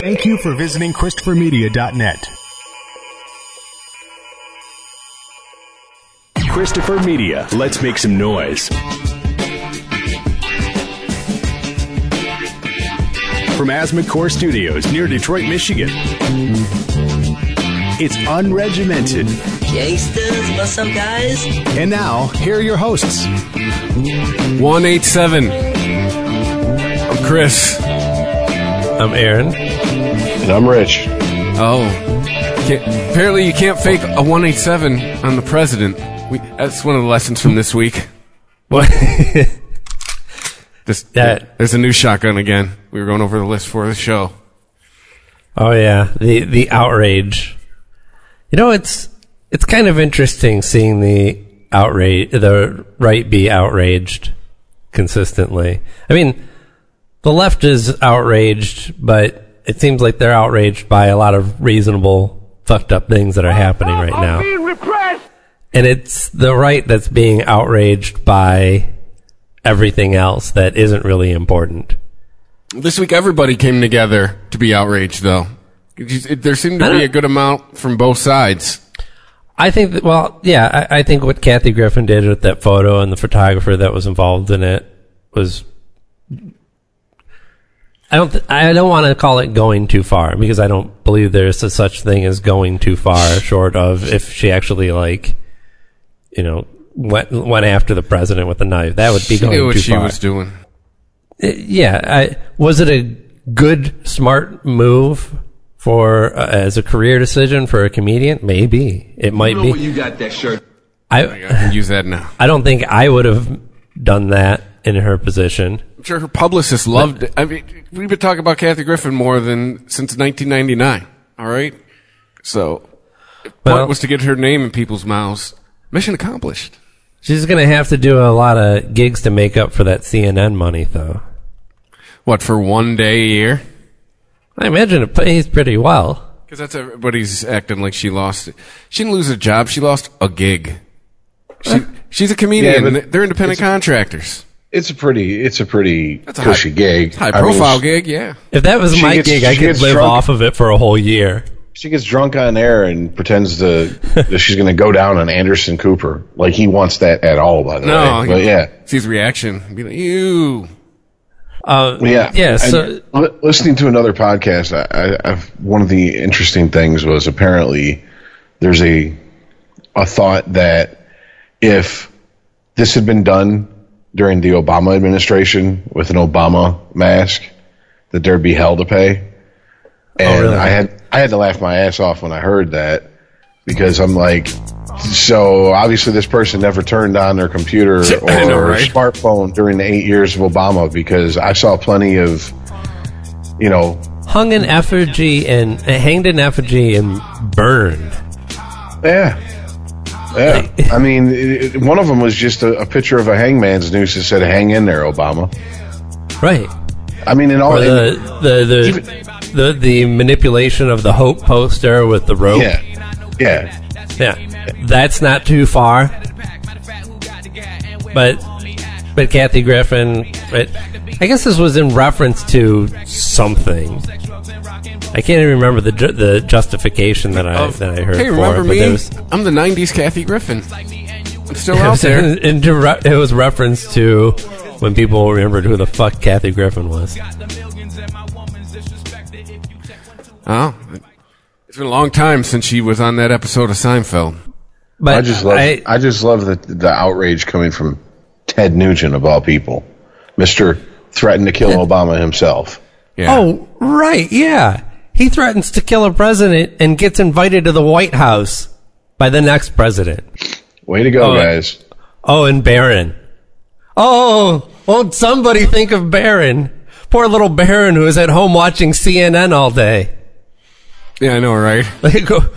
Thank you for visiting ChristopherMedia.net. Christopher Media. Let's make some noise. From Asthma Studios near Detroit, Michigan. It's unregimented. Gangsters, what's up, guys? And now, here are your hosts. 187. I'm Chris. I'm Aaron. And I'm Rich. Oh. Can't, apparently, you can't fake a 187 on the president. We, that's one of the lessons from this week. What? This, That- there's a new shotgun again. We were going over the list for the show. oh yeah, the the outrage. You know, it's it's kind of interesting seeing the outrage, the right be outraged consistently. I mean, the left is outraged, but it seems like they're outraged by a lot of reasonable, fucked up things that are happening right now. And it's the right that's being outraged by everything else that isn't really important. This week, everybody came together to be outraged, though. There seemed to be a good amount from both sides. I think that, well, yeah, I, I think what Kathy Griffin did with that photo and the photographer that was involved in it was. I don't. Th- I don't want to call it going too far because I don't believe there's a such thing as going too far. Short of if she actually like, you know, went went after the president with a knife, that would be She going knew what too she far. was doing. Uh, yeah, I, was it a good, smart move for uh, as a career decision for a comedian? Maybe it might be. you got that shirt. I I can use that now. I don't think I would have done that in her position. I'm sure her publicist loved it. I mean, we've been talking about Kathy Griffin more than since 1999. All right, so Well- point was to get her name in people's mouths. Mission accomplished. She's going to have to do a lot of gigs to make up for that CNN money, though. What for one day a year? I imagine it pays pretty well. Because that's everybody's acting like she lost it. She didn't lose a job. She lost a gig. She, she's a comedian. Yeah, but They're independent it's- contractors. It's a pretty, it's a pretty That's a cushy high, gig. High I mean, profile she- gig, yeah. If that was She my gets- gig, I she could gets live drunk. off of it for a whole year. She gets drunk on air and pretends to that she's going to go down on Anderson Cooper. Like he wants that at all, by the No, way. But yeah, See his reaction. Be like, ew. Uh, yeah, yeah. And So li- listening to another podcast, I, I, I've, one of the interesting things was apparently there's a a thought that if this had been done during the Obama administration with an Obama mask, that there'd be hell to pay. And really? I had I had to laugh my ass off when I heard that because I'm like, so obviously this person never turned on their computer or I know, right? smartphone during the eight years of Obama because I saw plenty of, you know, hung in effigy and uh, hanged in effigy and burned. yeah. Yeah, I mean, it, it- one of them was just a, a picture of a hangman's noose that said "Hang in there, Obama." Right. I mean, in all, Or the the the, the the manipulation of the hope poster with the rope. yeah, yeah, Yeah, that's not too far. But but Kathy Griffin, but I guess this was in reference to something. I can't even remember the ju- the justification that I that I heard hey, for remember it. But me? there was, I'm the 90s Kathy Griffin. I'm still it out was, there. in, in dire- it was reference to when people remembered who the fuck Kathy Griffin was. Oh, it's been a long time since she was on that episode of Seinfeld. But I just love, I- I, just love the the outrage coming from Ted Nugent of all people, Mister threatened to kill Obama himself. Yeah. Oh, right, yeah. He threatens to kill a president and gets invited to the White House by the next president. Way to go, Oh, guys! Oh, and Barron. Oh, won't somebody think of Barron? Poor little Barron who is at home watching CNN all day. yeah, I know, right? Like, go-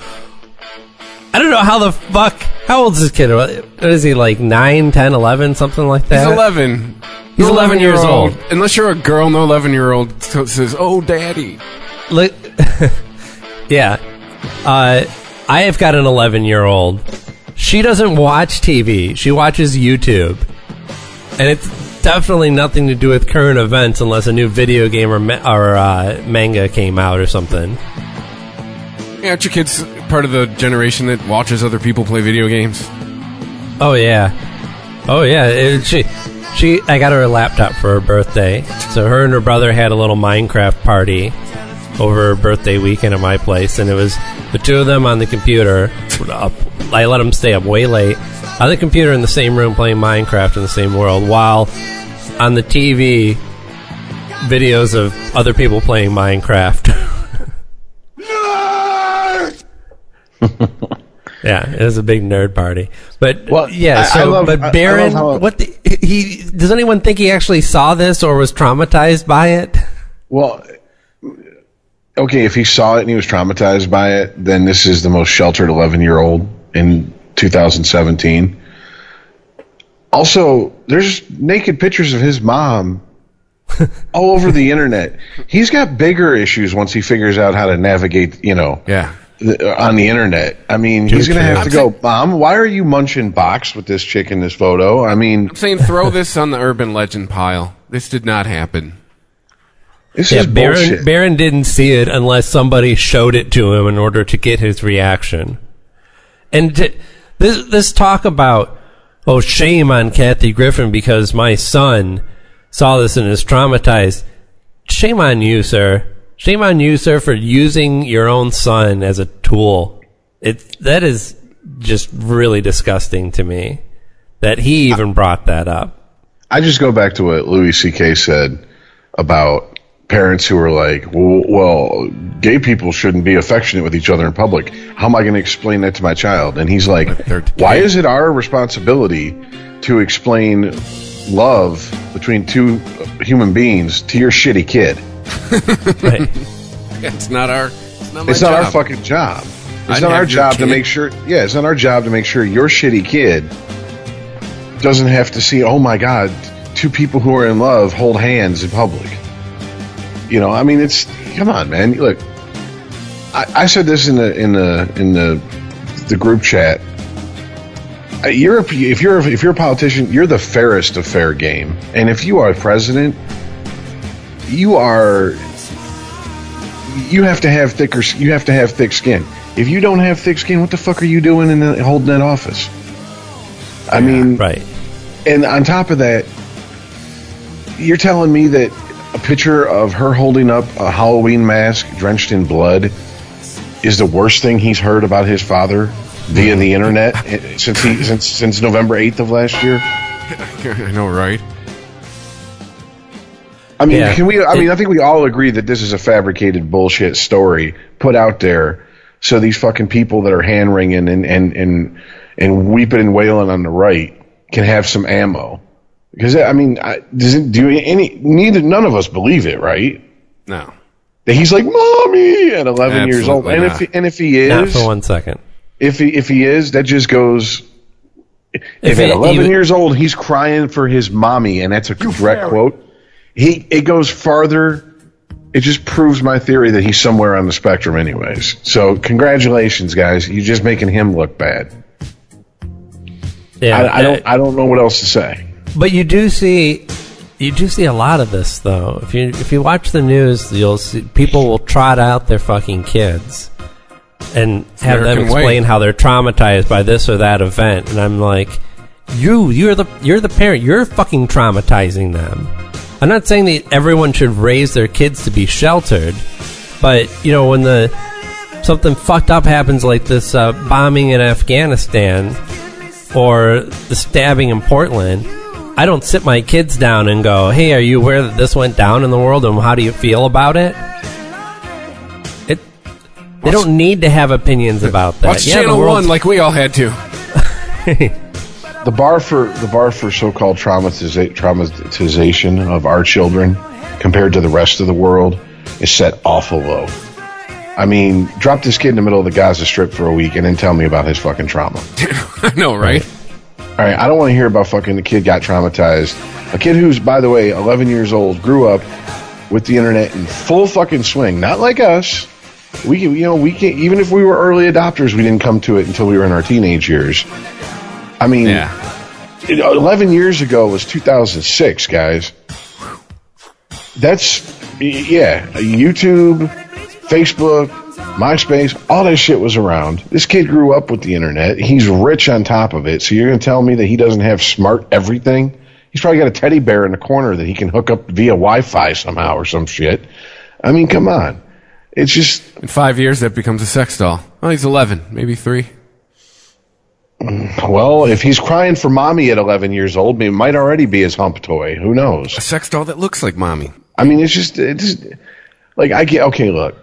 I don't know how the fuck. How old is this kid? What is he, like 9, 10, 11, something like that? He's 11. He's 11 years old. Unless you're a girl, no 11 year old says, "Oh, daddy." Li- yeah. Uh, I have got an 11 year old. She doesn't watch TV. She watches YouTube. And it's definitely nothing to do with current events unless a new video game or, ma- or uh, manga came out or something. Yeah, aren't your kids part of the generation that watches other people play video games? Oh yeah, oh yeah. It, she, she. I got her a laptop for her birthday, so her and her brother had a little Minecraft party over birthday weekend at my place, and it was the two of them on the computer. Up, I let them stay up way late on the computer in the same room playing Minecraft in the same world, while on the TV, videos of other people playing Minecraft. Yeah, it was a big nerd party. But Well, yeah, I- I so love- I- I but Barron, love how- what the, he does anyone think he actually saw this or was traumatized by it? Well, okay, if he saw it and he was traumatized by it, then this is the most sheltered 11 year old in 2017. Also, there's naked pictures of his mom all over the internet. He's got bigger issues once he figures out how to navigate, you know, Yeah. the, on the internet. I mean, he's going to have to go, Mom, why are you munching box with this chick in this photo? I mean, I'm saying throw this on the urban legend pile. This did not happen. This Yeah, is Barron bullshit. Barron didn't see it unless somebody showed it to him in order to get his reaction. And to, this this talk about oh shame on Kathy Griffin because my son saw this and is traumatized. Shame on you, sir. Shame on you, sir, for using your own son as a tool. It that is just really disgusting to me that he even brought that up. I just go back to what Louis C.K. said about parents who are like, well, well, gay people shouldn't be affectionate with each other in public. How am I going to explain that to my child? And he's like, why is it our responsibility to explain love between two human beings to your shitty kid? Right. It's not our. It's not, It's not our fucking job. It's I'd not our job to make sure. Yeah, it's not our job to make sure your shitty kid doesn't have to see. Oh my God, two people who are in love hold hands in public. You know, I mean, it's come on, man. Look, I, I said this in the in the in the the group chat. Uh, You're a, if you're a, if you're a politician, you're the fairest of fair game, and if you are a president, you are you have to have thicker you have to have thick skin. If you don't have thick skin, what the fuck are you doing in the, holding that office? I mean, Right. and on top of that, you're telling me that a picture of her holding up a Halloween mask drenched in blood is the worst thing he's heard about his father via the internet since he since since November 8th of last year. I know, right? I mean, Yeah. can we? I mean, I think we all agree that this is a fabricated bullshit story put out there, so these fucking people that are hand wringing and and and and weeping and wailing on the right can have some ammo. Because I mean, I, does it do any? Neither none of us believe it, right? No. That he's like mommy at 11 years old, and not. if and if he is, Not is, for one second. if he if he is, that just goes. If, If at 11 he- years old he's crying for his mommy, and that's a direct quote, he it goes farther. It just proves my theory that he's somewhere on the spectrum, anyways. So congratulations, guys! You're just making him look bad. Yeah, I, I don't. I don't know what else to say. But you do see, you do see a lot of this though. If you if you watch the news, you'll see people will trot out their fucking kids and have them American way. explain how they're traumatized by this or that event, and I'm like, you you're the you're the parent. You're fucking traumatizing them. I'm not saying that everyone should raise their kids to be sheltered, but you know when the something fucked up happens like this uh, bombing in Afghanistan or the stabbing in Portland, I don't sit my kids down and go, "Hey, are you aware that this went down in the world, and how do you feel about it?" It they don't need to have opinions about that. Watch yeah, the Channel world's- One like we all had to. The bar for the bar for so-called traumatiza- traumatization of our children compared to the rest of the world is set awful low. I mean, drop this kid in the middle of the Gaza Strip for a week and then tell me about his fucking trauma. I know, right? All right, I don't want to hear about fucking the kid got traumatized. A kid who's, by the way, 11 years old, grew up with the internet in full fucking swing. Not like us. We, can- you know, we can't. Even if we were early adopters, we didn't come to it until we were in our teenage years. I mean, Yeah. 11 years ago was 2006, guys. That's, yeah, YouTube, Facebook, MySpace, all that shit was around. This kid grew up with the internet. He's rich on top of it. So you're going to tell me that he doesn't have smart everything? He's probably got a teddy bear in the corner that he can hook up via Wi Fi somehow or some shit. I mean, come on. It's just, In five years, that becomes a sex doll. Oh, he's 11, maybe three. Mm, well, if he's crying for mommy at 11 years old, it might already be his hump toy. Who knows? A sex doll that looks like mommy. I mean, it's just, it's just like I get. Okay, look,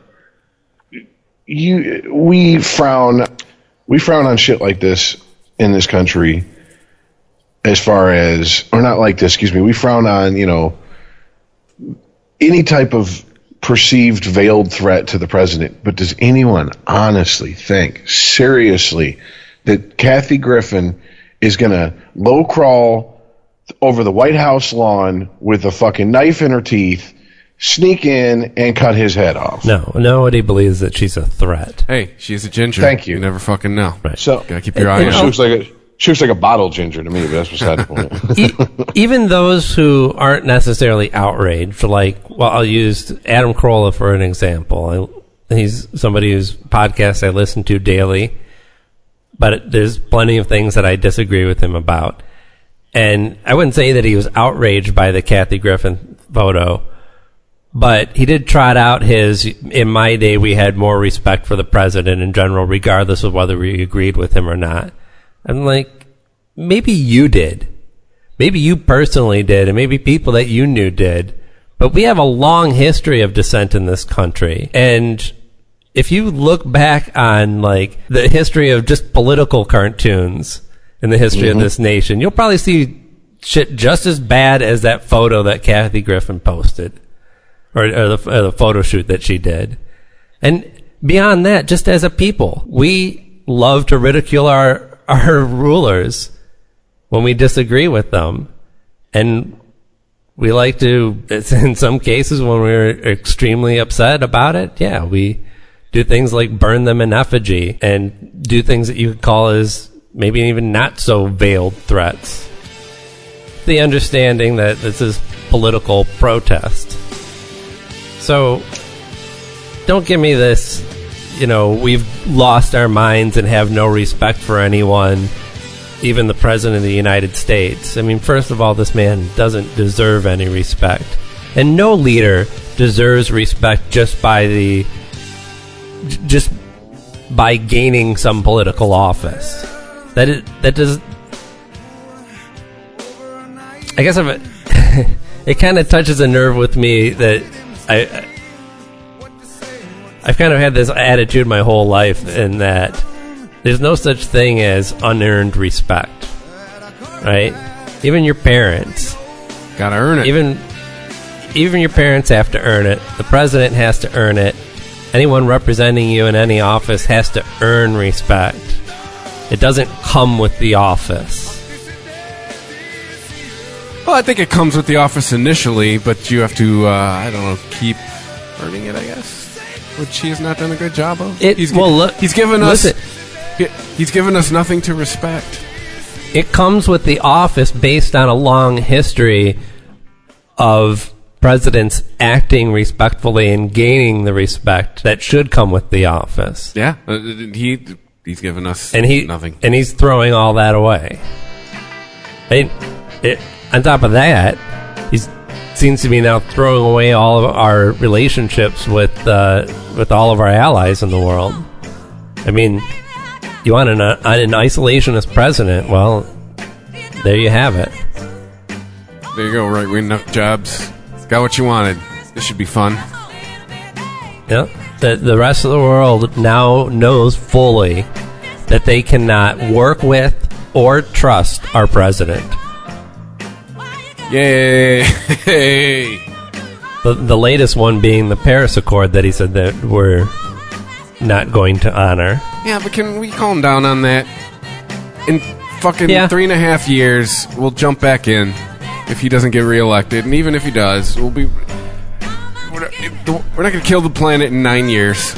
you we frown we frown on shit like this in this country. As far as, or not like this, excuse me, we frown on you know any type of perceived veiled threat to the president. But does anyone honestly think seriously that Kathy Griffin is going to low crawl over the White House lawn with a fucking knife in her teeth, sneak in and cut his head off. No, nobody believes that she's a threat. Hey, she's a ginger. Thank you. You never fucking know. Right. So Gotta keep your eye she on looks like a she looks like a bottle ginger to me, but that's beside the point. E- even those who aren't necessarily outraged, like, well, I'll use Adam Carolla for an example. I, he's somebody whose podcast I listen to daily, but there's plenty of things that I disagree with him about. And I wouldn't say that he was outraged by the Kathy Griffin photo, but he did trot out his, in my day, we had more respect for the president in general, regardless of whether we agreed with him or not. I'm like, maybe you did. Maybe you personally did, and maybe people that you knew did. But we have a long history of dissent in this country. And if you look back on like the history of just political cartoons in the history of mm-hmm. this nation, you'll probably see shit just as bad as that photo that Kathy Griffin posted or, or, the, or the photo shoot that she did. And beyond that, just as a people, we love to ridicule our, our rulers when we disagree with them. And we like to, in some cases when we're extremely upset about it, yeah, we do things like burn them in effigy and do things that you could call as maybe even not so veiled threats. The understanding that this is political protest. So, don't give me this, you know, we've lost our minds and have no respect for anyone, even the President of the United States. I mean, first of all, this man doesn't deserve any respect. And no leader deserves respect just by the, just by gaining some political office. That is, that does, I guess if it, it kind of touches a nerve with me that I, I've kind of had this attitude my whole life in that there's no such thing as unearned respect, right? Even your parents, Gotta earn it. even even your parents have to earn it. The president has to earn it. Anyone representing you in any office has to earn respect. It doesn't come with the office. Well, I think it comes with the office initially, but you have to, uh, I don't know, keep earning it, I guess. Which he has not done a good job of. It- he's, well, look- he's given us. listen. he- He's given us nothing to respect. It comes with the office based on a long history of presidents acting respectfully and gaining the respect that should come with the office. Yeah, uh, he he's given us And he nothing. and he's throwing all that away. And it, on top of that, he seems to be now throwing away all of our relationships with uh, with all of our allies in the world. I mean, you want an, uh, an isolationist president? Well, there you have it. There you go, right wing nut jobs. Got what you wanted. This should be fun. Yep. The, the rest of the world now knows fully that they cannot work with or trust our president. Yay! The, the latest one being the Paris Accord that he said that we're not going to honor. yeah, but can we calm down on that? In fucking Yeah. three and a half years, we'll jump back in if he doesn't get reelected, and even if he does, we'll be. We're not, we're not going to kill the planet in nine years.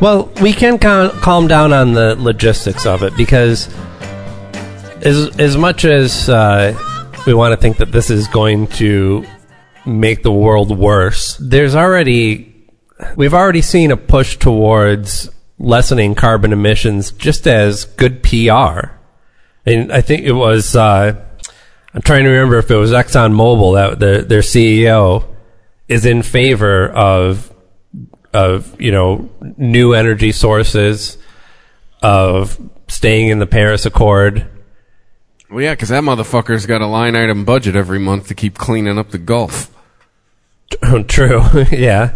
Well, we can cal- calm down on the logistics of it because as as much as uh, we want to think that this is going to make the world worse, there's already we've already seen a push towards lessening carbon emissions just as good PR. And I think it was uh, I'm trying to remember if it was ExxonMobil that their their CEO is in favor of of you know new energy sources of staying in the Paris Accord. Well, yeah, because that motherfucker's got a line item budget every month to keep cleaning up the Gulf. True, yeah,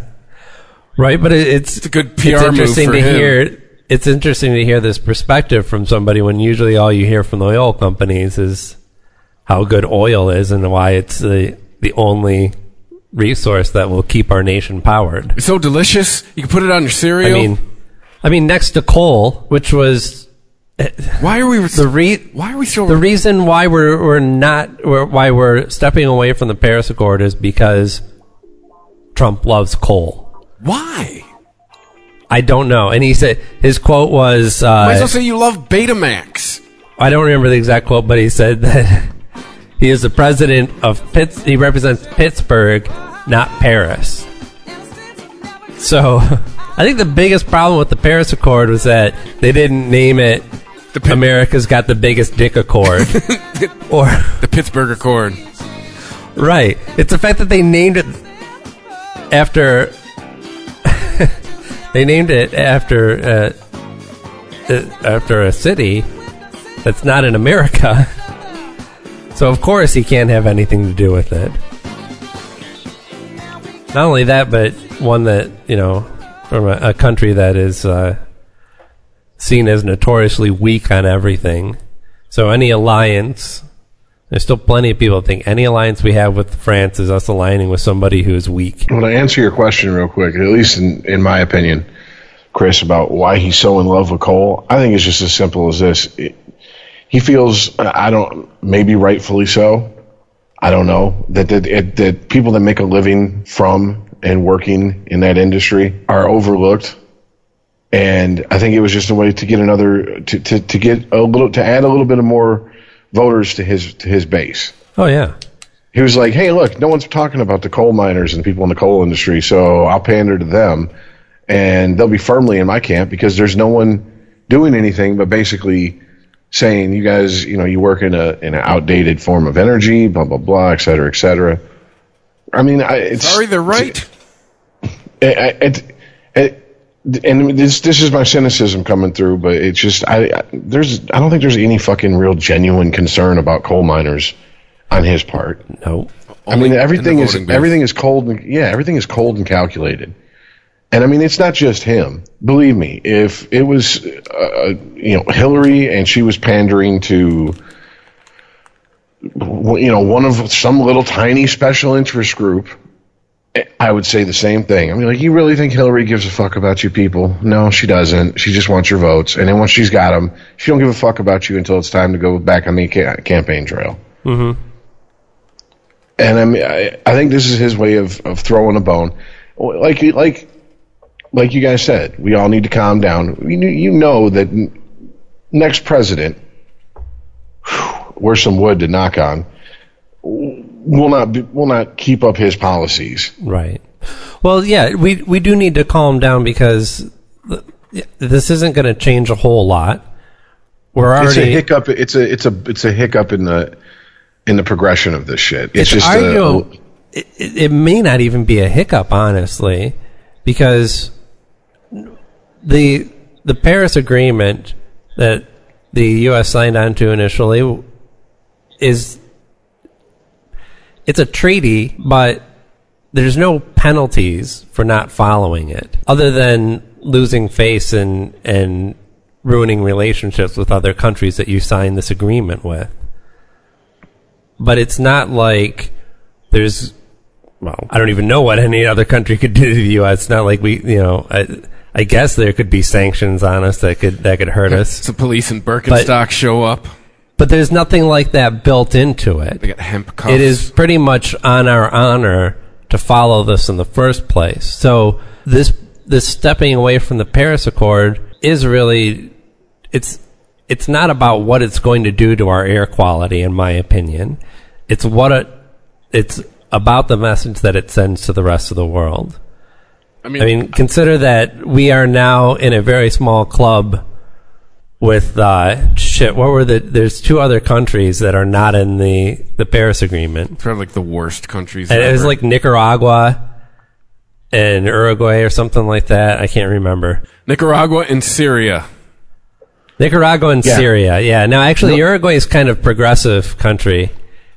right. But it, it's It's a good PR it's move interesting for to him. hear. It's interesting to hear this perspective from somebody when usually all you hear from the oil companies is how good oil is and why it's the the only resource that will keep our nation powered. It's so delicious. You can put it on your cereal. I mean, I mean, next to coal, which was why are we the re- why are we so the reason why we're we're not we're, why we're stepping away from the Paris Accord is because Trump loves coal. why? I don't know, and he said his quote was Might as uh, well say you love Betamax. I don't remember the exact quote, but he said that he is the president of Pitts. He represents Pittsburgh, not Paris. So, I think the biggest problem with the Paris Accord was that they didn't name it Pit- "America's Got the Biggest Dick Accord," or the Pittsburgh Accord. right. It's the fact that they named it after. they named it after uh, uh, after a city that's not in America. So of course he can't have anything to do with it. Not only that, but one that you know from a, a country that is uh, seen as notoriously weak on everything. So any alliance, there's still plenty of people that think any alliance we have with France is us aligning with somebody who is weak. Well, to answer your question real quick, at least in, in my opinion, Chris, about why he's so in love with coal, I think it's just as simple as this. It, he feels, I don't, maybe rightfully so, I don't know, that, that, it, that people that make a living from and working in that industry are overlooked. And I think it was just a way to get another, to, to, to get a little, to add a little bit of more voters to his, to his base Oh yeah, he was like, "Hey, look, no one's talking about the coal miners and people in the coal industry, so I'll pander to them, and they'll be firmly in my camp because there's no one doing anything but basically saying, you guys, you know, you work in a in an outdated form of energy, blah blah blah, et cetera, et cetera." I mean, I, it's Sorry, they're right. it, it, it, and this this is my cynicism coming through, but it's just I, I there's I don't think there's any fucking real genuine concern about coal miners on his part. no, I mean, everything is booth. everything is cold. And, yeah, everything is cold and calculated. And I mean, it's not just him. Believe me, if it was, uh, you know, Hillary and she was pandering to, you know, one of some little tiny special interest group, I would say the same thing. I mean, like, you really think Hillary gives a fuck about you people? No, she doesn't. She just wants your votes. And then once she's got them, she don't give a fuck about you until it's time to go back on the ca- campaign trail. Mm-hmm. And I mean, I, I think this is his way of, of throwing a bone. Like like like you guys said, we all need to calm down. You, you know that next president, where's some wood to knock on, will not be, will not keep up his policies. Right. Well, yeah, we we do need to calm down because this isn't going to change a whole lot. We're It's a hiccup. It's a it's a it's a hiccup in the in the progression of this shit. It's, it's just uh, argu- a, oh. it, it it may not even be a hiccup, honestly, because the the Paris Agreement that the U.S. signed on to initially is it's a treaty, but there's no penalties for not following it, other than losing face and and ruining relationships with other countries that you signed this agreement with. But it's not like there's well, I don't even know what any other country could do to the U.S. It's not like we, you know, I, I guess there could be sanctions on us that could that could hurt us, Some police in Birkenstock show up. But there's nothing like that built into it. They got hemp cuffs. It is pretty much on our honor to follow this in the first place. So this this stepping away from the Paris Accord is really it's it's not about what it's going to do to our air quality, in my opinion. It's what it, it's about the message that it sends to the rest of the world. I mean, I mean, consider that we are now in a very small club with uh, shit. What were the? There's two other countries that are not in the the Paris Agreement, it's probably like the worst countries. and it was ever. like Nicaragua and Uruguay or something like that. I can't remember. Nicaragua and Syria. Nicaragua and Yeah. Syria. Yeah. Now, actually, Uruguay is kind of progressive country.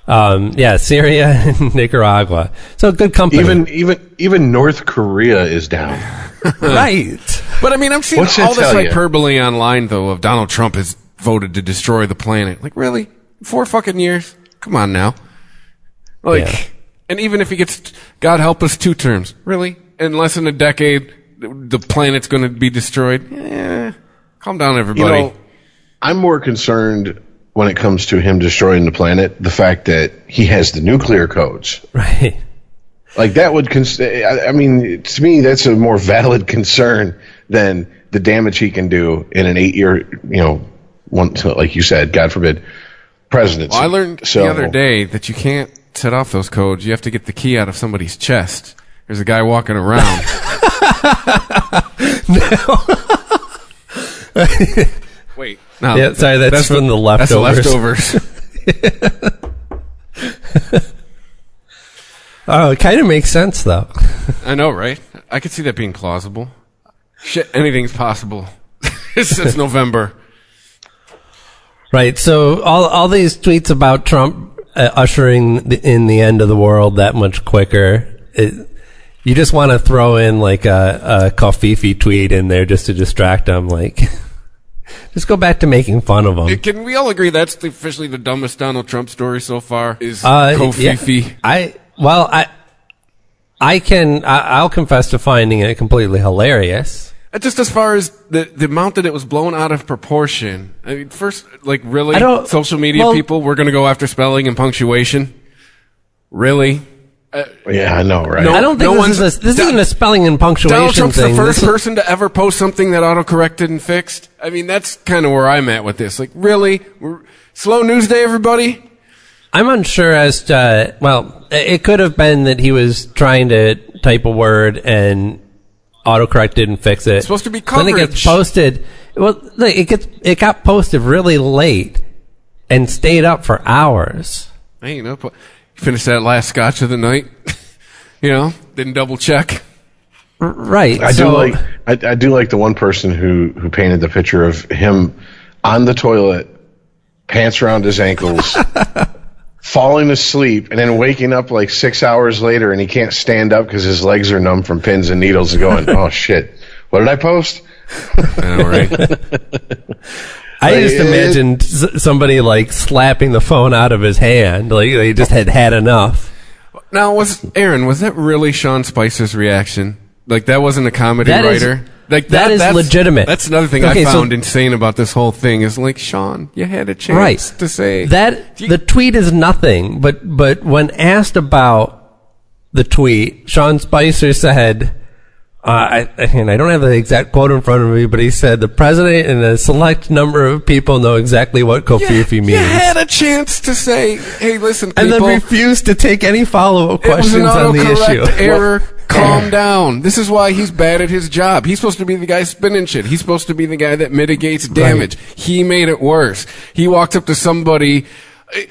Um, yeah, Syria and Nicaragua. So good company. Even even even North Korea is down. right. But I mean, I'm seeing What's all this tell you? hyperbole online though of Donald Trump has voted to destroy the planet. Like, really? Four fucking years? Come on now. Like, Yeah. and even if he gets, God help us, two terms, really? In less than a decade, the planet's going to be destroyed. Eh, calm down, everybody. You everybody. know, I'm more concerned when it comes to him destroying the planet. The fact that he has the nuclear codes, Right. like that would. Cons- I I mean, to me, that's a more valid concern than the damage he can do in an eight-year, you know, one like you said, God forbid, presidency. well, I learned so, the other day that you can't set off those codes. You have to get the key out of somebody's chest. There's a guy walking around. Wait, no. Yeah, sorry, that's from the That's the leftovers. leftovers. Oh, it kind of makes sense though. I know, right? I could see that being plausible. Shit, anything's possible. it's, it's November. Right. So all all these tweets about Trump uh, ushering the, in the end of the world that much quicker. It, you just want to throw in like a, a Covfefe tweet in there just to distract them. Like, just go back to making fun of them. Can we all agree that's the, officially the dumbest Donald Trump story so far? Is Uh, Covfefe? yeah. I well, I I can I, I'll confess to finding it completely hilarious. Uh, Just as far as the the amount that it was blown out of proportion. I mean, first, like really, I don't- social media well- people, we're going to go after spelling and punctuation. Really? Yeah, I know, right? No, I don't think no this is one's- a, this Don- isn't a spelling and punctuation Donald Trump's thing. the first This is- person to ever post something that autocorrected and fixed. I mean, that's kind of where I'm at with this. Like, really? We're, slow news day, everybody? I'm unsure as to, well, it could have been that he was trying to type a word and autocorrect didn't fix it. It's supposed to be coverage. Then it gets posted. Well, look, it gets it got posted really late and stayed up for hours. Hey, you know, finished that last scotch of the night. you know, didn't double check. Right. I so, do like I, I do like the one person who who painted the picture of him on the toilet, pants around his ankles, falling asleep, and then waking up like six hours later, and he can't stand up because his legs are numb from pins and needles, and going, "Oh shit, what did I post?" I know, right? I just imagined somebody like slapping the phone out of his hand. Like they just had had enough. now, was Aaron? Was that really Sean Spicer's reaction? Like that wasn't a comedy That is- writer. Like that is that's- legitimate. That's another thing Okay, I so- found insane about this whole thing is like Sean, you had a chance right to say that You- the tweet is nothing but but when asked about the tweet sean spicer said uh, I, and I don't have the exact quote in front of me, but he said the president and a select number of people know exactly what covfefe You means, had a chance to say, "Hey, listen, people." and then refused to take any follow-up it was an questions on the issue. error. Calm down. This is why he's bad at his job. He's supposed to be the guy spinning shit. He's supposed to be the guy that mitigates damage. He made it worse. He walked up to somebody.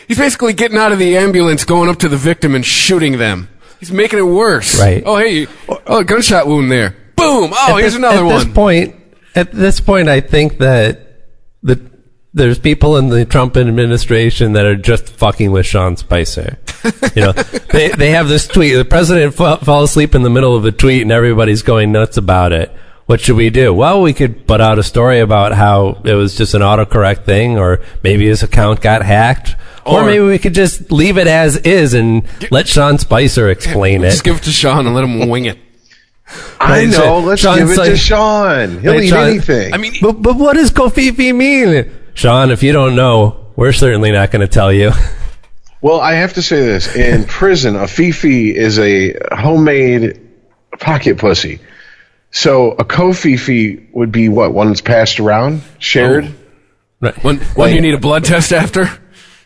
He's basically getting out of the ambulance, going up to the victim and shooting them. He's making it worse. Right. Oh, hey, oh, a gunshot wound there. Boom. Oh, at here's this, another at one. this point, at this point, I think that the there's people in the Trump administration that are just fucking with Sean Spicer. You know, they they have this tweet. The president fa- fell asleep in the middle of a tweet, and everybody's going nuts about it. What should we do? Well, we could put out a story about how it was just an autocorrect thing, or maybe his account got hacked, or, Or- maybe we could just leave it as is and let Sean Spicer explain it. Just give it to Sean and let him wing it. I know. Let's Sean's give it to Sean. He'll Right, eat Sean- anything. I mean, But, but what does Covfefe mean? Sean, if you don't know, we're certainly not going to tell you. Well, I have to say this: in prison, a fifi is a homemade pocket pussy. So a co-fifi would be what one that's passed around, shared. Right. When when you need a blood test after.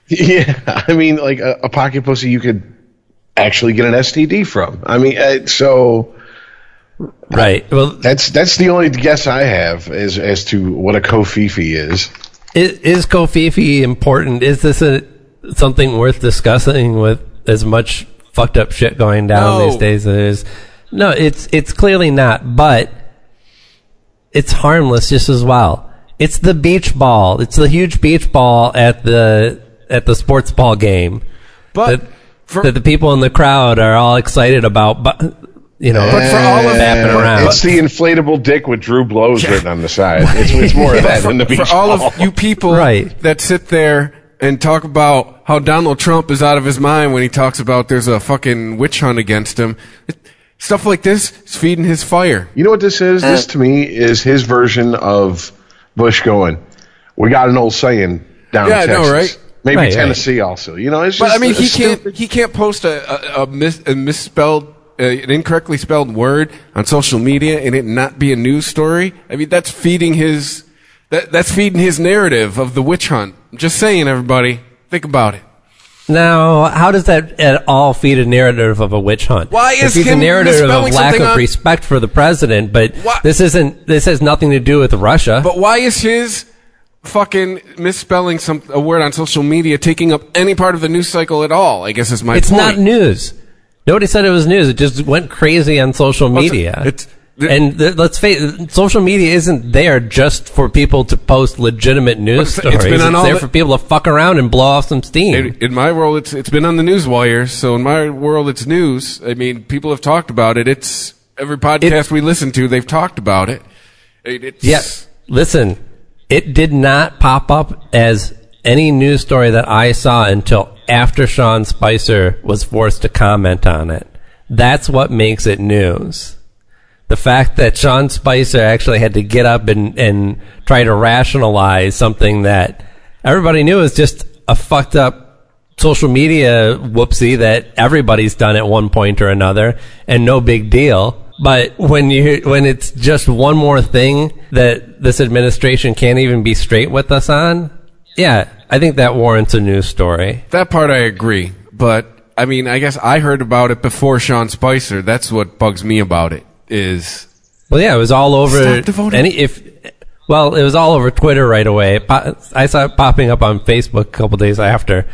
Yeah, I mean, like a, a pocket pussy, you could actually get an STD from. I mean, uh, so Right. Well, that's that's the only guess I have as as to what a co-Fifi is. Is, is Covfefe important? Is this a something worth discussing with as much fucked up shit going down No. these days as it is? No, it's it's clearly not, but it's harmless just as well. It's the beach ball. It's the huge beach ball at the at the sports ball game But that, for, that the people in the crowd are all excited about. But you know, But for all of- bapping Uh, around. It's the inflatable dick with Drew Blows written on the side. It's, it's more of that than the beach for all ball. of you people Right. that sit there and talk about how Donald Trump is out of his mind when he talks about there's a fucking witch hunt against him. It- stuff like this is feeding his fire. You know what this is? This to me is his version of Bush going, "We got an old saying down Yeah, in know, Texas, right? maybe Right, right. Tennessee also." You know, it's just. But I mean, a he can't stupid- he can't post a a, a, mis, a misspelled. Uh, an incorrectly spelled word on social media and it not be a news story. I mean, that's feeding his that that's feeding his narrative of the witch hunt. I'm just saying, everybody, think about it. Now, how does that at all feed a narrative of a witch hunt? Why It is feeds a narrative of lack of on- respect for the president? But Why- this isn't. This has nothing to do with Russia. But why is his fucking misspelling some a word on social media taking up any part of the news cycle at all? I guess is my it's point. not news. Nobody said it was news. It just went crazy on social Well, it's- media. it's- and th- let's face it, social media isn't there just for people to post legitimate news But it's- it's been on all there the- for people to fuck around and blow off some steam. In, in my world, it's it's been on the news wires. So in my world, it's news. I mean, people have talked about it. It's every podcast we listen to, they've talked about it. It- It's, Yes. Listen, it did not pop up as any news story that I saw until after Sean Spicer was forced to comment on it. That's what makes it news. The fact that Sean Spicer actually had to get up and, and try to rationalize something that everybody knew was just a fucked up social media whoopsie that everybody's done at one point or another and no big deal. But when you, when it's just one more thing that this administration can't even be straight with us on, yeah, I think that warrants a news story. that part I agree. But I mean, I guess I heard about it before Sean Spicer. That's what bugs me about it. Is Well, yeah, it was all over. Any if, well, it was all over Twitter right away. I saw it popping up on Facebook a couple days after,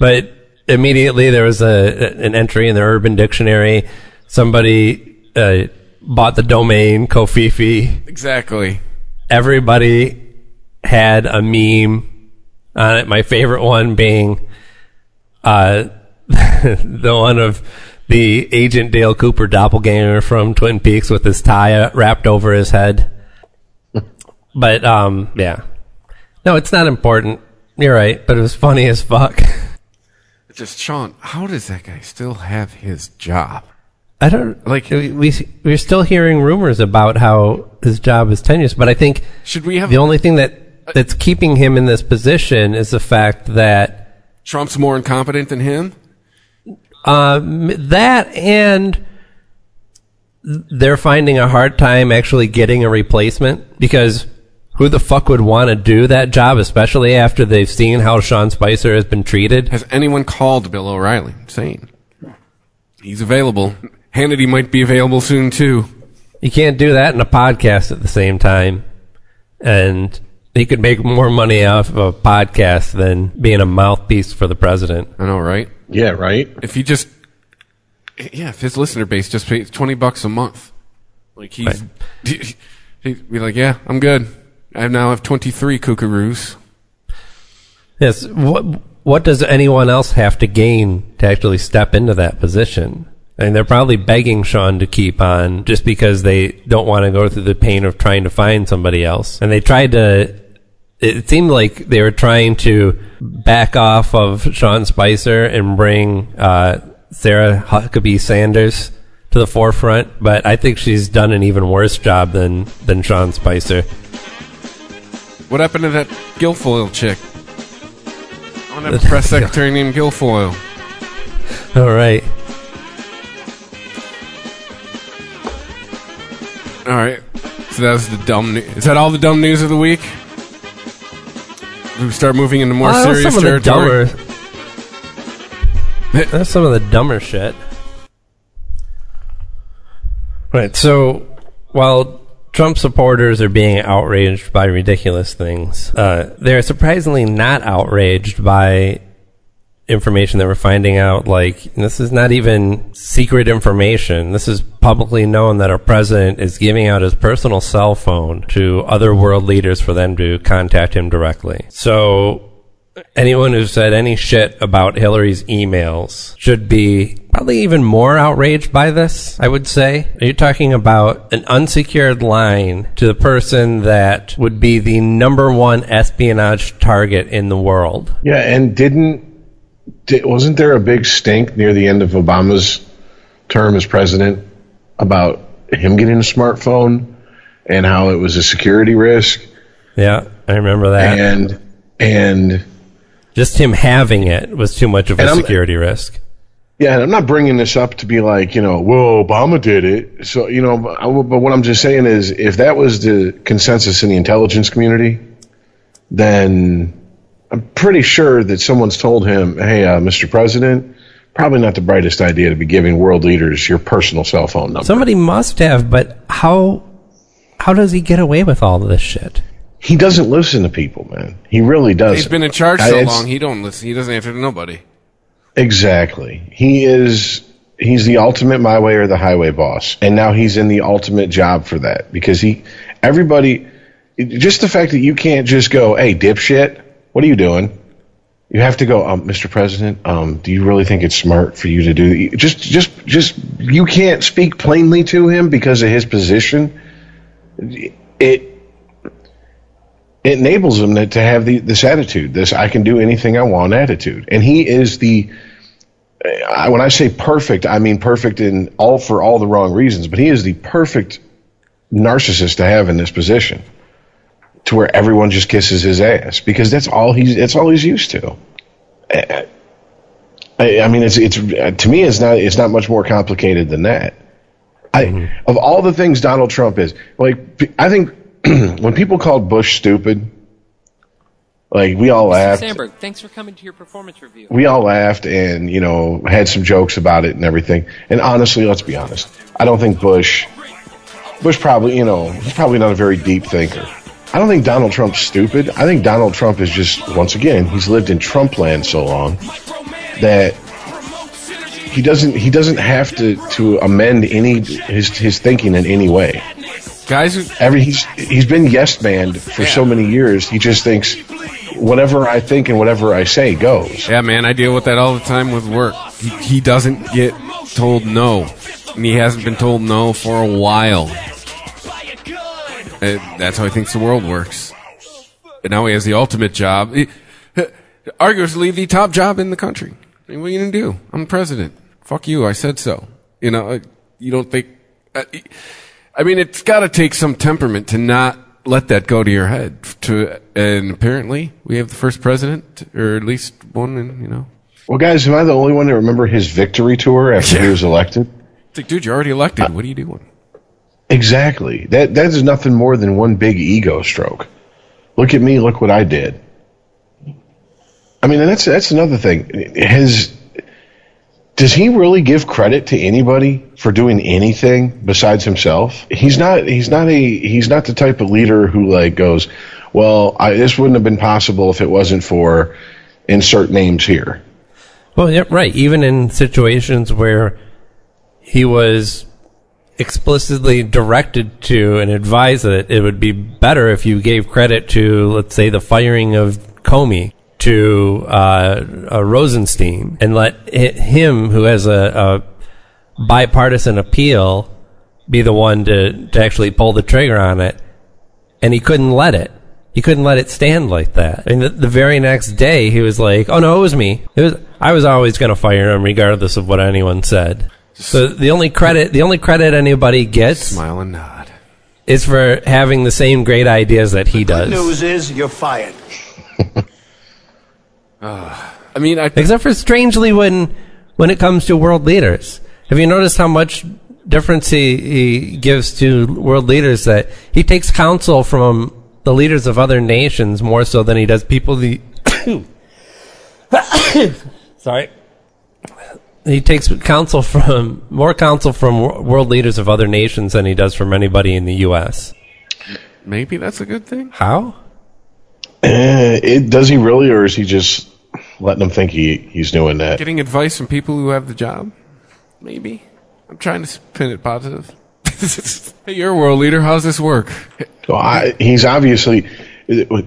but immediately there was a an entry in the Urban Dictionary. Somebody uh, bought the domain Covfefe. exactly. Everybody had a meme on it. My favorite one being uh, the one of the agent Dale Cooper doppelganger from Twin Peaks with his tie wrapped over his head. but um, yeah, no, it's not important. You're right, but it was funny as fuck. It's just Sean. How does that guy still have his job? I don't Like- like. We we- we're still hearing rumors about how his job is tenuous, but I think Should we have the only thing that that's keeping him in this position is the fact that Trump's more incompetent than him? Um, that and they're finding a hard time actually getting a replacement because who the fuck would want to do that job, especially after they've seen how Sean Spicer has been treated? Has anyone called Bill O'Reilly? Saying he's available. Hannity might be available soon too. You can't do that in a podcast at the same time. And he could make more money off of a podcast than being a mouthpiece for the president. I know, right? Yeah, right. If he just, yeah, if his listener base just pays twenty bucks a month, like he's, he'd be like, yeah, I'm good. I now have twenty three kookaroos. Yes. What What does anyone else have to gain to actually step into that position? I mean, they're probably begging Sean to keep on just because they don't want to go through the pain of trying to find somebody else. And they tried to. It seemed like they were trying to back off of Sean Spicer and bring uh, Sarah Huckabee Sanders to the forefront, but I think she's done an even worse job than than Sean Spicer. What happened to that Guilfoyle chick? I want to have a press secretary named Guilfoyle. All right. All right. So that was the dumb. New- Is that all the dumb news of the week? We start moving into more Well, serious some of the territory. dumber. That's some of the dumber shit. Right. So while Trump supporters are being outraged by ridiculous things, uh, they're surprisingly not outraged by information that we're finding out. Like this is not even secret information. This is publicly known that our president is giving out his personal cell phone to other world leaders for them to contact him directly. So anyone who said any shit about Hillary's emails should be probably even more outraged by this, I would say. Are You're talking about an unsecured line to the person that would be the number one espionage target in the world. Yeah, and didn't di- wasn't there a big stink near the end of Obama's term as president about him getting a smartphone and how it was a security risk Yeah, I remember that. and and Just him having it was too much of a I'm- security risk. Yeah, and I'm not bringing this up to be like, you know, well, Obama did it. So, you know, but, I- but what I'm just saying is if that was the consensus in the intelligence community, then I'm pretty sure that someone's told him, hey, uh, Mr. President, probably not the brightest idea to be giving world leaders your personal cell phone number. Somebody must have, but how how does he get away with all of this shit? he doesn't listen to people, man. He really doesn't. He's been in charge so it's- long. He don't listen. He doesn't answer to nobody. Exactly. He is he's the ultimate my way or the highway boss. And now he's in the ultimate job for that because he everybody just the fact that you can't just go, "Hey, dipshit, what are you doing?" You have to go, um, Mr. President. Um, do you really think it's smart for you to do just, just, just? You can't speak plainly to him because of his position. It it enables him to, have the, this attitude, this "I can do anything I want" attitude, and he is the when I say perfect, I mean perfect in all for all the wrong reasons, but he is the perfect narcissist to have in this position, to where everyone just kisses his ass because that's all he's that's all he's used to. I, I mean, it's it's to me, it's not it's not much more complicated than that. I mm-hmm. of all the things Donald Trump is like, I think when people called Bush stupid, like we all Mr. laughed Sandberg, thanks for coming to your performance review. we all laughed and you know had some jokes about it and everything. And honestly, let's be honest. I don't think Bush Bush probably you know he's probably not a very deep thinker. I don't think Donald Trump's stupid. I think Donald Trump is just once again he's lived in Trump land so long that he doesn't he doesn't have to to amend any his his thinking in any way. Guys Every he's he's been yes manned for so many years. He just thinks whatever I think and whatever I say goes. Yeah, man, I deal with that all the time with work. He, he doesn't get told no, and he hasn't been told no for a while. Uh, that's how he thinks the world works. And now he has the ultimate job, He- arguably the top job in the country. I mean, what are you gonna do? I'm president. Fuck you. I said so. You know, uh, you don't think. Uh, I mean, it's got to take some temperament to not let that go to your head. To and apparently, we have the first president, or at least one, and you know, Well, guys, am I the only one to remember his victory tour after he was elected? it's like, dude, you're already elected. What are you doing? Exactly. That that is nothing more than one big ego stroke. Look at me. Look what I did. I mean, and that's that's another thing. His does he really give credit to anybody for doing anything besides himself? He's not. He's not a. He's not the type of leader who like goes, "Well, I, this wouldn't have been possible if it wasn't for insert names here." Well, yeah, right. Even in situations where he was explicitly directed to and advised that it would be better if you gave credit to, let's say, the firing of Comey to uh, uh, Rosenstein and let hi- him, who has a, a bipartisan appeal, be the one to, to actually pull the trigger on it. And he couldn't let it. He couldn't let it stand like that. And the, the very next day, he was like, "Oh no, it was me. It was. I was always going to fire him, regardless of what anyone said." So the only credit, the only credit anybody gets Smile and nod. is for having the same great ideas that he does. News is you're fired. Ah, I mean, I Except for strangely when when it comes to world leaders. Have you noticed how much difference he, he gives to world leaders that he takes counsel from the leaders of other nations more so than he does people the. Sorry. He takes counsel from more counsel from world leaders of other nations than he does from anybody in the U.S. Maybe that's a good thing. How? Eh, it, does he really, or is he just letting them think he, he's doing that? Getting advice from people who have the job. Maybe. I'm trying to spin it positive. hey, you're a world leader. How's this work? So I, he's obviously.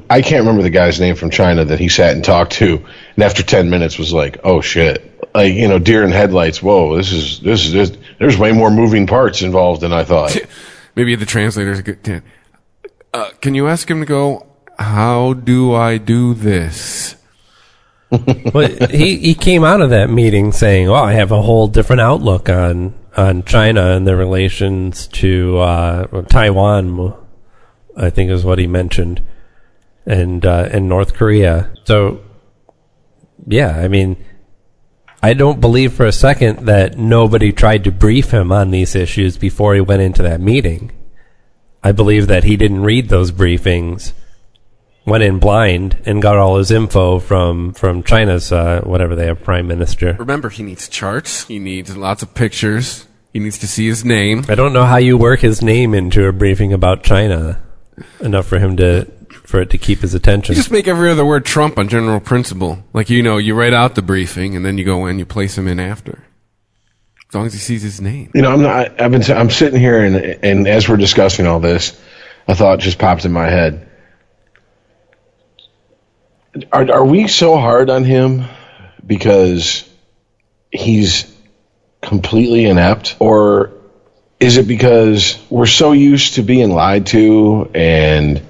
I can't remember the guy's name from China that he sat and talked to, and after ten minutes was like, "Oh shit!" Like you know, deer in headlights. Whoa, this is this is this, there's way more moving parts involved than I thought. Maybe the translator's a good. Uh, can you ask him to go? How do I do this? Well, he he came out of that meeting saying, "Oh, I have a whole different outlook on on China and their relations to uh, Taiwan." I think is what he mentioned, and uh, and North Korea. So, yeah, I mean, I don't believe for a second that nobody tried to brief him on these issues before he went into that meeting. I believe that he didn't read those briefings, went in blind, and got all his info from from China's uh, whatever they have prime minister. Remember, he needs charts. He needs lots of pictures. He needs to see his name. I don't know how you work his name into a briefing about China enough for him to for it to keep his attention. You just make every other word Trump on general principle. Like you know, you write out the briefing and then you go in, you place him in after. As long as he sees his name. You know, I'm not. I've been. I'm sitting here, and and as we're discussing all this, a thought just popped in my head. Are are we so hard on him because he's completely inept, or is it because we're so used to being lied to and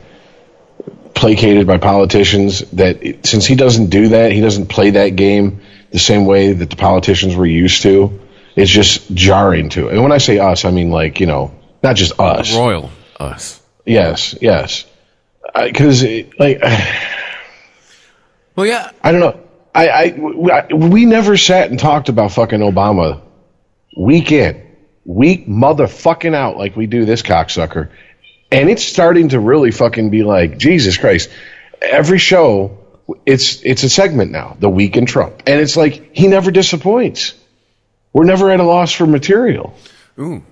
placated by politicians that it, since he doesn't do that, he doesn't play that game the same way that the politicians were used to. It's just jarring to it. And when I say us, I mean like you know, not just us. Royal us. Yes, yes. Uh, because like, Well, yeah. I don't know. I, I, I we never sat and talked about fucking Obama week in, week motherfucking out like we do this cocksucker. And it's starting to really fucking be like, Jesus Christ. Every show, it's it's a segment now, the week in Trump. And it's like he never disappoints. We're never at a loss for material. Ooh.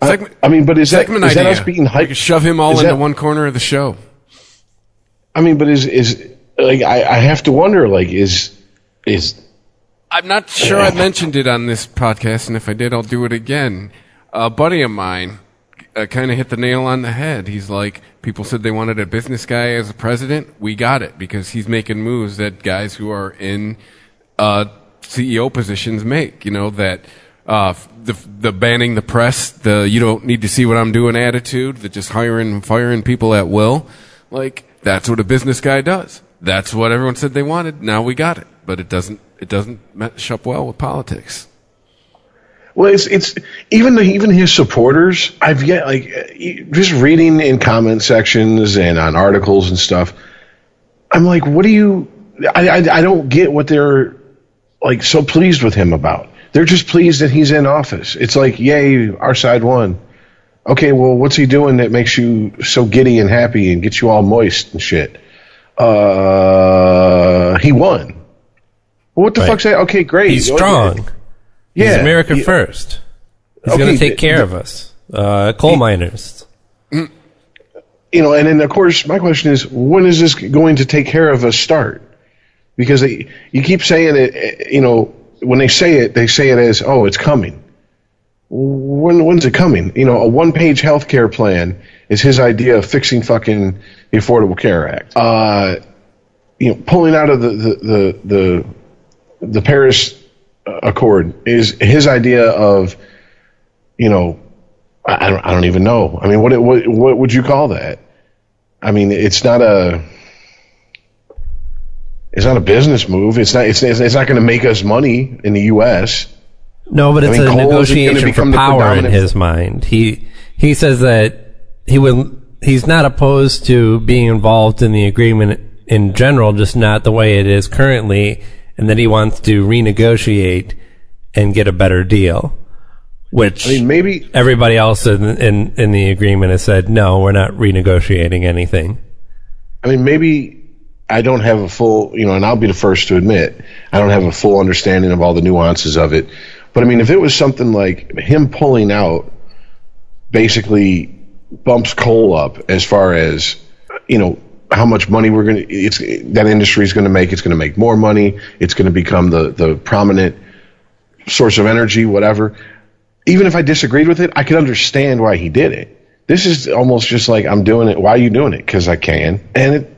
I- uh, Segment, I mean, but is that, is that us being hyped? shove him all Is into that- one corner of the show. I mean, but is is like I, I have to wonder like is is I'm not sure I mentioned it on this podcast, and if I did, I'll do it again. A buddy of mine uh, kind of hit the nail on the head. He's like, people said they wanted a business guy as a president. We got it because he's making moves that guys who are in uh, CEO positions make. You know that uh, the the banning the press, the you don't need to see what I'm doing attitude, the just hiring and firing people at will. Like that's what a business guy does. That's what everyone said they wanted. Now we got it, but it doesn't. It doesn't mesh up well with politics. Well, it's it's even the, even his supporters. I've yet like just reading in comment sections and on articles and stuff. I'm like, what do you? I, I I don't get what they're like so pleased with him about. They're just pleased that he's in office. It's like, yay, our side won. Okay, well, what's he doing that makes you so giddy and happy and gets you all moist and shit? Uh, he won. Well, what the Right. fuck's that? Okay, great. He's strong. He's Yeah, America yeah. first. He's Okay, going to take care the- of us. Uh, coal miners. you know, and then of course my question is, when is this going to take care of us start? Because they, you keep saying it, eh, you know, when they say it, they say it as, oh, it's coming. When when's it coming? You know, a one-page health care plan is his idea of fixing fucking the Affordable Care Act. Uh, you know, pulling out of the the the the, the Paris Accord is his idea of, you know, I I don't, I don't even know. I mean, what, what what would you call that? I mean, it's not a it's not a business move. It's not it's, it's not going to make us money in the U.S. No, but I it's mean, a coal negotiation for power in his mind. He he says that he would he's not opposed to being involved in the agreement in general, just not the way it is currently, and then he wants to renegotiate and get a better deal. which I mean, maybe everybody else in, in in the agreement has said no, we're not renegotiating anything. I mean, maybe I don't have a full, you know, and I'll be the first to admit, I don't have a full understanding of all the nuances of it. But I mean, if it was something like him pulling out basically bumps coal up as far as, you know, how much money we're going to, it's, that industry is going to make, it's going to make more money, it's going to become the, the prominent source of energy, whatever. Even if I disagreed with it, I could understand why he did it. This is almost just like I'm doing it. Why are you doing it? Because I can. And it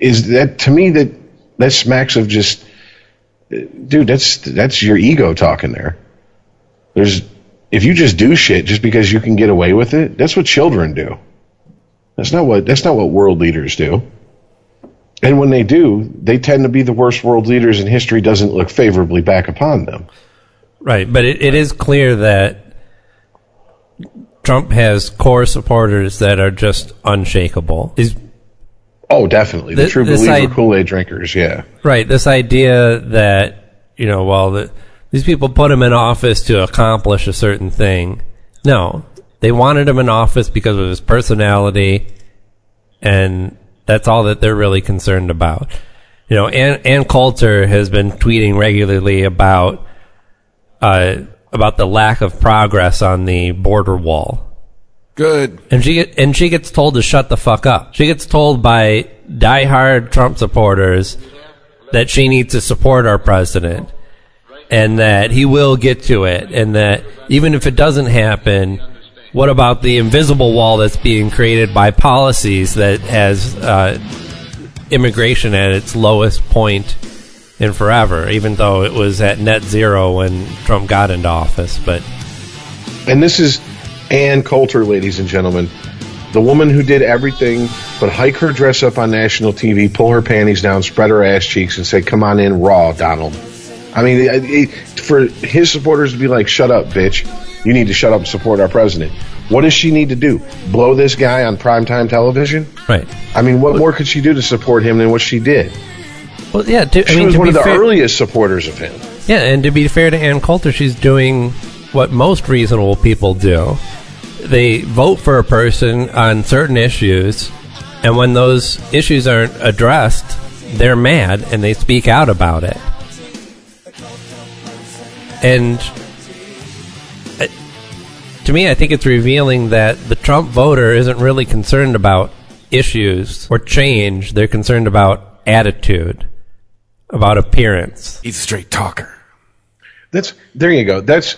is that to me that that smacks of just, dude. That's that's your ego talking there. There's if you just do shit just because you can get away with it, that's what children do. That's not what that's not what world leaders do. And when they do, they tend to be the worst world leaders, and history doesn't look favorably back upon them. Right, but it, it is clear that Trump has core supporters that are just unshakable. Is Oh, definitely. The Th- true believer I- Kool Aid drinkers, yeah. right this idea that you know, well, the, these people put him in office to accomplish a certain thing. No, they wanted him in office because of his personality, and that's all that they're really concerned about. You know, Ann, Ann Coulter has been tweeting regularly about uh, about the lack of progress on the border wall. Good. And she and she gets told to shut the fuck up. She gets told by diehard Trump supporters that she needs to support our president and that he will get to it and that even if it doesn't happen, what about the invisible wall that's being created by policies that has uh, immigration at its lowest point in forever, even though it was at net zero when Trump got into office. But And this is Ann Coulter, ladies and gentlemen. The woman who did everything but hike her dress up on national TV, pull her panties down, spread her ass cheeks, and say, Come on in, raw, Donald. I mean, for his supporters to be like, Shut up, bitch. You need to shut up and support our president. What does she need to do? Blow this guy on primetime television? right. I mean, what more could she do to support him than what she did? Well, yeah. To, She I mean, was to one be of the fair- earliest supporters of him. Yeah, and to be fair to Ann Coulter, she's doing what most reasonable people do. They vote for a person on certain issues, and when those issues aren't addressed, they're mad and they speak out about it. And to me, I think it's revealing that the Trump voter isn't really concerned about issues or change. They're concerned about attitude, about appearance. He's a straight talker. That's there you go. That's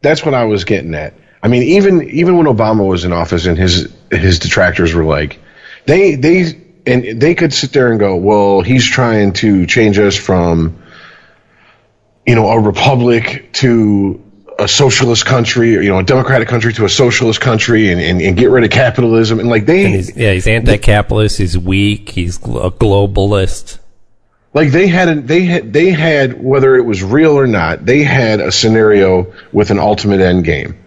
that's what I was getting at. I mean, even even when Obama was in office and his his detractors were like, they they and they could sit there and go, well, he's trying to change us from, you know, a republic to a socialist country, or you know, a democratic country to a socialist country, and, and, and get rid of capitalism, and like they And he's, yeah, he's anti-capitalist. He's weak. He's a globalist. like they had a, they had they had whether it was real or not they had a scenario with an ultimate end game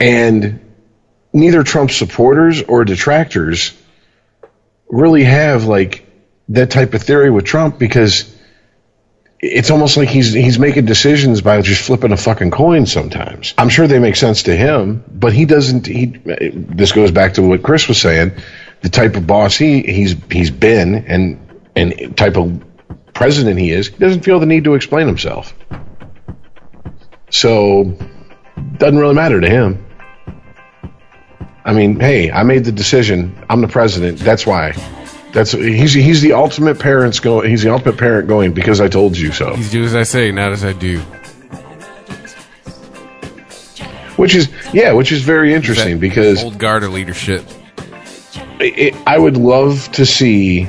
and neither trump supporters or detractors really have like that type of theory with trump because it's almost like he's he's making decisions by just flipping a fucking coin sometimes i'm sure they make sense to him but he doesn't he this goes back to what chris was saying the type of boss he he's he's been and and type of president he is, he doesn't feel the need to explain himself. So, doesn't really matter to him. I mean, hey, I made the decision. I'm the president. That's why. That's he's he's the ultimate parents going. He's the ultimate parent going because I told you so. He's do as I say, not as I do. Which is yeah, which is very interesting That because old guard of leadership. it, I would love to see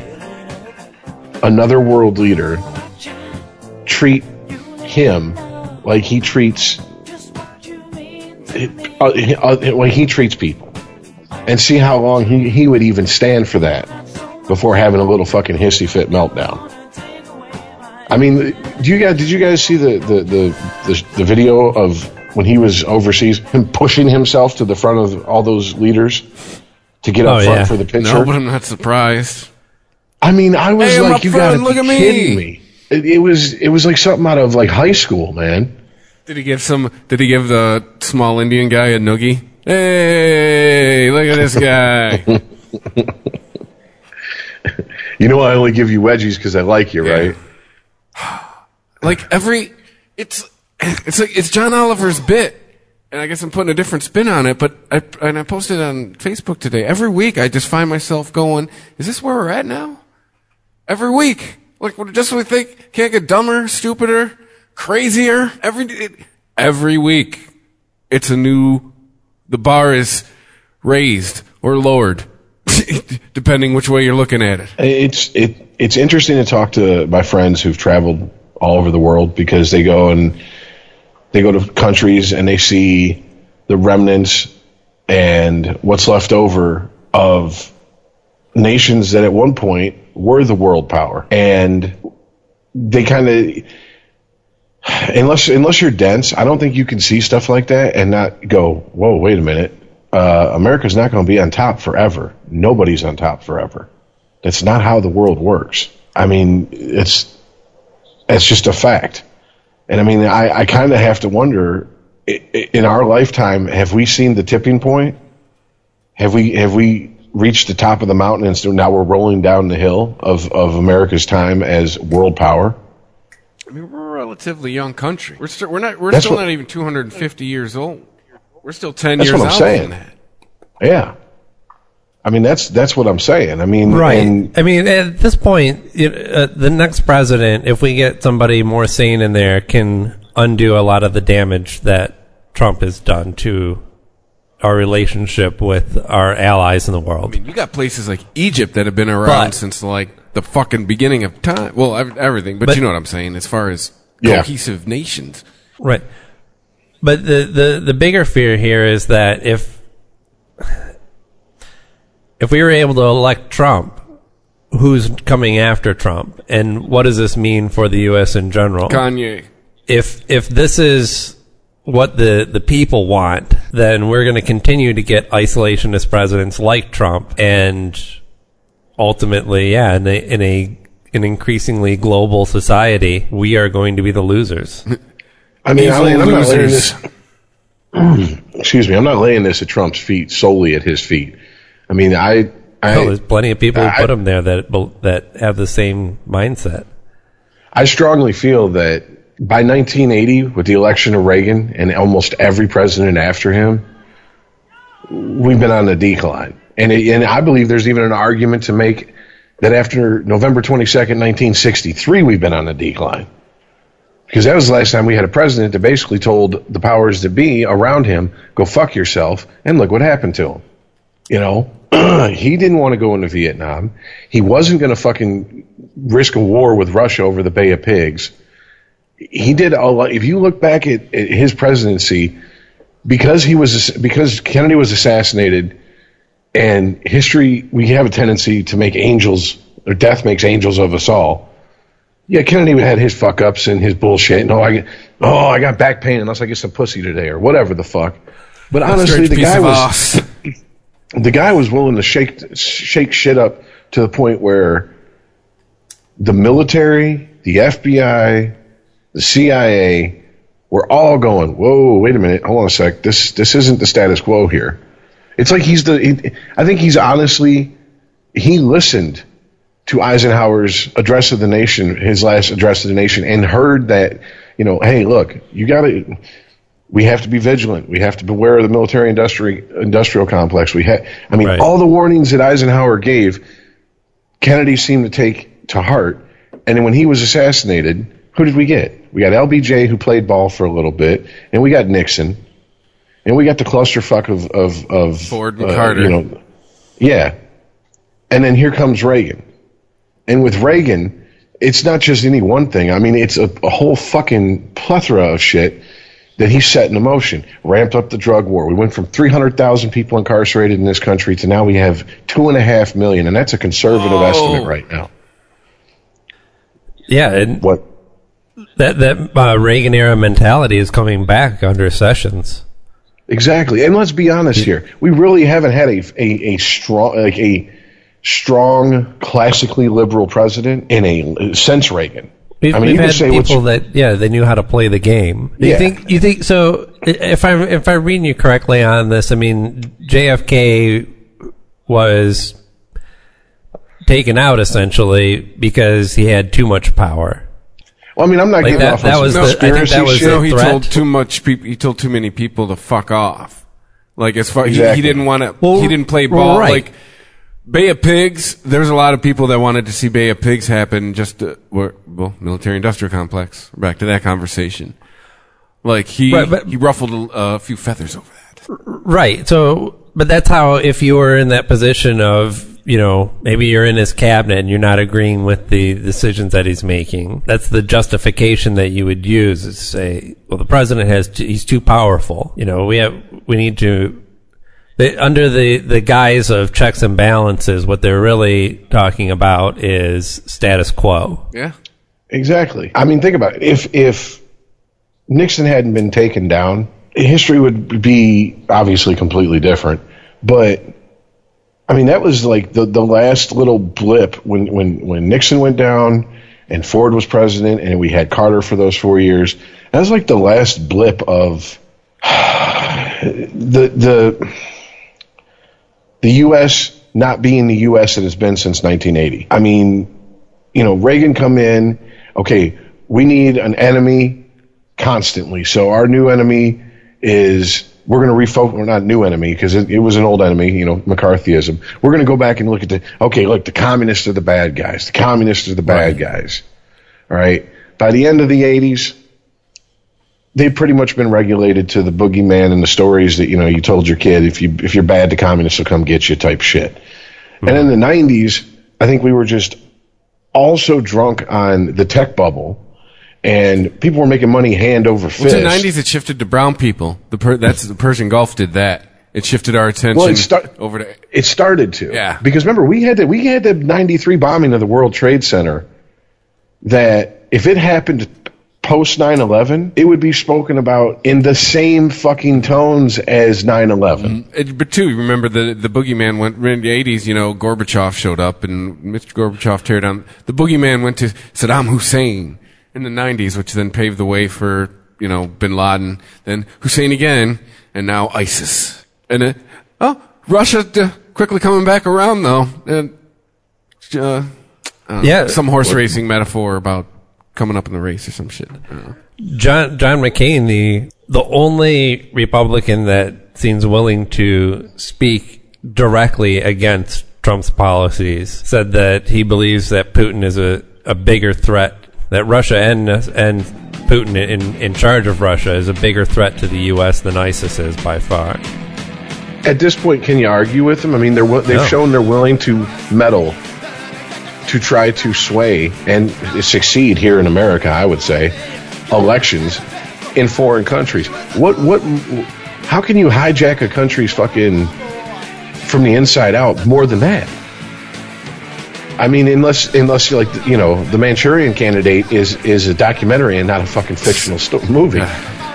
another world leader treat him like he treats uh, uh, like he treats people, and see how long he, he would even stand for that before having a little fucking hissy fit meltdown. I mean, do you guys did you guys see the the the, the, the video of when he was overseas, him pushing himself to the front of all those leaders to get up Oh, front yeah. for the picture? No, but I'm not surprised. I mean, I was Hey, like, you front, gotta look be at me." kidding me. It, it was it was like something out of like high school, man. Did he give some? Did he give the small Indian guy a noogie? Hey, look at this guy. You know, I only give you wedgies because I like you, Yeah. right? like every, it's it's like it's John Oliver's bit, and I guess I'm putting a different spin on it. But I and I posted on Facebook today. Every week, I just find myself going, "Is this where we're at now?" Every week, like just we think can't get dumber, stupider, crazier. Every it, every week, it's a new. The bar is raised or lowered, depending which way you're looking at it. It's it it's interesting to talk to my friends who've traveled all over the world because they go and they go to countries and they see the remnants and what's left over of nations that at one point were the world power and they kind of unless unless you're dense i don't think you can see stuff like that and not go whoa wait a minute uh, america's not going to be on top forever nobody's on top forever that's not how the world works. I mean, it's it's just a fact. And I mean, I, I kind of have to wonder in our lifetime, have we seen the tipping point? Have we have we reached the top of the mountain and so now we're rolling down the hill of, of America's time as world power? I mean, we're a relatively young country. We're still we're not we're That's still what- not even 250 years old. We're still 10 That's years what I'm out saying. that. Yeah. I mean, that's that's what I'm saying. I mean, Right. and- I mean, at this point, you uh, the next president, if we get somebody more sane in there, can undo a lot of the damage that Trump has done to our relationship with our allies in the world. I mean, You got places like Egypt that have been around But- since like the fucking beginning of time. Well, everything, but, But- you know what I'm saying as far as Yeah. cohesive nations. Right. But the, the, the bigger fear here is that if if we were able to elect Trump, who's coming after Trump, and what does this mean for the U.S. in general? Kanye. if if this is what the the people want, then we're going to continue to get isolationist presidents like Trump, and ultimately, yeah, in a in a an increasingly global society, we are going to be the losers. I mean, I, I'm not laying this. excuse me, I'm not laying this at Trump's feet solely at his feet. I mean, I, I, Well, there's plenty of people who put him there that that have the same mindset. I strongly feel that by 1980, with the election of Reagan and almost every president after him, we've been on the decline. And, it, and I believe there's even an argument to make that after November 22nd, 1963, we've been on the decline. Because that was the last time we had a president that basically told the powers that be around him, go fuck yourself, and look what happened to him. You know, he didn't want to go into Vietnam. He wasn't going to fucking risk a war with Russia over the Bay of Pigs. He did a lot. If you look back at, at his presidency, because he was because Kennedy was assassinated, and history we have a tendency to make angels or death makes angels of us all. Yeah, Kennedy had his fuck ups and his bullshit. No, I oh, I got back pain unless I get some pussy today or whatever the fuck. But honestly, the guy was the guy was willing to shake shake shit up to the point where the military, the FBI, the CIA were all going, "Whoa, wait a minute, hold on a sec. This this isn't the status quo here." It's like he's the. He, I think he's honestly he listened to Eisenhower's address of the nation, his last address to the nation, and heard that you know, hey, look, you got to we have to be vigilant. We have to beware of the military industrial industrial complex. We have, I mean, Right. all the warnings that Eisenhower gave, Kennedy seemed to take to heart. And then when he was assassinated, who did we get? We got LBJ who played ball for a little bit, and we got Nixon, and we got the clusterfuck of of, of Ford and uh, Carter. You know, yeah, and then here comes Reagan, and with Reagan, it's not just any one thing. I mean, it's a, a whole fucking plethora of shit that he set in motion. Ramped up the drug war. We went from 300,000 people incarcerated in this country to now we have two and a half million, and that's a conservative Whoa. estimate right now. Yeah, and What? that that uh, Reagan era mentality is coming back under Sessions. Exactly. And let's be honest here. We really haven't had a, a, a strong, like a strong, classically liberal president in a, since Reagan. We've, I mean, we've you had say people that yeah they knew how to play the game. You Yeah. think you think so? If I if I reading you correctly on this, I mean JFK was taken out essentially because he had too much power. Well, I mean, I'm not Like getting that- off that on was some the- I think that was shit. the- No, he threat. told too much people. He told too many people to fuck off. Like as far he, he didn't want to. Well, he didn't play well, ball. right. Like Bay of Pigs. There's a lot of people that wanted to see Bay of Pigs happen. Just uh, well, military industrial complex. Back to that conversation. Like he Right, but- he ruffled a, a few feathers over that. Right. So, but that's how if you were in that position of, you know, maybe you're in his cabinet and you're not agreeing with the decisions that he's making. That's the justification that you would use is say, well, the president has, t- he's too powerful. You know, we have, we need to, they, under the, the guise of checks and balances, what they're really talking about is status quo. Yeah. Exactly. I mean, think about it. If if Nixon hadn't been taken down, history would be obviously completely different. But I mean, that was like the the last little blip when when when Nixon went down and Ford was president, and we had Carter for those four years. That was like the last blip of the the the U.S. not being the U.S. it's been since 1980. I mean, you know, Reagan come in, okay, we need an enemy constantly. So our new enemy is we're going to refocus. We're not new enemy because it, it was an old enemy, you know, McCarthyism. We're going to go back and look at the okay, look, the communists are the bad guys. The communists are the bad guys. All right. By the end of the 80s, they've pretty much been regulated to the boogeyman and the stories that you know you told your kid if you if you're bad, the communists will come get you type shit. And hmm. in the 90s, I think we were just also drunk on the tech bubble, and people were making money hand over fist. In the '90s, it shifted to brown people. The per- that's the Persian Gulf did that. It shifted our attention Well, it start- over to It started to. Yeah. Because remember, we had the, we had the 93 bombing of the World Trade Center that if it happened post 9/11, it would be spoken about in the same fucking tones as 9/11. It, but too, remember the the boogeyman went in the eighties. You know, Gorbachev showed up, and Mr. Gorbachev tear down. The boogeyman went to Saddam Hussein in the nineties, which then paved the way for you know Bin Laden, then Hussein again, and now ISIS. And it, oh, Russia uh, quickly coming back around though, and uh, uh, Yeah. some horse racing metaphor about coming up in the race or some shit. I don't know. John John McCain, the the only Republican that seems willing to speak directly against Trump's policies, said that he believes that Putin is a, a bigger threat, that Russia and and Putin in in charge of Russia is a bigger threat to the U.S. than ISIS is by far. At this point, can you argue with them? I mean, they're they've No. shown they're willing to meddle to try to sway and succeed here in America. I would say elections in foreign countries. What what? How can you hijack a country's fucking from the inside out more than that? I mean, unless unless you're like you know the Manchurian Candidate is is a documentary and not a fucking fictional movie.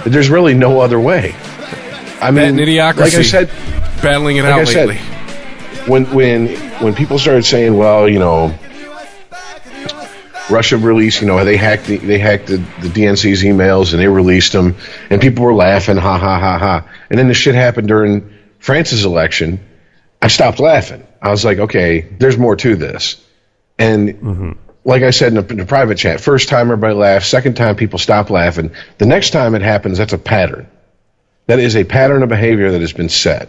There's really no other way. I mean, idiocracy. like I said, battling it like out I said, when when when people started saying, well, you know, Russia released, you know, they hacked the, they hacked the, the DNC's emails and they released them, and people were laughing, ha ha ha ha. And then the shit happened during France's election. I stopped laughing. I was like, okay, there's more to this. And mm-hmm. like I said in the, in the private chat, first time everybody laughs, second time people stop laughing. The next time it happens, that's a pattern. That is a pattern of behavior that has been set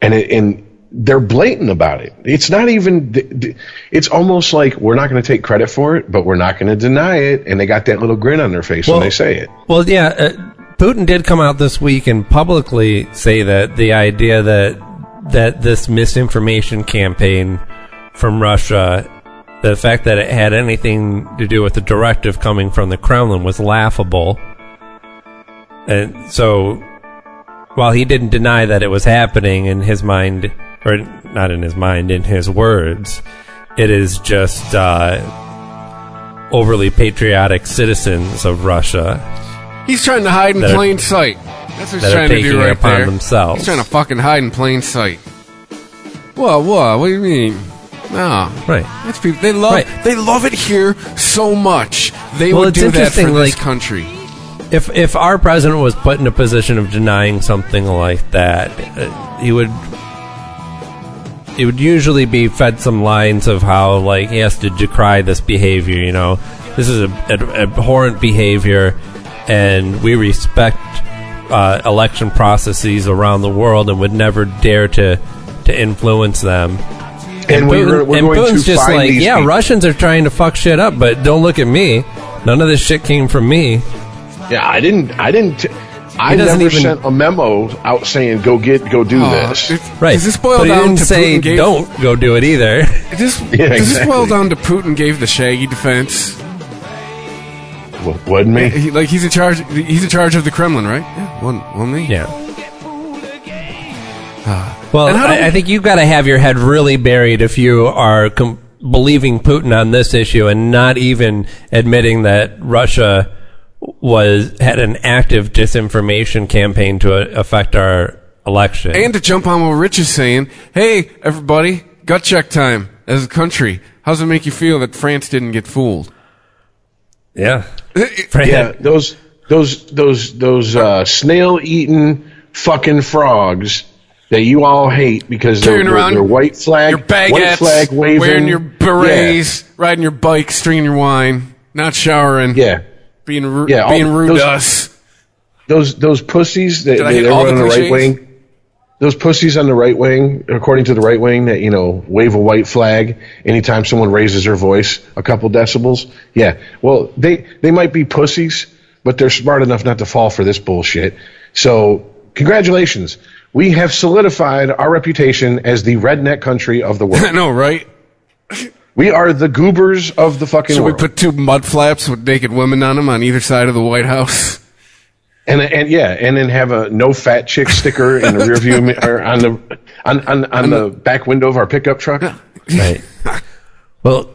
and it, and they're blatant about it. It's not even. It's almost like we're not going to take credit for it, but we're not going to deny it. And they got that little grin on their face when they say it. Well, yeah, uh, Putin did come out this week and publicly say that the idea that that this misinformation campaign from Russia, the fact that it had anything to do with the directive coming from the Kremlin was laughable. And so, while he didn't deny that it was happening in his mind, or not in his mind, in his words, it is just uh, overly patriotic citizens of Russia He's trying to hide in that are- plain sight. That's what he's that are trying to do right upon there. themselves. He's trying to fucking hide in plain sight. What? What? What do you mean? No, Right. That's people. They love. Right. They love it here so much. They Well, would do that for interesting, this like- country. if if our president was put in a position of denying something like that, uh, he would he would usually be fed some lines of how like he has to decry this behavior. You know, this is a, a abhorrent behavior, and we respect uh, election processes around the world and would never dare to to influence them. And we're, Putin- we're and going Putin's to just find like, yeah, people. Russians are trying to fuck shit up, but don't look at me. None of this shit came from me. Yeah, I didn't. I didn't. I doesn't never even- sent a memo out saying go get go do Uh, this. it- Right. Does this boil but down to say Putin gave, don't go do it either. Does, this- Yeah, does this boil down to Putin gave the Shaggy defense? W- Wasn't me? He, like he's in charge. He's in charge of the Kremlin, right? Yeah. One, one me. Yeah. Well, And how do we- I, I think you've got to have your head really buried if you are com- believing Putin on this issue and not even admitting that Russia was had an active disinformation campaign to uh, affect our election. And to jump on what Rich is saying, hey, everybody, gut check time as a country. How does it make you feel that France didn't get fooled? yeah, Yeah, those those those those uh, snail eating fucking frogs that you all hate because they're, they're, around they're white flag, your baguettes, white flag waving, wearing your berets, riding your bike, stringing your wine, not showering, Yeah, yeah. Being ru- Yeah, being rude those- to us. Those those pussies that, that everyone on the right wing. Those pussies on the right wing, according to the right wing, that you know wave a white flag anytime someone raises their voice a couple decibels. Yeah, well, they they might be pussies, but they're smart enough not to fall for this bullshit. So, congratulations, we have solidified our reputation as the redneck country of the world. I know, right? we are the goobers of the fucking So we world. put two mud flaps with naked women on them on either side of the White House. and and yeah, and then have a no fat chick sticker in the rear view mi- or on the on on, on the back window of our pickup truck. right. well,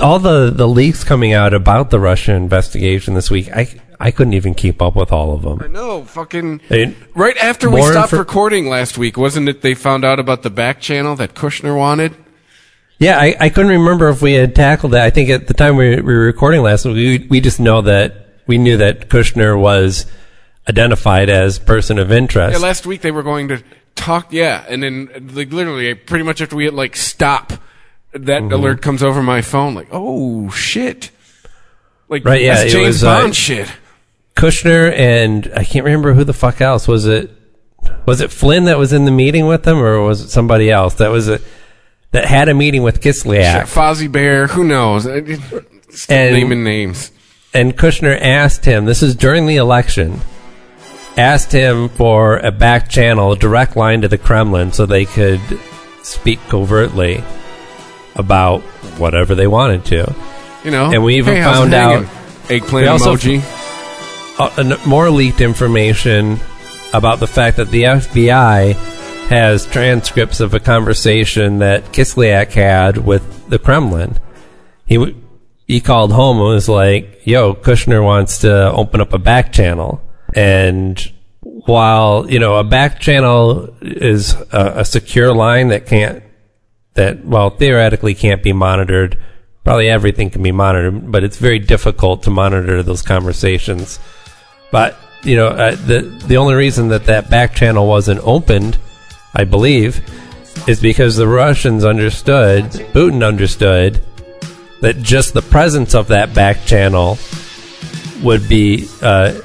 all the the leaks coming out about the Russia investigation this week, I I couldn't even keep up with all of them. No, fucking. They- Right after we stopped infor- recording last week, wasn't it? They found out about the back channel that Kushner wanted. Yeah, I, I couldn't remember if we had tackled that. I think at the time we, we were recording last week, we, we just know that we knew that Kushner was identified as person of interest. Yeah, last week they were going to talk. Yeah, and then like literally, pretty much after we hit like stop, that Mm-hmm. alert comes over my phone. Like, oh shit! Like, Right, yeah, that's it James was, uh, shit. Kushner and I can't remember who the fuck else was it. Was it Flynn that was in the meeting with them, or was it somebody else that was a that had a meeting with Kislyak? Fozzie Bear, who knows? Stop And- naming names. and Kushner asked him, this is during the election, asked him for a back channel, a direct line to the Kremlin so they could speak covertly about whatever they wanted to. You know, And we even hey, found out- eggplant emoji. Uh, more leaked information about the fact that the FBI has transcripts of a conversation that Kislyak had with the Kremlin. He he called home and was like, "Yo, Kushner wants to open up a back channel." And while you know a back channel is a, a secure line that can't that well theoretically can't be monitored. Probably everything can be monitored, but it's very difficult to monitor those conversations. But you know, uh, the the only reason that that back channel wasn't opened, I believe, is because the Russians understood, Putin understood, that just the presence of that back channel would be uh,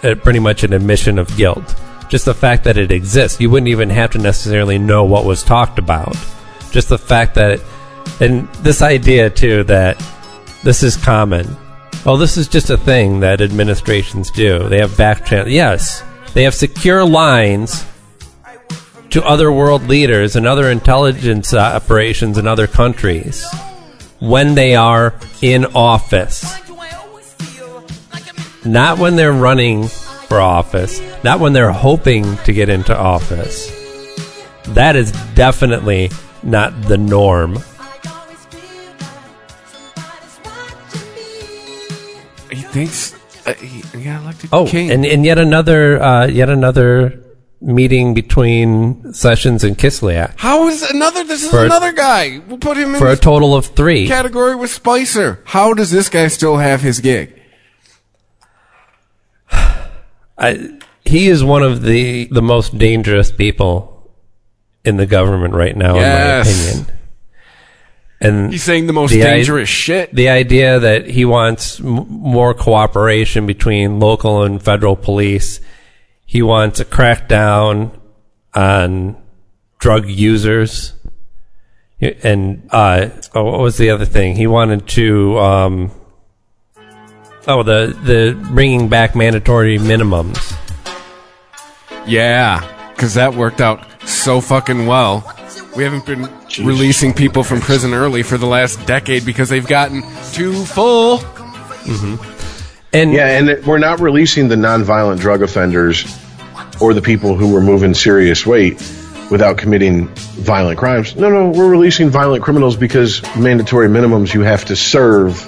pretty much an admission of guilt. Just the fact that it exists, you wouldn't even have to necessarily know what was talked about. Just the fact that, and this idea too that this is common. Well, this is just a thing that administrations do. They have back channel. Yes, they have secure lines to other world leaders and other intelligence uh, operations in other countries when they are in office. Not when they're running for office, not when they're hoping to get into office. That is definitely not the norm. He thinks uh, he, he got elected Oh, king. and, and yet another uh, yet another meeting between Sessions and Kislyak How is another? This is For another guy. We'll put him in for a total of three. category with Spicer. How does this guy still have his gig? I, he is one of the the most dangerous people in the government right now, Yes. in my opinion. And He's saying the most The i- dangerous shit. the idea that he wants m- more cooperation between local and federal police. He wants a crackdown on drug users. And uh, oh, what was the other thing? He wanted to. Um, oh, the the bringing back mandatory minimums. Yeah, because that worked out so fucking well. We haven't been releasing people from prison early for the last decade because they've gotten too full. And Yeah, and it- we're not releasing the nonviolent drug offenders or the people who were moving serious weight without committing violent crimes. No, no, we're releasing violent criminals because mandatory minimums you have to serve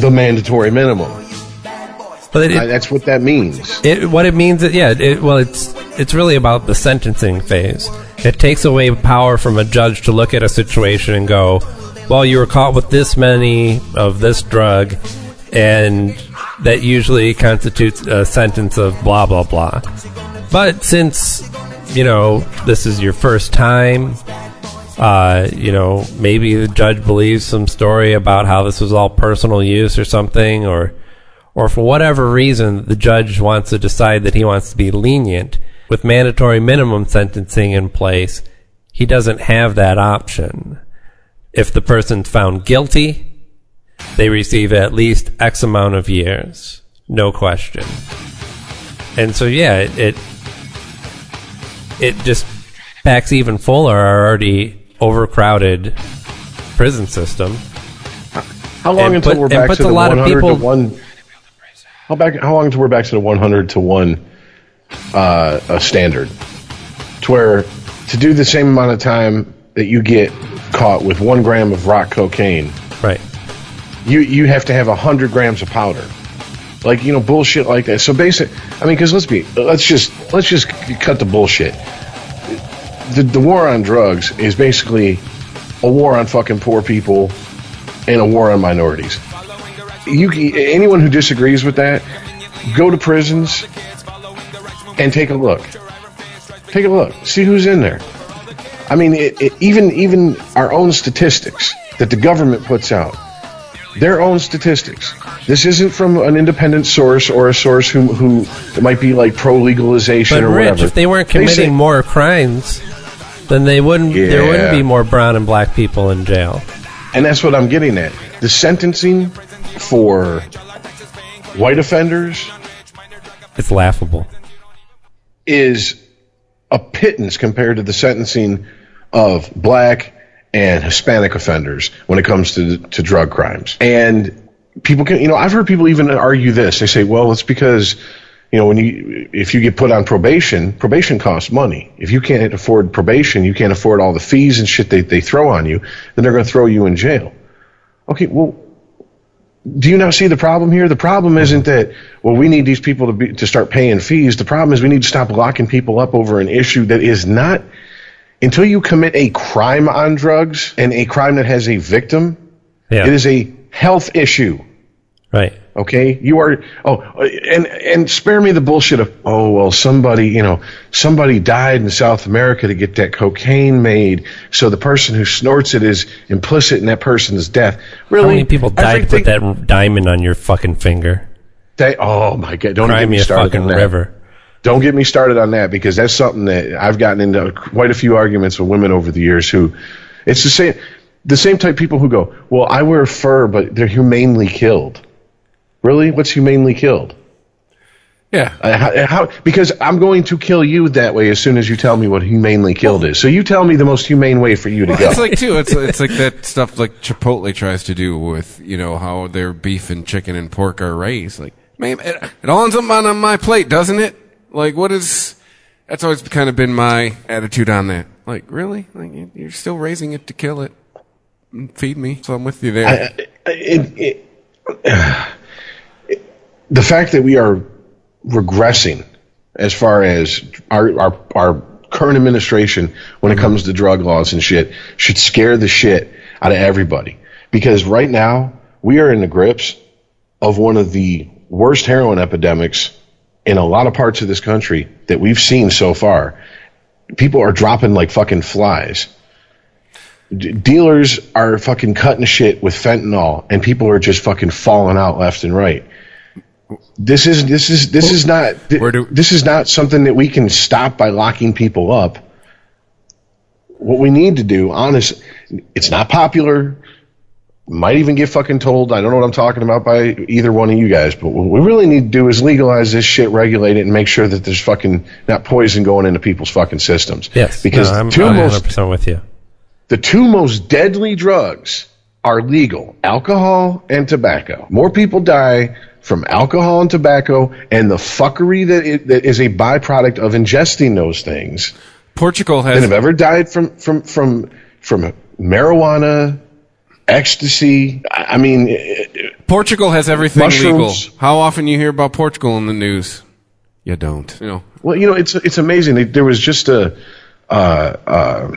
the mandatory minimum. but it, I- that's what that means. It, what it means, yeah. It, well, it's it's really about the sentencing phase. It takes away power from a judge to look at a situation and go, "Well, you were caught with this many of this drug, and that usually constitutes a sentence of blah blah blah." But since you know this is your first time, uh, you know maybe the judge believes some story about how this was all personal use or something, or or for whatever reason the judge wants to decide that he wants to be lenient with mandatory minimum sentencing in place, he doesn't have that option. If the person's found guilty, they receive at least X amount of years, no question. And so, yeah, it it, it just packs even fuller our already overcrowded prison system. How long until put- we're back to a the lot of 100 people- to 1? How back how long until we're back to the 100 to 1 uh, uh, standard? To where to do the same amount of time that you get caught with 1 gram of rock cocaine, Right. You you have to have 100 grams of powder. Like, you know, bullshit like that. So basic I mean cuz let's be let's just let's just cut the bullshit. The the war on drugs is basically a war on fucking poor people and a war on minorities. You anyone who disagrees with that, go to prisons and take a look. Take a look. See who's in there. I mean, it, it, even even our own statistics that the government puts out, their own statistics. This isn't from an independent source or a source who who might be like pro legalization or Rich, whatever. if they weren't say- committing more crimes, then they wouldn't. There wouldn't be more brown and black people in jail. And that's what I'm getting at. The sentencing for white offenders It's laughable. is a pittance compared to the sentencing of black and Hispanic offenders when it comes to to drug crimes. And people can, you know, I've heard people even argue this. They say, "Well, it's because." You know, when you if you get put on probation, probation costs money. If you can't afford probation, you can't afford all the fees and shit they, they throw on you, then they're going to throw you in jail. Okay, well, do you not see the problem here? The problem isn't mm-hmm. that well we need these people to be to start paying fees. The problem is we need to stop locking people up over an issue that is not until you commit a crime on drugs and a crime that has a victim, Yeah. it is a health issue. right. Okay, you are. Oh, and and spare me the bullshit of oh well, somebody you know somebody died in South America to get that cocaine made, so the person who snorts it is implicit in that person's death. Really, How many people died to put that diamond on your fucking finger? They, oh my god! Don't Cry get me me a started fucking river. Don't get me started on that because that's something that I've gotten into quite a few arguments with women over the years who, it's the same, the same type of people who go, well, I wear fur, but they're humanely killed. Really? What's humanely killed? Yeah. Uh, how, how, because I'm going to kill you that way as soon as you tell me what humanely killed is. So you tell me the most humane way for you to go. It's like too. It's it's like that stuff like Chipotle tries to do with you know how their beef and chicken and pork are raised. Like, man, it, it all ends up on my plate, doesn't it? Like, what is? That's always kind of been my attitude on that. Like, really? Like, you- you're still raising it to kill it, mm, feed me. So I'm with you there. it, it, the fact that we are regressing as far as our our, our current administration when it mm-hmm. comes to drug laws and shit should scare the shit out of everybody because right now we are in the grips of one of the worst heroin epidemics in a lot of parts of this country that we've seen so far. People are dropping like fucking flies. D- dealers are fucking cutting shit with fentanyl, and people are just fucking falling out left and right. This is this is this is not Where do- this is not something that we can stop by locking people up. What we need to do, honest, it's not popular. Might even get fucking told. I don't know what I'm talking about by either one of you guys, but what we really need to do is legalize this shit, regulate it, and make sure that there's fucking not poison going into people's fucking systems. Yes, because no, I'm, two I'm most 100% with you. the two most deadly drugs are legal alcohol and tobacco. More people die from alcohol and tobacco and the fuckery that, it, that is a byproduct of ingesting those things Portugal than has have ever died from, from, from, from marijuana, ecstasy. I I mean, it- Portugal has everything Mushrooms. legal. How often you hear about Portugal in the news? You don't. You know. Well, you know, it's it's amazing. They, there was just a, uh, uh,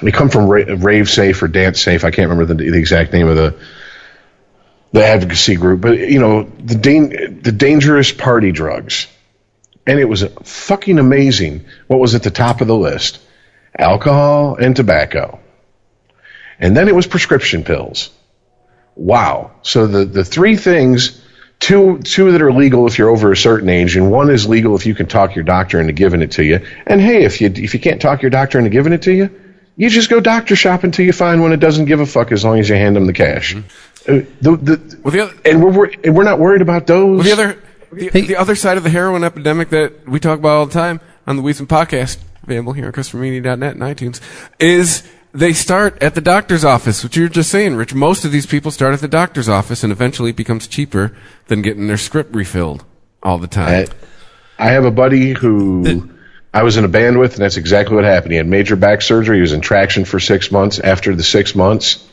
they come from Ra- Rave Safe or Dance Safe. I can't remember the, the exact name of the the advocacy group, but you know the dan- the dangerous party drugs, and it was fucking amazing. What was at the top of the list? Alcohol and tobacco, and then it was prescription pills. Wow! So the the three things two two that are legal if you're over a certain age, and one is legal if you can talk your doctor into giving it to you. And hey, if you if you can't talk your doctor into giving it to you, you just go doctor shop until you find one that doesn't give a fuck as long as you hand them the cash. Uh, the, the, Well, the other, and we're, we're and we're not worried about those. well, the other, the, the other side of the heroin epidemic that we talk about all the time on the Weasel podcast, available here on ChristopherMedia.net and iTunes, is they start at the doctor's office, which you're just saying, Rich. Most of these people start at the doctor's office, and eventually it becomes cheaper than getting their script refilled all the time. I, I have a buddy who I was in a band with, and that's exactly what happened. He had major back surgery. He was in traction for six months. After the six months,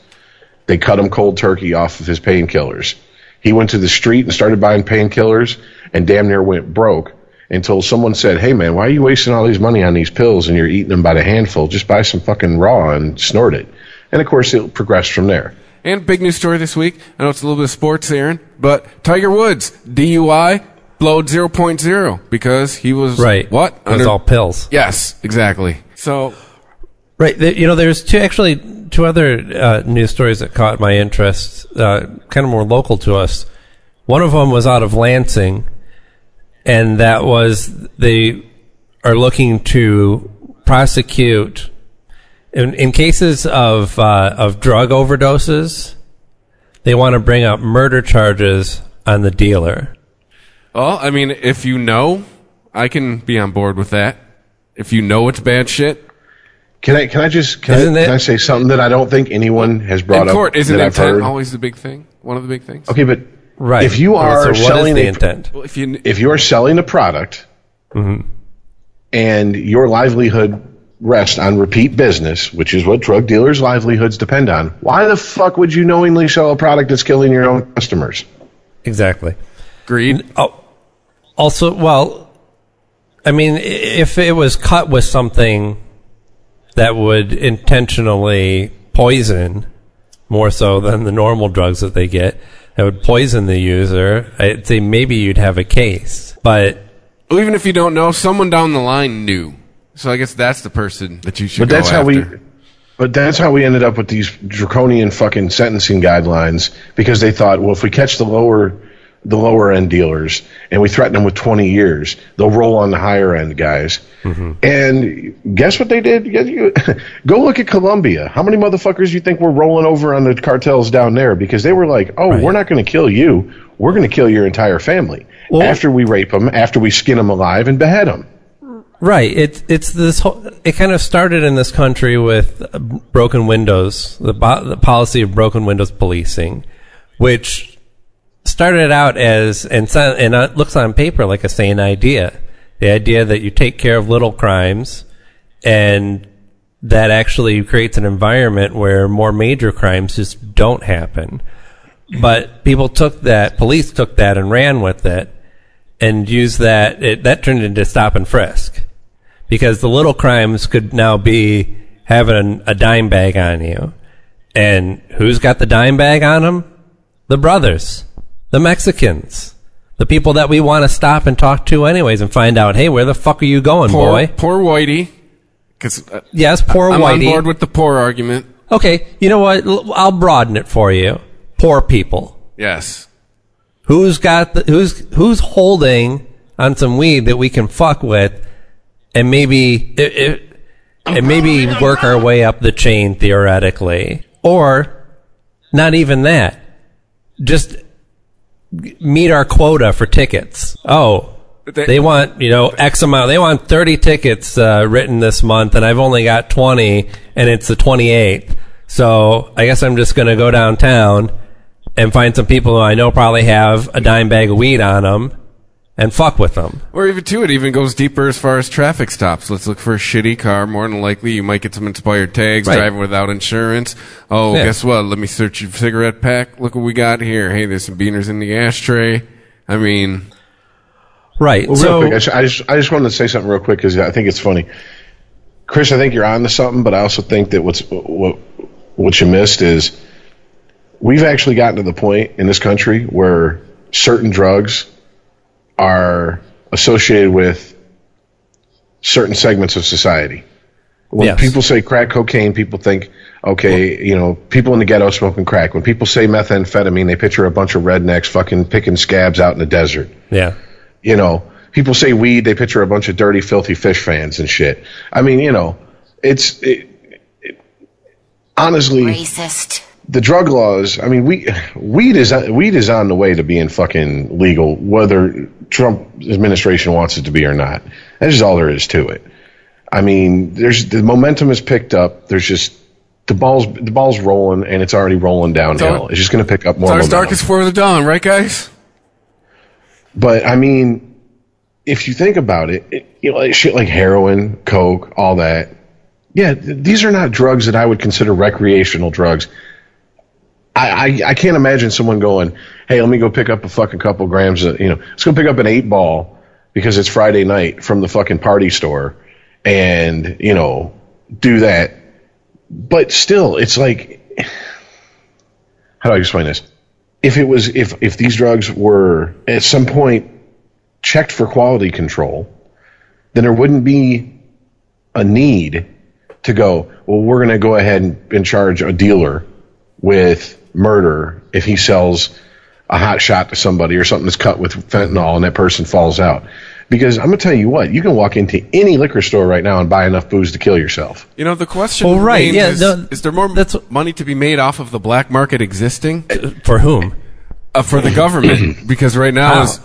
they cut him cold turkey off of his painkillers. He went to the street and started buying painkillers, and damn near went broke until someone said, "Hey man, why are you wasting all these money on these pills and you're eating them by the handful? Just buy some fucking raw and snort it." And of course, it progressed from there. And big news story this week. I know it's a little bit of sports, Aaron, but Tiger Woods DUI blowed 0.0 because he was Right. What? It was all pills. Yes, exactly. So Right. The, you know, there's two actually two other uh, news stories that caught my interest, uh, kind of more local to us. One of them was out of Lansing, and that was they are looking to prosecute in, in cases of uh, of drug overdoses. They want to bring up murder charges on the dealer. Well, I mean, if you know, I can be on board with that. If you know it's bad shit, Can I can I just can, I, Isn't can I say something that I don't think anyone has brought in court, up isn't that intent always the big thing? One of the big things. Okay, but Right. if you are so selling the a, intent? Well, if you if you are selling a product mm-hmm. and your livelihood rests on repeat business, which is what drug dealers' livelihoods depend on, why the fuck would you knowingly sell a product that's killing your own customers? Exactly. agreed, Oh, also, well, I mean, if it was cut with something that would intentionally poison more so than the normal drugs that they get, that would poison the user, I'd say maybe you'd have a case. But Well, even if you don't know, someone down the line knew. So I guess that's the person that you should. But go that's how we. But that's how we ended up with these draconian fucking sentencing guidelines because they thought, well, if we catch the lower, the lower end dealers and we threaten them with 20 years, they'll roll on the higher end guys. And guess what they did? Go look at Colombia. How many motherfuckers you think were rolling over on the cartels down there because they were like, oh, Right. we're not going to kill you. We're going to kill your entire family Well- after we rape them, after we skin them alive and behead them. Right. It's it's this whole. It kind of started in this country with uh, broken windows, the, the policy of broken windows policing, which started out as and so- and it looks on paper like a sane idea. The idea that you take care of little crimes, and that actually creates an environment where more major crimes just don't happen. But people took that, police took that and ran with it and used that. It, that turned into stop and frisk because the little crimes could now be having a dime bag on you, and who's got the dime bag on them? The brothers, the Mexicans, the people that we want to stop and talk to anyways, and find out, hey, where the fuck are you going, Poor, boy? poor Whitey. Because uh, Yes, poor I'm on Whitey. board with the poor argument. Okay, you know what? I'll broaden it for you. Poor people. Yes. Who's got the, who's who's holding on some weed that we can fuck with, and maybe it, it, and maybe work our way up the chain theoretically, or not even that. Just meet our quota for tickets. Oh. They- They want, you know, X amount. They want 30 tickets uh, written this month, and I've only got 20, and it's the 28th. So I guess I'm just going to go downtown and find some people who I know probably have a dime bag of weed on them and fuck with them. Or even too, it even goes deeper as far as traffic stops. Let's look for a shitty car. More than likely, you might get some expired tags, Right. driving without insurance. Oh, Yeah. guess what? Let me search your cigarette pack. Look what we got here. Hey, there's some beaners in the ashtray. I mean, Right. Well, so real quick, I just, I just I just wanted to say something real quick because I think it's funny. Chris, I think you're on to something, but I also think that what's what what you missed is we've actually gotten to the point in this country where certain drugs are associated with certain segments of society. When Yes. people say crack cocaine, people think, okay, you know, people in the ghetto smoking crack. When people say methamphetamine, they picture a bunch of rednecks fucking picking scabs out in the desert yeah. you know, people say weed, they picture a bunch of dirty, filthy Phish fans and shit. I mean, you know, it's it, it, honestly Racist. The drug laws. I mean, we weed is weed is on the way to being fucking legal, whether Trump administration wants it to be or not. That's just all there is to it. I mean, there's the momentum is picked up. There's just the ball's the ball's rolling and it's already rolling downhill. So- It's just going to pick up more. It's darkest before the dawn, right, guys? But I mean, if you think about it, it you know, like shit like heroin, coke, all that. Yeah, th- these are not drugs that I would consider recreational drugs. I, I I can't imagine someone going, "Hey, let me go pick up a fucking couple grams of, you know, let's go pick up an eight ball because it's Friday night from the fucking party store, and you know, do that." But still, it's like, how do I explain this? if it was if if these drugs were at some point checked for quality control, then there wouldn't be a need to go. Well, we're going to go ahead and, and charge a dealer with murder if he sells a hot shot to somebody or something that's cut with fentanyl and that person falls out. Because I'm going to tell you what, you can walk into any liquor store right now and buy enough booze to kill yourself. You know, the question Well, right, yeah, is, no, is there more that's- money to be made off of the black market existing For whom? uh, for the government? Because right now How? is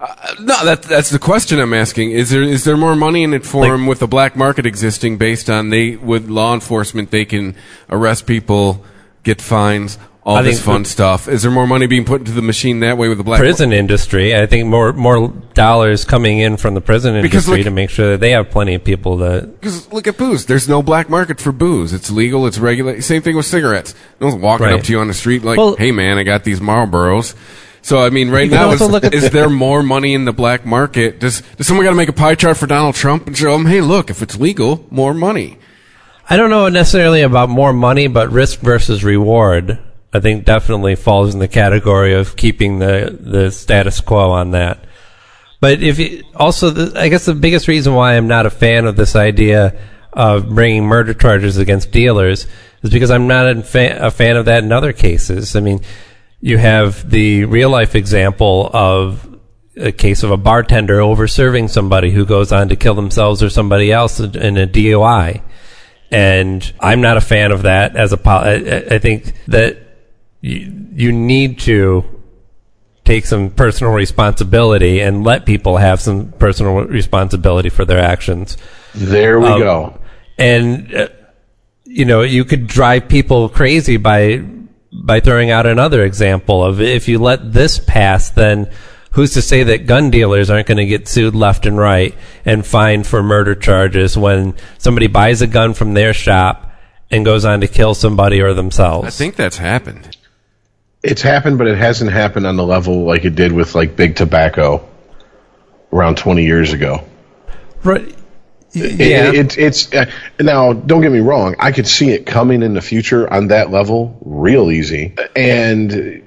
uh, no, that, that's the question I'm asking. Is there is there more money in it for them with the black market existing based on they with law enforcement they can arrest people, get fines, all I this fun the- stuff? Is there more money being put into the machine that way with the black Prison industry. I think more more dollars coming in from the prison Because industry look- to make sure that they have plenty of people to. Because look at booze. There's no black market for booze. It's legal. It's regulated. Same thing with cigarettes. No one's walking Right. up to you on the street like, Well- "Hey, man, I got these Marlboros." So I mean, right now, is, look is there more money in the black market? Does does someone got to make a pie chart for Donald Trump and show him, "Hey, look, if it's legal, more money." I don't know necessarily about more money, but risk versus reward. I think definitely falls in the category of keeping the the status quo on that. But if you, also, the, I guess the biggest reason why I'm not a fan of this idea of bringing murder charges against dealers is because I'm not a, fa- a fan of that in other cases. I mean, you have the real life example of a case of a bartender over serving somebody who goes on to kill themselves or somebody else in a DUI. And I'm not a fan of that as a I think that you, you need to take some personal responsibility and let people have some personal responsibility for their actions. There we Um, go. And uh, you know, you could drive people crazy by by throwing out another example of if you let this pass, then who's to say that gun dealers aren't going to get sued left and right and fined for murder charges when somebody buys a gun from their shop and goes on to kill somebody or themselves? I think that's happened. It's happened, but it hasn't happened on the level like it did with like big tobacco. around 20 years ago. Right. Yeah. it, it's uh, now. Don't get me wrong. I could see it coming in the future on that level, real easy. And th-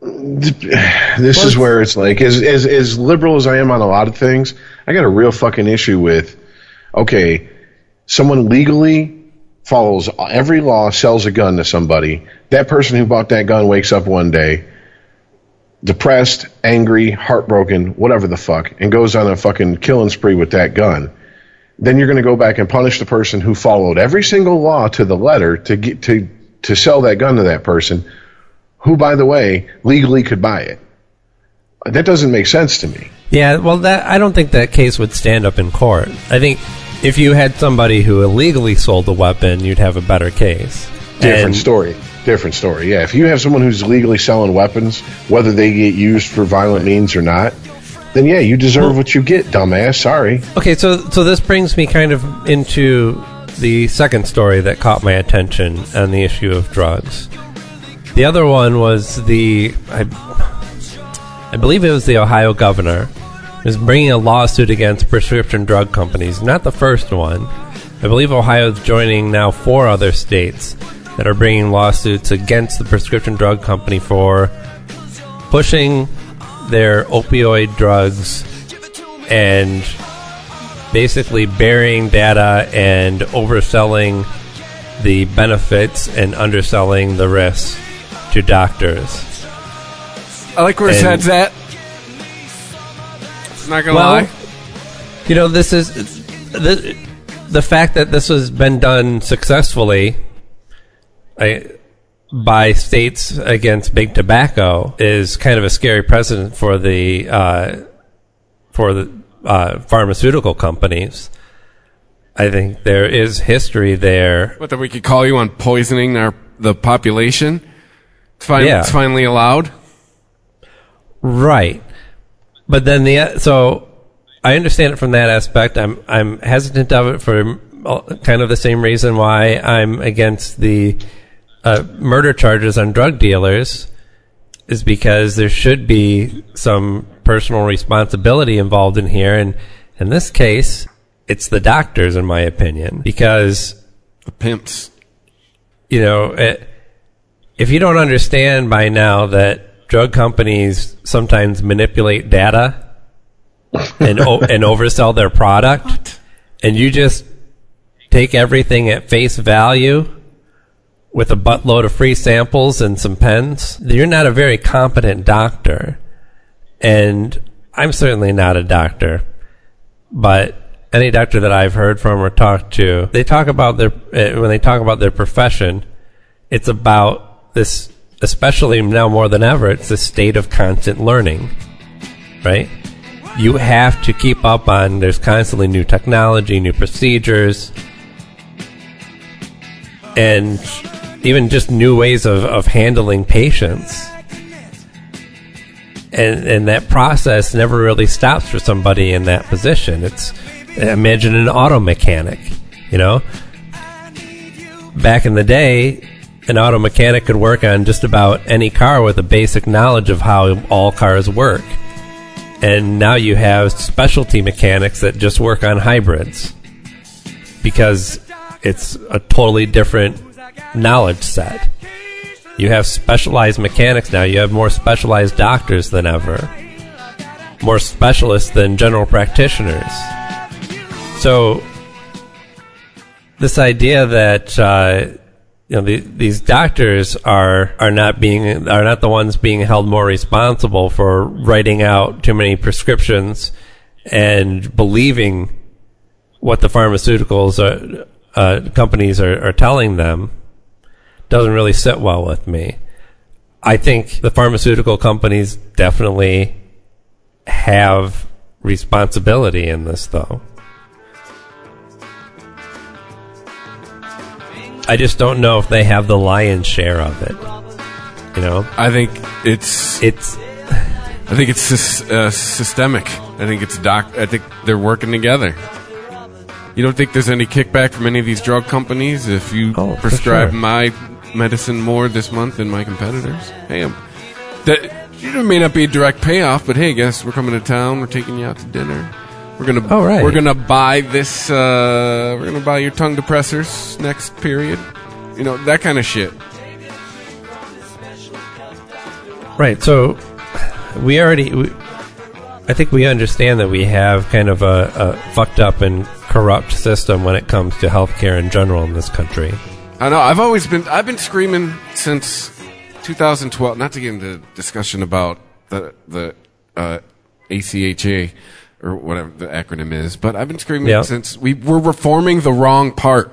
this is where it's like, as, as as liberal as I am on a lot of things, I got a real fucking issue with. Okay, someone legally follows every law, sells a gun to somebody. That person who bought that gun wakes up one day depressed, angry, heartbroken, whatever the fuck, and goes on a fucking killing spree with that gun then you're going to go back and punish the person who followed every single law to the letter to get to to sell that gun to that person, who, by the way, legally could buy it. That doesn't make sense to me. Yeah, well, that I don't think that case would stand up in court. I think if you had somebody who illegally sold the weapon, you'd have a better case. Different And- story. Different story. Yeah, if you have someone who's legally selling weapons, whether they get used for violent means or not, then yeah, you deserve what you get, dumbass. Sorry. Okay, so so this brings me kind of into the second story that caught my attention on the issue of drugs. The other one was the I, I believe it was the Ohio governor is bringing a lawsuit against prescription drug companies. Not the first one. I believe Ohio is joining now four other states that are bringing lawsuits against the prescription drug company for pushing their opioid drugs and basically burying data and overselling the benefits and underselling the risks to doctors. I like where his head's at. Not gonna Well, lie. You know, this is the the fact that this has been done successfully I, by states against big tobacco is kind of a scary precedent for the uh, for the uh, pharmaceutical companies. I think there is history there. What that we could call you on poisoning our the population. It's, fin- Yeah. it's finally allowed. Right. But then the so I understand it from that aspect. I'm I'm hesitant of it for kind of the same reason why I'm against the uh, murder charges on drug dealers is because there should be some personal responsibility involved in here and in this case it's the doctors in my opinion because The pimps. you know, it, if you don't understand by now that drug companies sometimes manipulate data and o- and oversell their product, and you just take everything at face value with a buttload of free samples and some pens, you're not a very competent doctor. And I'm certainly not a doctor, but any doctor that I've heard from or talked to, they talk about their uh, when they talk about their profession, it's about this, especially now more than ever, it's a state of constant learning, right? You have to keep up on. There's constantly new technology, new procedures, and even just new ways of, of handling patients. And and that process never really stops for somebody in that position. It's imagine an auto mechanic, you know. Back in the day, an auto mechanic could work on just about any car with a basic knowledge of how all cars work. And now you have specialty mechanics that just work on hybrids because it's a totally different knowledge set. You have specialized mechanics now. You have more specialized doctors than ever, more specialists than general practitioners. So, this idea that uh, you know the, these doctors are are not being are not the ones being held more responsible for writing out too many prescriptions and believing what the pharmaceuticals are, uh, companies are, are telling them doesn't really sit well with me. I think the pharmaceutical companies definitely have responsibility in this, though. I just don't know if they have the lion's share of it. You know, I think it's it's I think it's uh, systemic. I think it's doc. I think they're working together. You don't think there's any kickback from any of these drug companies if you Oh, prescribe sure. my medicine more this month than my competitors? Hey, um, that It may not be a direct payoff, but hey, guess we're coming to town. We're taking you out to dinner. We're gonna Oh, right. we're gonna buy this. Uh, we're gonna buy your tongue depressors next period. You know that kind of shit. Right. So we already, we, I think we understand that we have kind of a, a fucked up and corrupt system when it comes to healthcare in general in this country. I know. I've always been. I've been screaming since 2012. Not to get into discussion about the the uh, ACHA or whatever the acronym is, but I've been screaming Yeah. since we we're reforming the wrong part.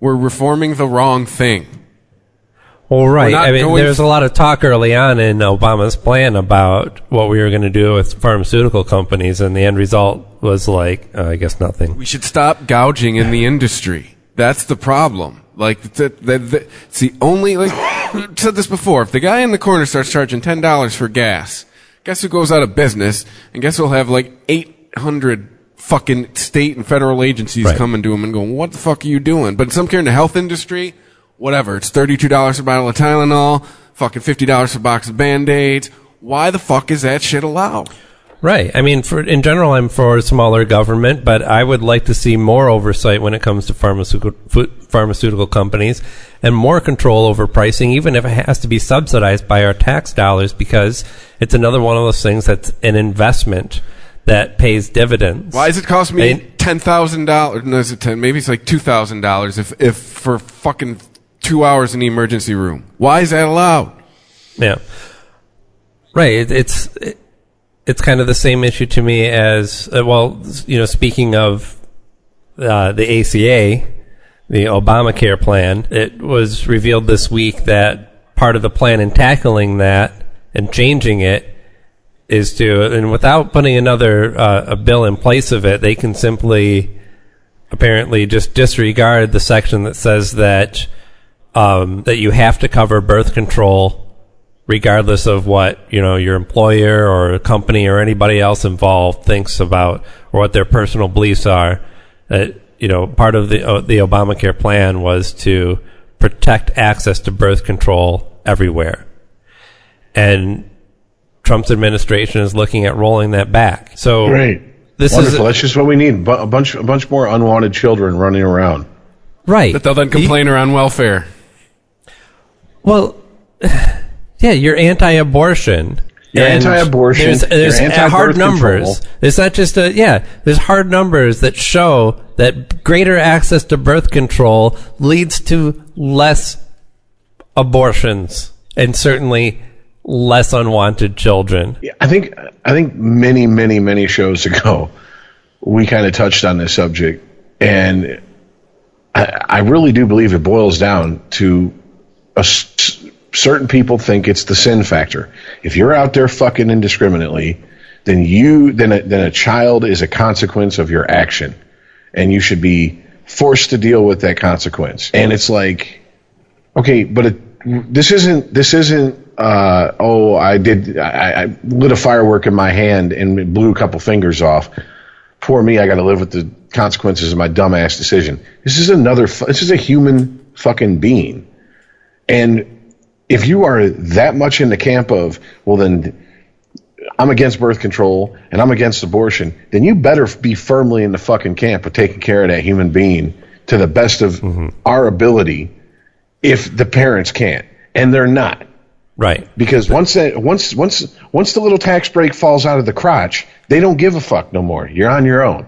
We're reforming the wrong thing. Well, right. I mean, there's a lot of talk early on in Obama's plan about what we were going to do with pharmaceutical companies, and the end result was like, uh, I guess nothing. We should stop gouging in the industry. That's the problem. Like, the, it's the only, like, I've said this before. If the guy in the corner starts charging $10 for gas, guess who goes out of business? And guess who'll have like 800 fucking state and federal agencies Right. coming to him and going, what the fuck are you doing? But some care in the health industry, whatever. It's $32 a bottle of Tylenol, fucking $50 for a box of Band-Aids. Why the fuck is that shit allowed? Right. I mean, for in general, I'm for smaller government, but I would like to see more oversight when it comes to pharmaceutical pharmaceutical companies and more control over pricing, even if it has to be subsidized by our tax dollars, because it's another one of those things that's an investment that pays dividends. Why does it cost me ten thousand dollars? No, is it ten? Maybe it's like two thousand dollars if if for fucking two hours in the emergency room. Why is that allowed? Yeah. Right. It, it's it, it's kind of the same issue to me as uh, well. You know, speaking of uh, the ACA, the Obamacare plan, it was revealed this week that part of the plan in tackling that and changing it is to, and without putting another uh, a bill in place of it, they can simply apparently just disregard the section that says that um, that you have to cover birth control regardless of what you know your employer or company or anybody else involved thinks about or what their personal beliefs are. That you know, part of the uh, the Obamacare plan was to protect access to birth control everywhere, and Trump's administration is looking at rolling that back. So Great. this Wonderful. is That's just what we need. Bu- A bunch, a bunch more unwanted children running around. right. That they'll then complain are on welfare. Well, yeah, you're anti-abortion. You're And anti-abortion, There's, there's you're anti-birth hard control. numbers. It's not just a yeah. There's hard numbers that show that greater access to birth control leads to less abortions and certainly less unwanted children. I think I think many many many shows ago we kind of touched on this subject, and I, I really do believe it boils down to a certain people think it's the sin factor. If you're out there fucking indiscriminately, then you then a, then a child is a consequence of your action, and you should be forced to deal with that consequence. And it's like Okay, but it, this isn't this isn't. Uh, oh, I did. I, I lit a firework in my hand and blew a couple fingers off. Poor me. I got to live with the consequences of my dumbass decision. This is another. This is a human fucking being, and if you are that much in the camp of well, then I'm against birth control and I'm against abortion, then you better be firmly in the fucking camp of taking care of that human being to the best of our ability if the parents can't. And they're not. Right. Because once that once once once the little tax break falls out of the crotch, they don't give a fuck no more. You're on your own.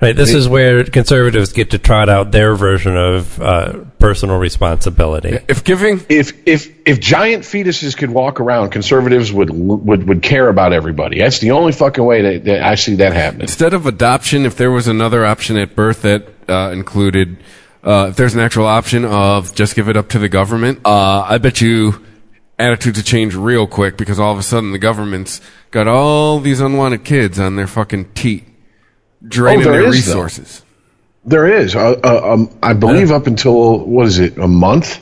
Right. This is where conservatives get to trot out their version of uh, personal responsibility. If giving If if if giant fetuses could walk around, conservatives would would would care about everybody. That's the only fucking way that, that I see that happening. instead of adoption, if there was another option at birth that uh, included, uh, if there's an actual option of just give it up to the government, uh, I bet you attitudes to change real quick because all of a sudden the government's got all these unwanted kids on their fucking teat, draining Oh, their is, though. resources. There is. Uh, uh, um, I believe up until what is it, a month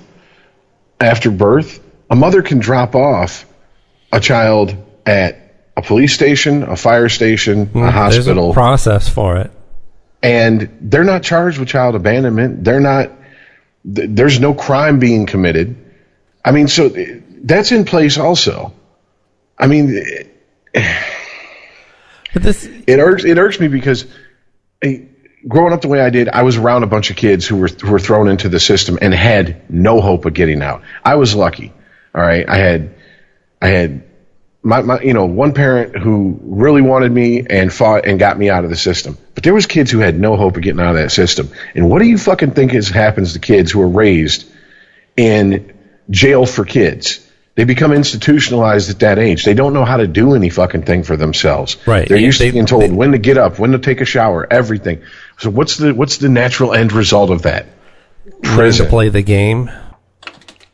after birth, a mother can drop off a child at a police station, a fire station, a There's a hospital, process for it. and they're not charged with child abandonment. They're not. th- There's no crime being committed. I mean, so th- that's in place also. I mean, it, But this, it irks it irks me because eh, growing up the way I did, I was around a bunch of kids who were who were thrown into the system and had no hope of getting out. I was lucky. All right, I had I had my, my you know one parent who really wanted me and fought and got me out of the system. But there was kids who had no hope of getting out of that system. And what do you fucking think is happens to kids who are raised in jail for kids? They become institutionalized at that age. They don't know how to do any fucking thing for themselves. Right. They're used They- to being told they- when to get up, when to take a shower, everything. So what's the what's the natural end result of that? learn to play the game,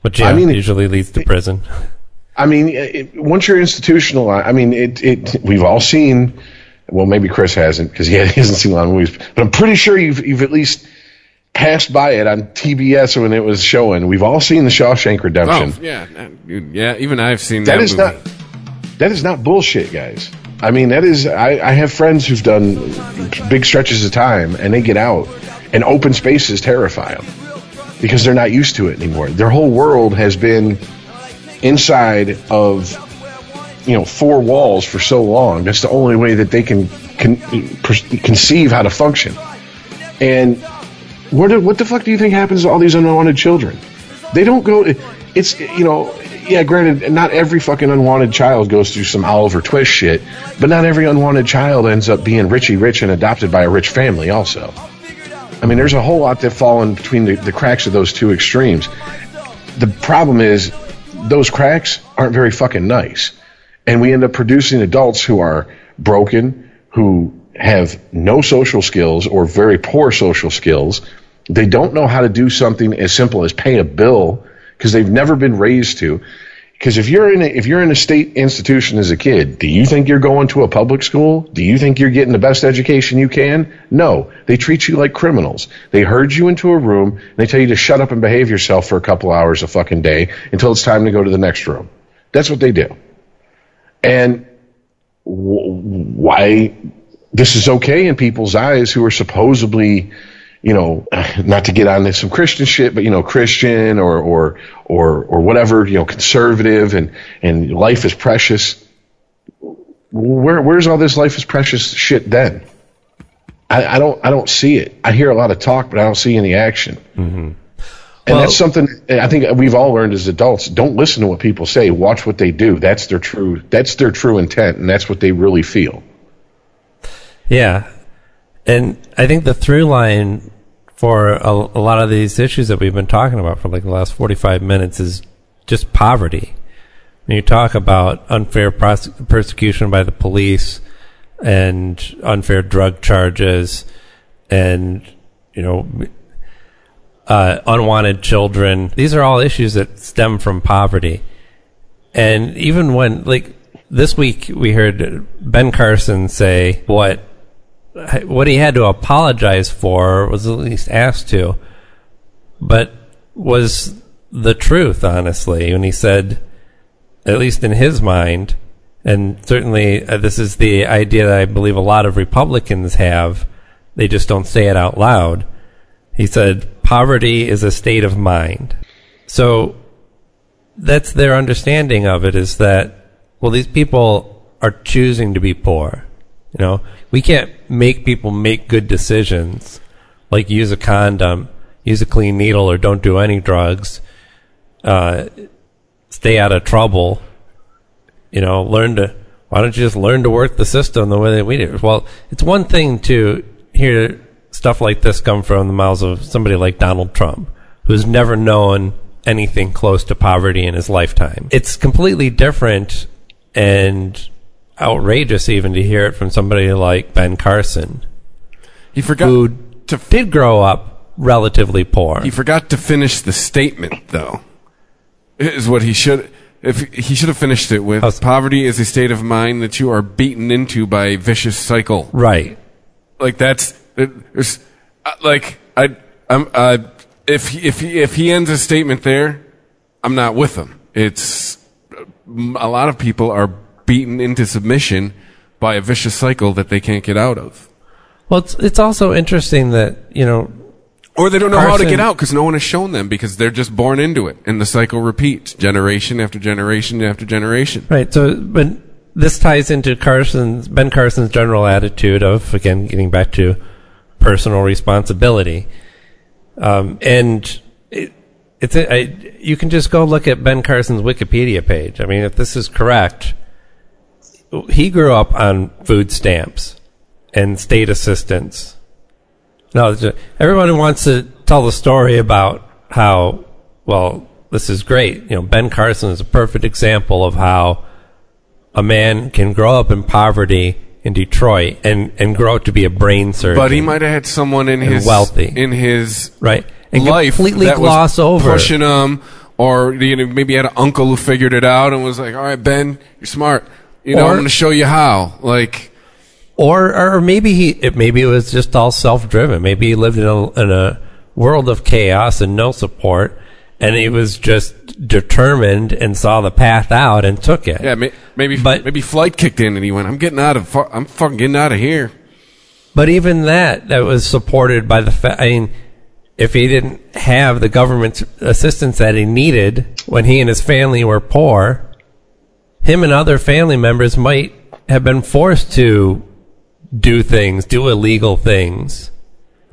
which yeah, I mean, usually leads to prison. I mean, it, once you're institutionalized, I mean, it, it. We've all seen. Well, maybe Chris hasn't because he hasn't seen a lot of movies, but I'm pretty sure you've you've at least passed by it on TBS when it was showing. We've all seen the Shawshank Redemption. Oh, yeah. Yeah, even I've seen that that. is movie. not. That is not bullshit, guys. I mean, that is. I, I have friends who've done big stretches of time, and they get out, and open spaces terrify them because they're not used to it anymore. Their whole world has been inside of you know four walls for so long. That's the only way that they can, can conceive how to function. And what what the fuck do you think happens to all these unwanted children? They don't go. It's you know. Yeah, granted, not every fucking unwanted child goes through some Oliver Twist shit, but not every unwanted child ends up being Richie rich and adopted by a rich family, also. I mean, there's a whole lot that fall in between the, the cracks of those two extremes. The problem is, those cracks aren't very fucking nice. And we end up producing adults who are broken, who have no social skills or very poor social skills. They don't know how to do something as simple as pay a bill because they've never been raised to. Because if you're in a, if you're in a state institution as a kid, do you think you're going to a public school? Do you think you're getting the best education you can? No, they treat you like criminals. They herd you into a room and they tell you to shut up and behave yourself for a couple hours a fucking day until it's time to go to the next room. That's what they do. And why this is okay in people's eyes who are supposedly you know, not to get on this some Christian shit, but you know, Christian or or or or whatever, you know, conservative and and life is precious. Where where's all this life is precious shit then? I, I don't I don't see it. I hear a lot of talk, but I don't see any action. Mm-hmm. And Well- that's something I think we've all learned as adults. Don't listen to what people say. Watch what they do. That's their true. That's their true intent, and that's what they really feel. Yeah. And I think the through line for a, a lot of these issues that we've been talking about for like the last 45 minutes is just poverty. When you talk about unfair pros- persecution by the police and unfair drug charges and, you know, uh, unwanted children, these are all issues that stem from poverty. And even when, like, this week we heard Ben Carson say what what he had to apologize for was at least asked to, but was the truth, honestly, when he said, at least in his mind, and certainly uh, this is the idea that I believe a lot of Republicans have, they just don't say it out loud. He said, poverty is a state of mind. So that's their understanding of it is that, well, these people are choosing to be poor. You know, we can't make people make good decisions like use a condom, use a clean needle, or don't do any drugs. Uh, stay out of trouble. You know, learn to. Why don't you just learn to work the system the way that we do? Well, it's one thing to hear stuff like this come from the mouths of somebody like Donald Trump, who's never known anything close to poverty in his lifetime. It's completely different and outrageous even to hear it from somebody like Ben Carson, He forgot who to did grow up relatively poor. He forgot to finish the statement, though. Is what he should. If he should have finished it with poverty is a state of mind that you are beaten into by a vicious cycle. right. Like that's there's uh, like I I'm uh if he- if if he ends a statement there, I'm not with him. It's a lot of people are beaten into submission by a vicious cycle that they can't get out of. Well, it's it's also interesting that you know Or they don't know how to get out because no one has shown them because they're just born into it, and the cycle repeats generation after generation after generation. Right. So, but this ties into Carson's Ben Carson's general attitude of again getting back to personal responsibility, um, and it, it's a, I, you can just go look at Ben Carson's Wikipedia page. I mean, if this is correct, he grew up on food stamps and state assistance. No, it's just- everyone wants to tell the story about how well this is great. You know, Ben Carson is a perfect example of how a man can grow up in poverty in Detroit and, and grow up to be a brain surgeon. But he might have had someone in his wealthy. in his right and life completely gloss over. pushing him, or you know maybe he had an uncle who figured it out and was like, "All right, Ben, you're smart. You know, Or- I'm going to show you how." Like, or or maybe he it, maybe it was just all self driven. Maybe he lived in a in a world of chaos and no support, and he was just determined and saw the path out and took it. yeah, may, maybe But- maybe flight kicked in and he went, "I'm getting out of, I'm fucking getting out of here." But even that, that was supported by the fact. I mean, if he didn't have the government assistance that he needed when he and his family were poor, him and other family members might have been forced to do things, do illegal things,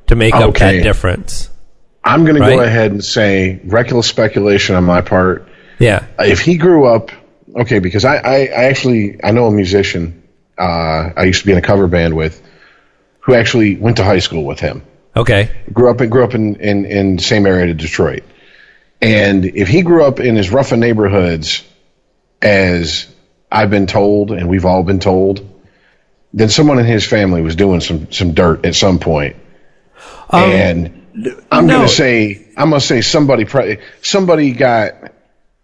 to make up that difference. I'm going to go ahead and say reckless speculation on my part. Yeah. If he grew up, okay, because I, I, I actually I know a musician uh, I used to be in a cover band with, who actually went to high school with him. Okay. Grew up grew up in in, in the same area to Detroit, and if he grew up in as rough of neighborhoods as I've been told, and we've all been told, then someone in his family was doing some some dirt at some point. Um, and I'm no. going to say I'm going to say somebody pre- somebody got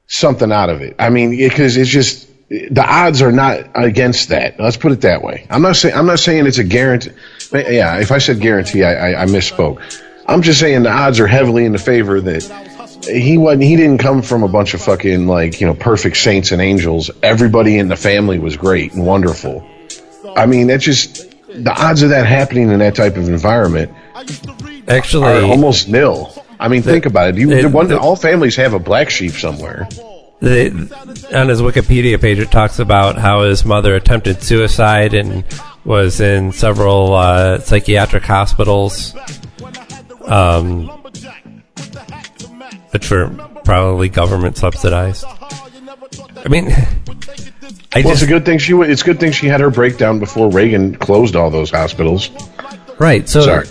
something out of it. I mean, because it's just the odds are not against that. Let's put it that way. I'm not saying I'm not saying it's a guarantee. Yeah, if I said guarantee, I, I, I misspoke. I'm just saying the odds are heavily in the favor that he wasn't. He didn't come from a bunch of fucking like you know perfect saints and angels. Everybody in the family was great and wonderful. I mean, that's just the odds of that happening in that type of environment are Actually, almost nil. I mean, think about it. You, it- one, the- all families have a black sheep somewhere. the, on his Wikipedia page, it talks about how his mother attempted suicide and was in several uh, psychiatric hospitals, um, which were probably government subsidized. I mean, I Well, it's a good thing she. It's a good thing she had her breakdown before Reagan closed all those hospitals. right. So, Sorry.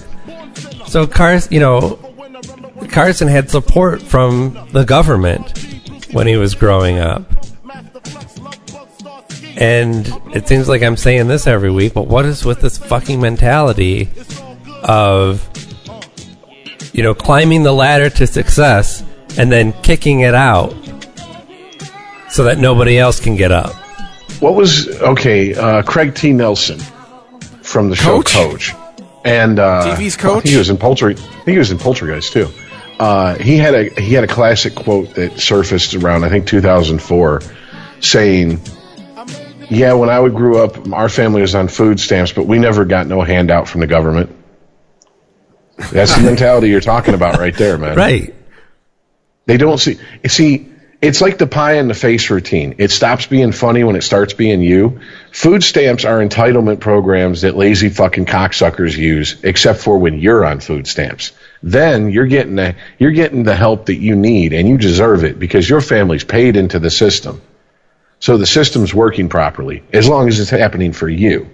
so Carson, you know, Carson had support from the government when he was growing up. And it seems like I'm saying this every week, but what is with this fucking mentality of, you know, climbing the ladder to success and then kicking it out so that nobody else can get up? What was okay? Uh, Craig T. Nelson from the show Coach? Coach, and uh, TV's Coach? think he was in Poultry. I think he was in Poltergeist too. Uh, he had a he had a classic quote that surfaced around I think 2004, saying, "Yeah, when I grew up, our family was on food stamps, but we never got no handout from the government." That's the mentality you're talking about right there, man. Right. They don't see. See, it's like the pie in the face routine. It stops being funny when it starts being you. Food stamps are entitlement programs that lazy fucking cocksuckers use, except for when you're on food stamps. Then you're getting the you're getting the help that you need, and you deserve it because your family's paid into the system. So the system's working properly as long as it's happening for you.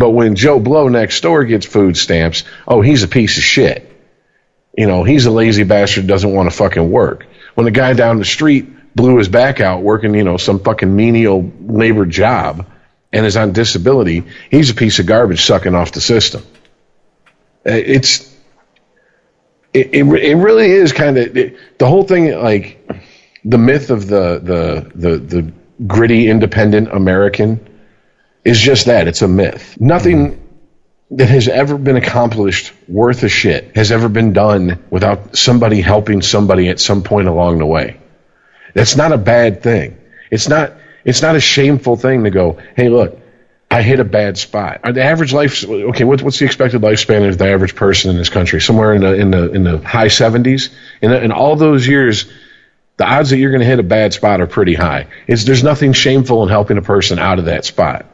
But when Joe Blow next door gets food stamps, oh, he's a piece of shit. You know, he's a lazy bastard, doesn't want to fucking work. When the guy down the street blew his back out working, you know, some fucking menial labor job and is on disability, he's a piece of garbage sucking off the system. Uh, It's, it, it, it really is kind of, the whole thing, like, the myth of the, the, the, the gritty, independent American is just that. It's a myth. Nothing mm-hmm. that has ever been accomplished worth a shit has ever been done without somebody helping somebody at some point along the way. That's not a bad thing. It's not it's not a shameful thing to go, "Hey, look, I hit a bad spot. The average life, okay, what, what's the expected lifespan of the average person in this country? Somewhere in the in the in the high seventies. In, in all those years, the odds that you're going to hit a bad spot are pretty high. It's, there's nothing shameful in helping a person out of that spot.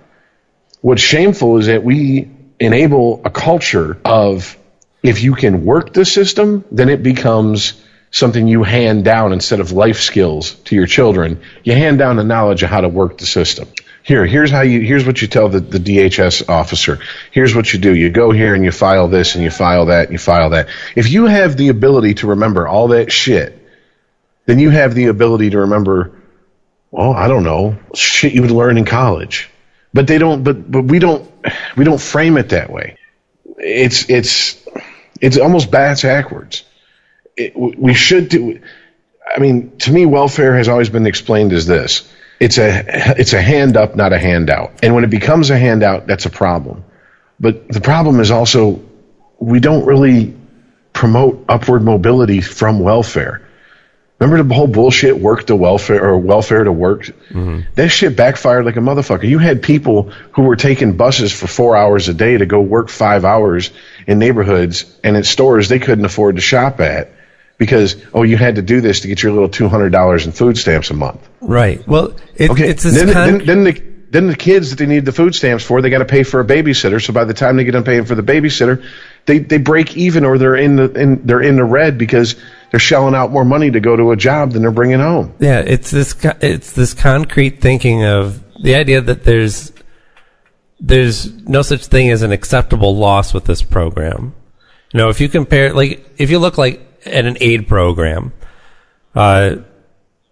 What's shameful is that we enable a culture of if you can work the system, then it becomes something you hand down instead of life skills to your children. You hand down the knowledge of how to work the system. Here, here's how you, here's what you tell the, the DHS officer. Here's what you do. You go here and you file this and you file that and you file that. If you have the ability to remember all that shit, then you have the ability to remember, well, I don't know, shit you would learn in college. But they don't, but, but we don't, we don't frame it that way. It's, it's, it's almost bats backwards. It, we should do, I mean, to me, welfare has always been explained as this. It's a, it's a hand up, not a handout. And when it becomes a handout, that's a problem. But the problem is also we don't really promote upward mobility from welfare. Remember the whole bullshit work to welfare or welfare to work? Mm-hmm. That shit backfired like a motherfucker. You had people who were taking buses for four hours a day to go work five hours in neighborhoods and at stores they couldn't afford to shop at because, oh, you had to do this to get your little $200 in food stamps a month. Right. Well, it, Okay. it's this then, con- then, then the then the kids that they need the food stamps for, they got to pay for a babysitter. So by the time they get done paying for the babysitter, they, they break even or they're in the in, they're in the red because they're shelling out more money to go to a job than they're bringing home. Yeah, it's this it's this concrete thinking of the idea that there's there's no such thing as an acceptable loss with this program. You know, if you compare like if you look like at an aid program, uh,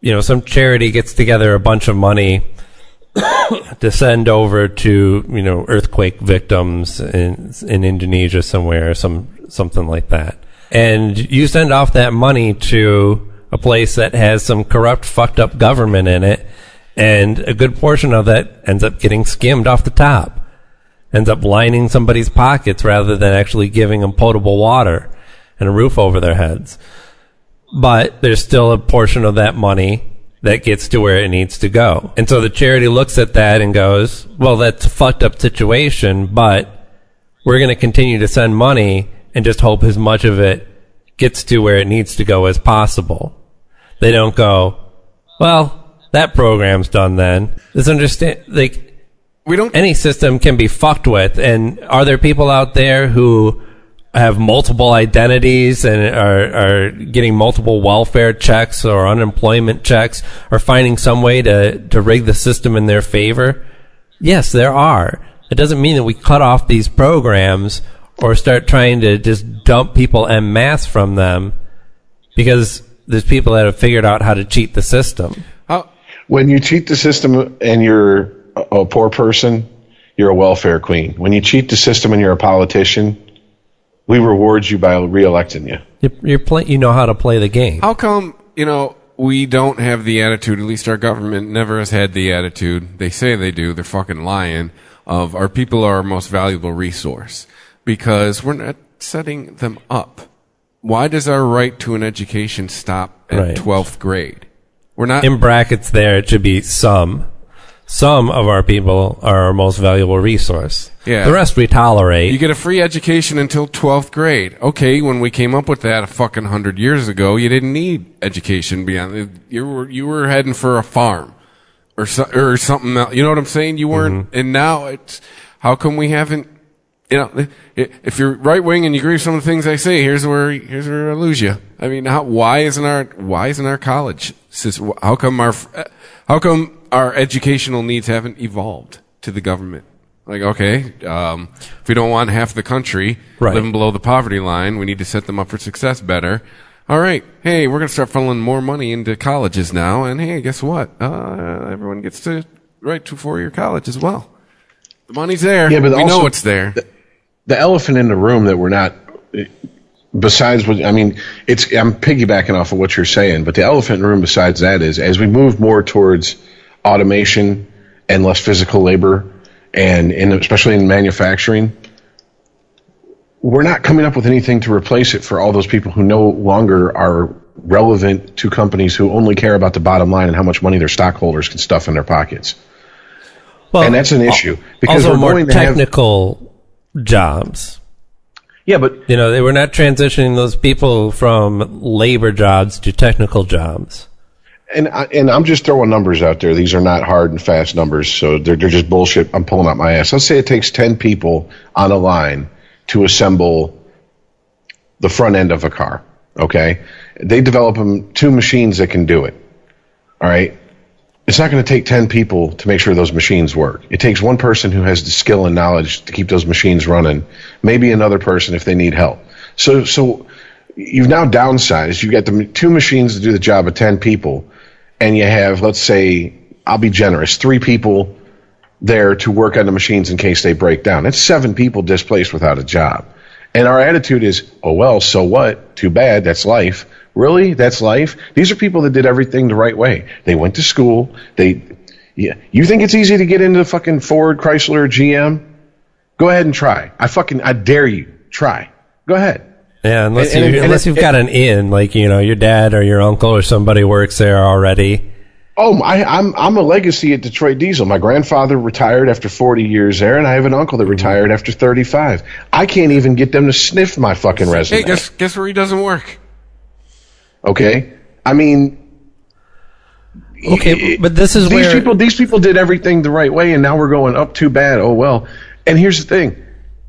you know, some charity gets together a bunch of money to send over to you know earthquake victims in in Indonesia somewhere, some something like that, and you send off that money to a place that has some corrupt, fucked up government in it, and a good portion of that ends up getting skimmed off the top, ends up lining somebody's pockets rather than actually giving them potable water and a roof over their heads. But there's still a portion of that money that gets to where it needs to go. And so the charity looks at that and goes, well, that's a fucked up situation, but we're going to continue to send money and just hope as much of it gets to where it needs to go as possible. They don't go, well, that program's done then. Let's understand, like, We don't. any system can be fucked with. And are there people out there who have multiple identities and are, are getting multiple welfare checks or unemployment checks or finding some way to, to rig the system in their favor? Yes, there are. It doesn't mean that we cut off these programs or start trying to just dump people en masse from them because there's people that have figured out how to cheat the system. When you cheat the system and you're a, a poor person, you're a welfare queen. When you cheat the system and you're a politician, we reward you by re-electing you. You're, you're play, you know how to play the game. how come you know we don't have the attitude? At least our government never has had the attitude. They say they do. They're fucking lying. Of our people are our most valuable resource because we're not setting them up. Why does our right to an education stop at Right. twelfth grade? We're not. in brackets there it should be some some of our people are our most valuable resource Yeah. the rest we tolerate You get a free education until 12th grade. Okay, when we came up with that a fucking hundred years ago, you didn't need education beyond. You were you were heading for a farm or so, or something else. You know what I'm saying? You weren't, mm-hmm. and now it's how come we haven't? You know, if you're right wing and you agree with some of the things I say, here's where here's where I lose you. I mean, how, why isn't our why isn't our college? system- How come our how come our educational needs haven't evolved to the government? Like, okay, um, if we don't want half the country Right. living below the poverty line, we need to set them up for success better. All right, hey, we're going to start funneling more money into colleges now, and hey, guess what? Uh, everyone gets to right to four-year college as well. The money's there. Yeah, but we also- know it's there. The elephant in the room that we're not besides what I mean it's I'm piggybacking off of what you're saying but the elephant in the room besides that is as we move more towards automation and less physical labor and in especially in manufacturing we're not coming up with anything to replace it for all those people who no longer are relevant to companies who only care about the bottom line and how much money their stockholders can stuff in their pockets. Well, and that's an issue because also we're more going to have technical jobs. yeah, but You know, they were not transitioning those people from labor jobs to technical jobs. and I, and I'm just throwing numbers out there. These are not hard and fast numbers, so they're they're just bullshit. I'm pulling out my ass. Let's say it takes ten people on a line to assemble the front end of a car. Okay, they develop them two machines that can do it. All right. It's not going to take 10 people to make sure those machines work. It takes one person who has the skill and knowledge to keep those machines running, maybe another person if they need help. So, so you've now downsized. You've got the two machines to do the job of 10 people, and you have, let's say, I'll be generous, three people there to work on the machines in case they break down. That's seven people displaced without a job. And our attitude is, oh, well, so what? Too bad. That's life. Really? That's life? These are people that did everything the right way. They went to school. They, yeah. You think it's easy to get into fucking Ford, Chrysler, GM? Go ahead and try. I fucking, I dare you. Try. Go ahead. Yeah, unless And- and- you and unless it- you've got an in, like you know, your dad or your uncle or somebody works there already. Oh, I, am I'm I'm a legacy at Detroit Diesel. My grandfather retired after 40 years there, and I have an uncle that retired after 35. I can't even get them to sniff my fucking resume. Hey, guess guess where he doesn't work? Okay, I mean, Okay, but this is these where people these people did everything the right way, and now we're going up too bad. Oh well. And here's the thing: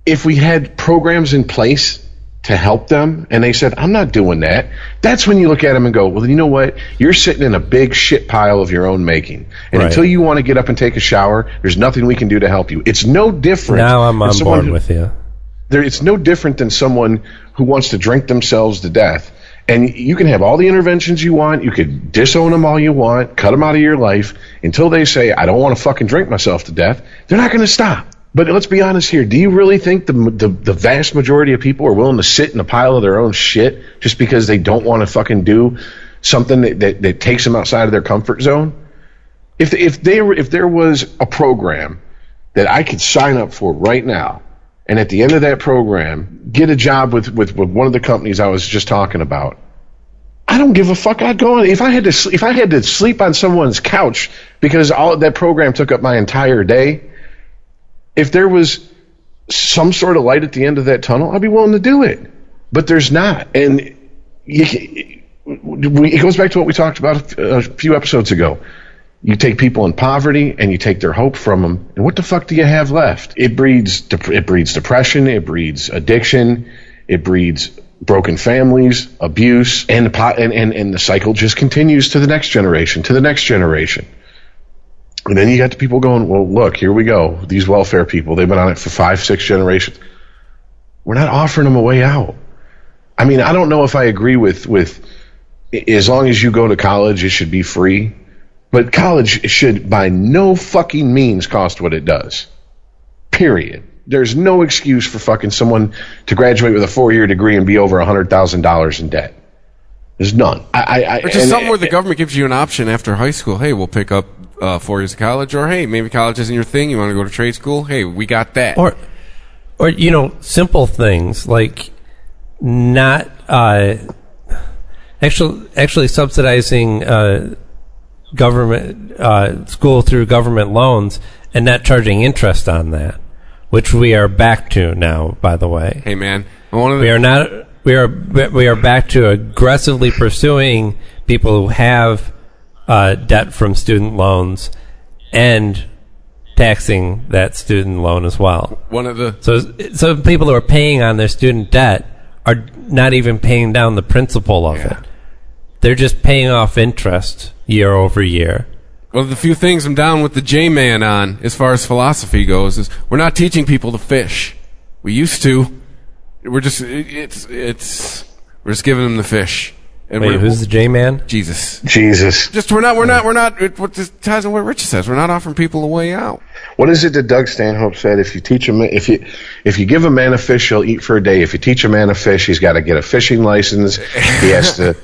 if we had programs in place to help them, and they said, "I'm not doing that," that's when you look at them and go, "Well, you know what? You're sitting in a big shit pile of your own making, and Right. until you want to get up and take a shower, there's nothing we can do to help you. It's no different. now I'm on board who- with you. there, it's no different than someone who wants to drink themselves to death. And you can have all the interventions you want. You could disown them all you want, cut them out of your life until they say, I don't want to fucking drink myself to death. They're not going to stop. But let's be honest here. Do you really think the, the, the vast majority of people are willing to sit in a pile of their own shit just because they don't want to fucking do something that, that, that takes them outside of their comfort zone? If, if, they if there was a program that I could sign up for right now, and at the end of that program, get a job with, with, with one of the companies I was just talking about. I don't give a fuck. I'd go on. If I had to, if I had to sleep on someone's couch because all that program took up my entire day, if there was some sort of light at the end of that tunnel, I'd be willing to do it. But there's not, and you, it goes back to what we talked about a few episodes ago. You take people in poverty and you take their hope from them, and what the fuck do you have left? It breeds it breeds depression, it breeds addiction, it breeds broken families, abuse, and po- and, and and the cycle just continues to the next generation, to the next generation. And then you got the people going, well, look, here we go. These welfare people, they've been on it for five, six generations. We're not offering them a way out. I mean, I don't know if I agree with with as long as you go to college, it should be free. But college should by no fucking means cost what it does. Period. There's no excuse for fucking someone to graduate with a four year degree and be over hundred thousand dollars in debt. There's none. I, I, I Or just something where the government gives you an option after high school. Hey, we'll pick up uh, four years of college, or hey, maybe college isn't your thing. You want to go to trade school? Hey, we got that. or or you know simple things like not uh, actually actually subsidizing uh, government uh, school through government loans and not charging interest on that, which we are back to now. By the way, hey, man, one of the we are not we are we are back to aggressively pursuing people who have uh, debt from student loans and taxing that student loan as well. one of the So, so people who are paying on their student debt are not even paying down the principal of it. They're just paying off interest year over year. of the few things I'm down with the J man on as far as philosophy goes is we're not teaching people to fish. We used to. We're just it's it's we're just giving them the fish. And Wait, who's the J man? Jesus? Jesus. Just we're not we're not we're not. It, what this ties in what Richard says. We're not offering people a way out. What is it that Doug Stanhope said? If you teach a ma- if you if you give a man a fish, he'll eat for a day. If you teach a man a fish, he's got to get a fishing license. He has to.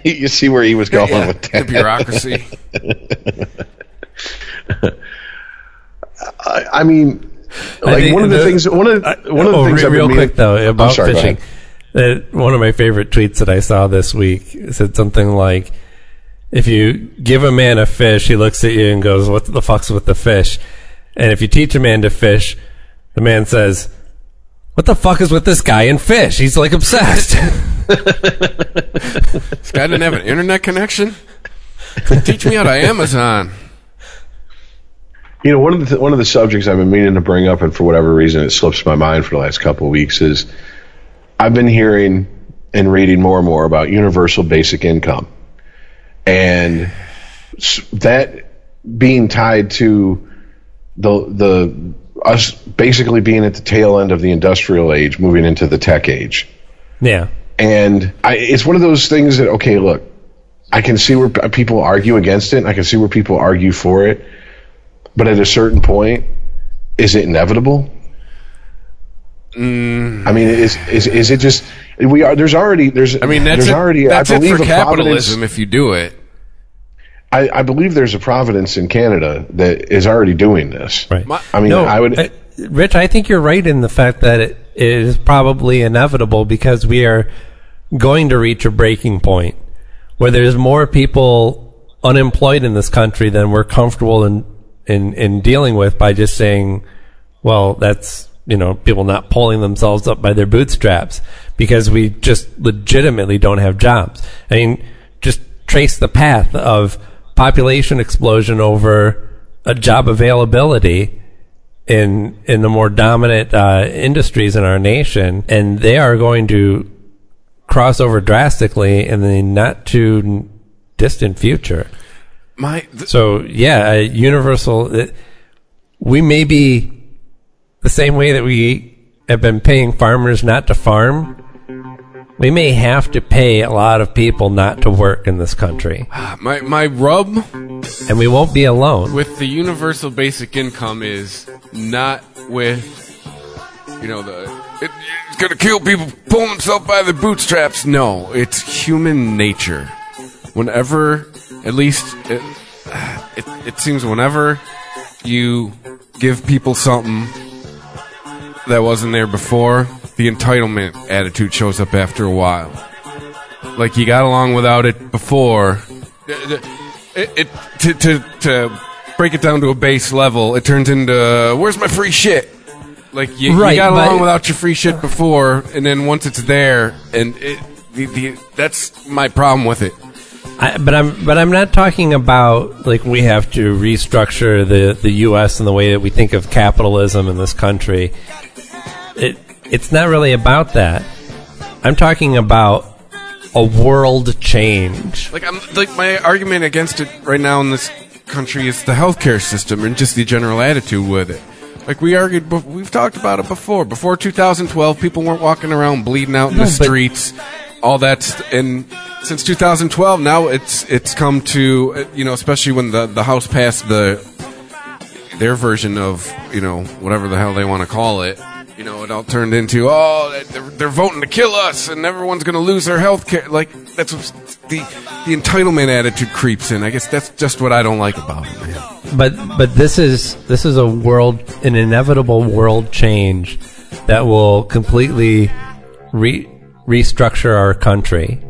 you see where he was going Yeah, with the that. bureaucracy. I, I mean, like think one of the, the- things. One of the, one of the oh, things re- I've been real meaning- quick though I'm about sorry, go fishing. Ahead. Uh, one of my favorite tweets that I saw this week said something like, if you give a man a fish, he looks at you and goes, "What the fuck's with the fish?" And if you teach a man to fish, the man says, "What the fuck is with this guy and fish?" He's like obsessed. This guy didn't have an internet connection. Teach me how to Amazon. You know, one of the th- one of the subjects I've been meaning to bring up, and for whatever reason it slips my mind for the last couple of weeks, is I've been hearing and reading more and more about universal basic income, and that being tied to the the us basically being at the tail end of the industrial age, moving into the tech age. yeah. And I, it's one of those things that okay, look, I can see where people argue against it. And I can see where people argue for it. But at a certain point, is it inevitable? I mean, is is is it just we are? There's already there's I mean, that's there's it, already that's I it for a capitalism if you do it. I, I believe there's a providence in Canada that is already doing this. Right. My- I mean, No, I would. uh, Rich, I think you're right in the fact that it, it is probably inevitable because we are going to reach a breaking point where there's more people unemployed in this country than we're comfortable in, in, in dealing with by just saying, well, that's, you know, people not pulling themselves up by their bootstraps because we just legitimately don't have jobs. I mean, just trace the path of population explosion over a job availability in in the more dominant uh, industries in our nation, and they are going to cross over drastically in the not too distant future. My th- So yeah, a universal. It, we may be the same way that we have been paying farmers not to farm. We may have to pay a lot of people not to work in this country, my my rub and we won't be alone. with the universal basic income is not with you know the it, it's gonna kill people pulling themselves by their bootstraps. No, it's human nature. Whenever, at least, it, it, it seems whenever you give people something that wasn't there before, the entitlement attitude shows up after a while. Like you got along without it before. It, it to, to to break it down to a base level, it turns into where's my free shit? Like you, Right, you got along without your free shit before, and then once it's there, and it, the, the, that's my problem with it. I, but I'm but I'm not talking about like we have to restructure the the U.S. and the way that we think of capitalism in this country. It it's not really about that. I'm talking about a world change. Like I'm like my argument against it right now in this country is the healthcare system and just the general attitude with it. Like we argued, we've talked about it before. Before 2012, people weren't walking around bleeding out in No, the streets, all that. And since 2012, now it's it's come to uh, you know, especially when the the House passed the their version of you know whatever the hell they want to call it. You know, it all turned into oh they're, they're voting to kill us and everyone's going to lose their health care. Like that's what the the entitlement attitude creeps in. I guess that's just what I don't like about it, man. But but this is this is a world an inevitable world change that will completely re- restructure our country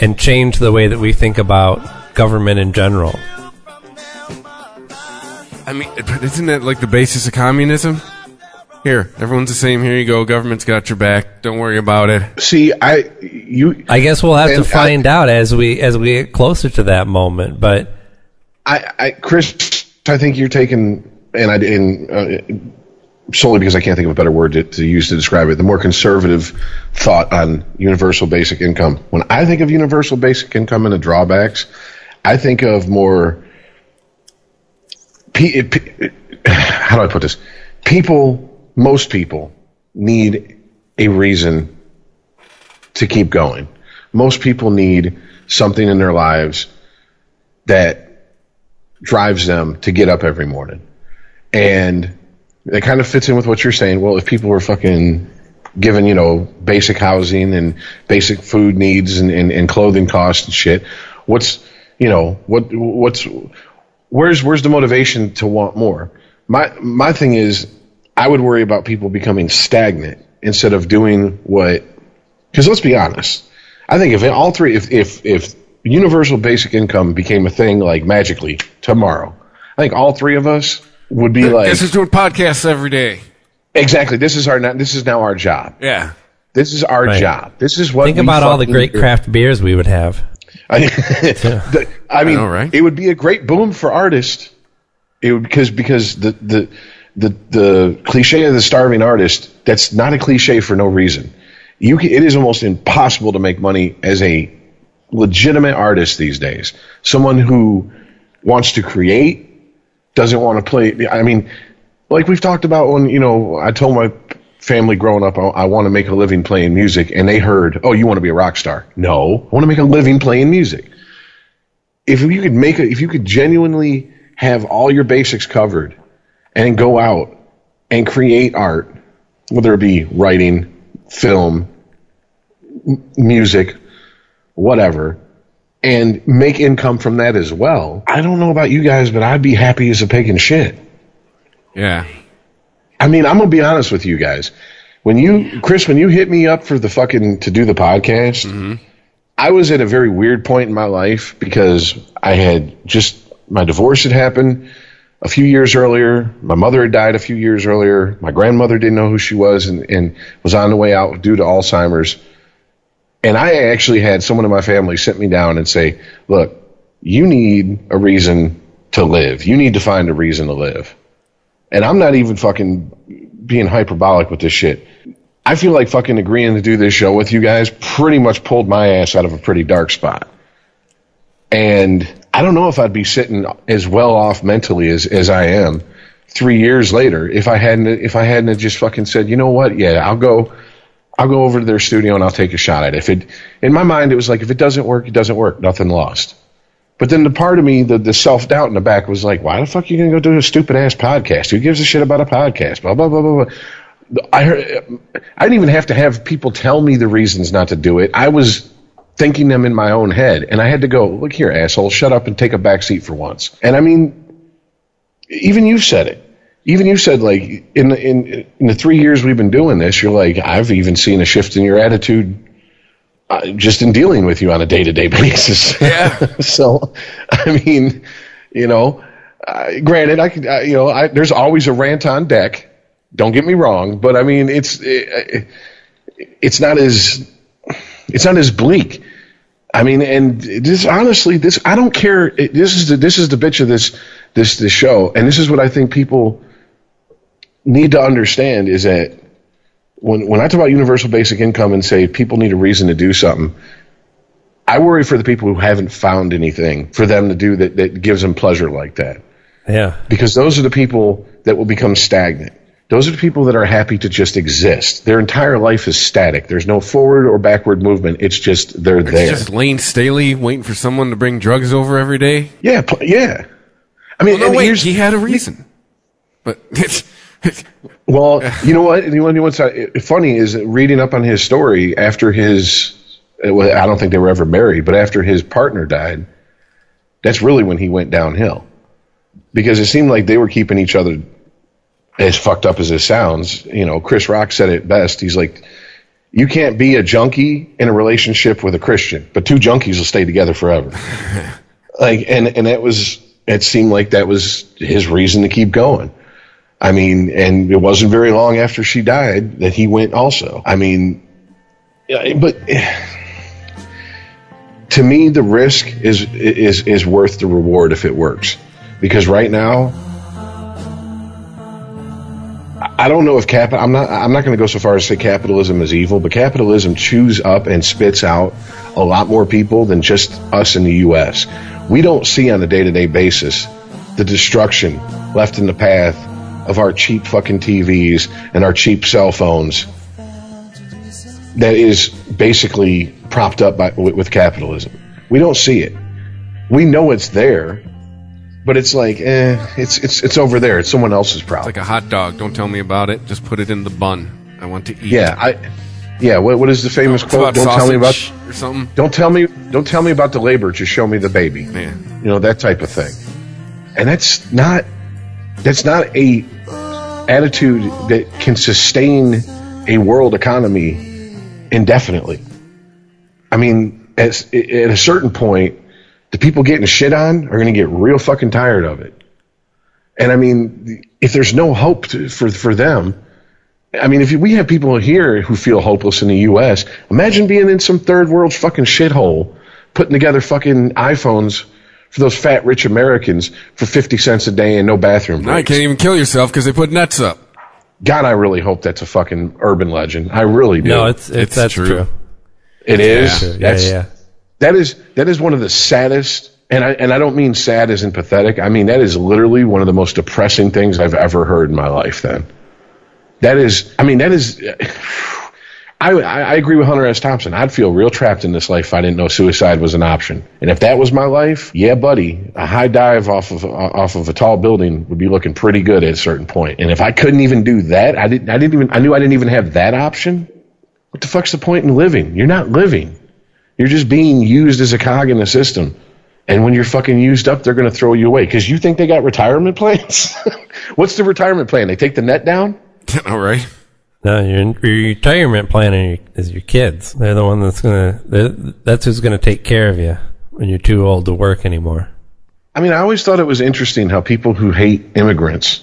and change the way that we think about government in general. I mean, isn't that like the basis of communism? Here, everyone's the same. Here you go. Government's got your back. Don't worry about it. See, I you I guess we'll have And to I- find out as we as we get closer to that moment. But I, I, Chris, I think you're taking, and I, and uh, solely because I can't think of a better word to, to use to describe it, the more conservative thought on universal basic income. When I think of universal basic income and the drawbacks, I think of more. P, p, how do I put this? People, most people, need a reason to keep going. Most people need something in their lives that drives them to get up every morning. And it kind of fits in with what you're saying. Well, if people were fucking given, you know, basic housing and basic food needs and, and, and clothing costs and shit, what's, you know, what, what's, where's, where's the motivation to want more? My, my thing is, I would worry about people becoming stagnant instead of doing what, because let's be honest. I think if all three, if, if, if universal basic income became a thing like magically tomorrow, I think all three of us would be like, Guess who's doing podcasts every day? exactly. This is our this is now our job. Yeah. This is our Right. job. This is what. Think we about all the great do. craft beers we would have. I, the- I mean, know, right? it would be a great boom for artists. It would because because the the the the cliche of the starving artist that's not a cliche for no reason. You can, it is almost impossible to make money as a legitimate artist these days. Someone who wants to create doesn't want to play. I mean, like we've talked about when you know I told my family growing up I, I want to make a living playing music, and they heard, "Oh, you want to be a rock star?" No, I want to make a living playing music. If you could make a, if you could genuinely have all your basics covered, and go out and create art, whether it be writing, film, m- music, whatever, and make income from that as well. I don't know about you guys, but I'd be happy as a pig in shit. Yeah. I mean, I'm gonna be honest with you guys. When you, Chris, when you hit me up for the fucking to do the podcast, mm-hmm. I was at a very weird point in my life because I had just my divorce had happened a few years earlier. My mother had died a few years earlier. My grandmother didn't know who she was and, and was on the way out due to Alzheimer's. And I actually had someone in my family sit me down and say, "Look, you need a reason to live. You need to find a reason to live." And I'm not even fucking being hyperbolic with this shit. I feel like fucking agreeing to do this show with you guys pretty much pulled my ass out of a pretty dark spot. And I don't know if I'd be sitting as well off mentally as, as I am three years later if I hadn't if I hadn't just fucking said, you know what, yeah, I'll go I'll go over to their studio and I'll take a shot at it. If it in my mind it was like if it doesn't work, it doesn't work. Nothing lost. But then the part of me, the, the self doubt in the back was like, why the fuck are you gonna go do a stupid ass podcast? Who gives a shit about a podcast? Blah blah blah blah blah. I heard, I didn't even have to have people tell me the reasons not to do it. I was thinking them in my own head, and I had to go, look here, asshole, shut up and take a back seat for once. And I mean, even you said it. Even you said like in the, in in the three years we've been doing this, you're like, I've even seen a shift in your attitude uh, just in dealing with you on a day to day basis. Yeah. so, I mean, you know, uh, granted, I could, uh, you know, I, there's always a rant on deck. Don't get me wrong, but I mean, it's it, it's not as it's not as bleak. I mean, and this honestly, this I don't care. It, this is the this is the bitch of this this this show, and this is what I think people need to understand is that when when I talk about universal basic income and say people need a reason to do something, I worry for the people who haven't found anything for them to do that that gives them pleasure like that Yeah. because those are the people that will become stagnant. Those are the people that are happy to just exist. Their entire life is static. There's no forward or backward movement. It's just they're It's there. just Layne Staley waiting for someone to bring drugs over every day. yeah, pl- yeah. I mean, Well, no, wait, he had a reason. But Well, you know what? You know what's funny is reading up on his story after his. uh, Well, I don't think they were ever married, but after his partner died, that's really when he went downhill. Because it seemed like they were keeping each other as fucked up as it sounds. You know, Chris Rock said it best. He's like, "You can't be a junkie in a relationship with a Christian, but two junkies will stay together forever." like, and and that was. It seemed like that was his reason to keep going. I mean, and it wasn't very long after she died that he went also. I mean, but to me, the risk is is is worth the reward if it works, because right now, I don't know if cap. I'm not. I'm not going to go so far as to say capitalism is evil, but capitalism chews up and spits out a lot more people than just us in the U.S. We don't see on a day to day basis the destruction left in the path of our cheap fucking TVs and our cheap cell phones that is basically propped up by, with capitalism. We don't see it. We know it's there, but it's like, eh, it's it's it's over there. It's someone else's problem. like a hot dog. Don't tell me about it. Just put it in the bun. I want to eat. yeah, I. Yeah, what, what is the famous It's quote? Don't tell me about or something. don't tell me don't tell me about the labor. Just show me the baby. Man, you know that type of thing and that's not that's not a attitude that can sustain a world economy indefinitely i mean at, at a certain point, the people getting shit on are going to get real fucking tired of it. And I mean, if there's no hope to, for for them, I mean, if we have people here who feel hopeless in the U.S., imagine being in some third world fucking shithole, putting together fucking iPhones for those fat rich Americans for fifty cents a day and no bathroom Now you can't even kill yourself because they put nets up. God, I really hope that's a fucking urban legend. I really do. No, it's it's, It's that's true. true. it is. Yeah, That's, yeah. That is that is one of the saddest, and I and I don't mean sad as in pathetic. I mean that is literally one of the most depressing things I've ever heard in my life. Then, that is, I mean that is. I, I agree with Hunter S. Thompson. I'd feel real trapped in this life if I didn't know suicide was an option. And if that was my life, yeah, buddy, a high dive off of off of a tall building would be looking pretty good at a certain point. And if I couldn't even do that, I didn't. I didn't even. I knew I didn't even have that option. What the fuck's the point in living? You're not living. You're just being used as a cog in the system. And when you're fucking used up, they're going to throw you away because you think they got retirement plans. What's the retirement plan? They take the net down. All right. No, your, your retirement plan is your kids. They're the one that's gonna. That's who's gonna take care of you when you're too old to work anymore. I mean, I always thought it was interesting how people who hate immigrants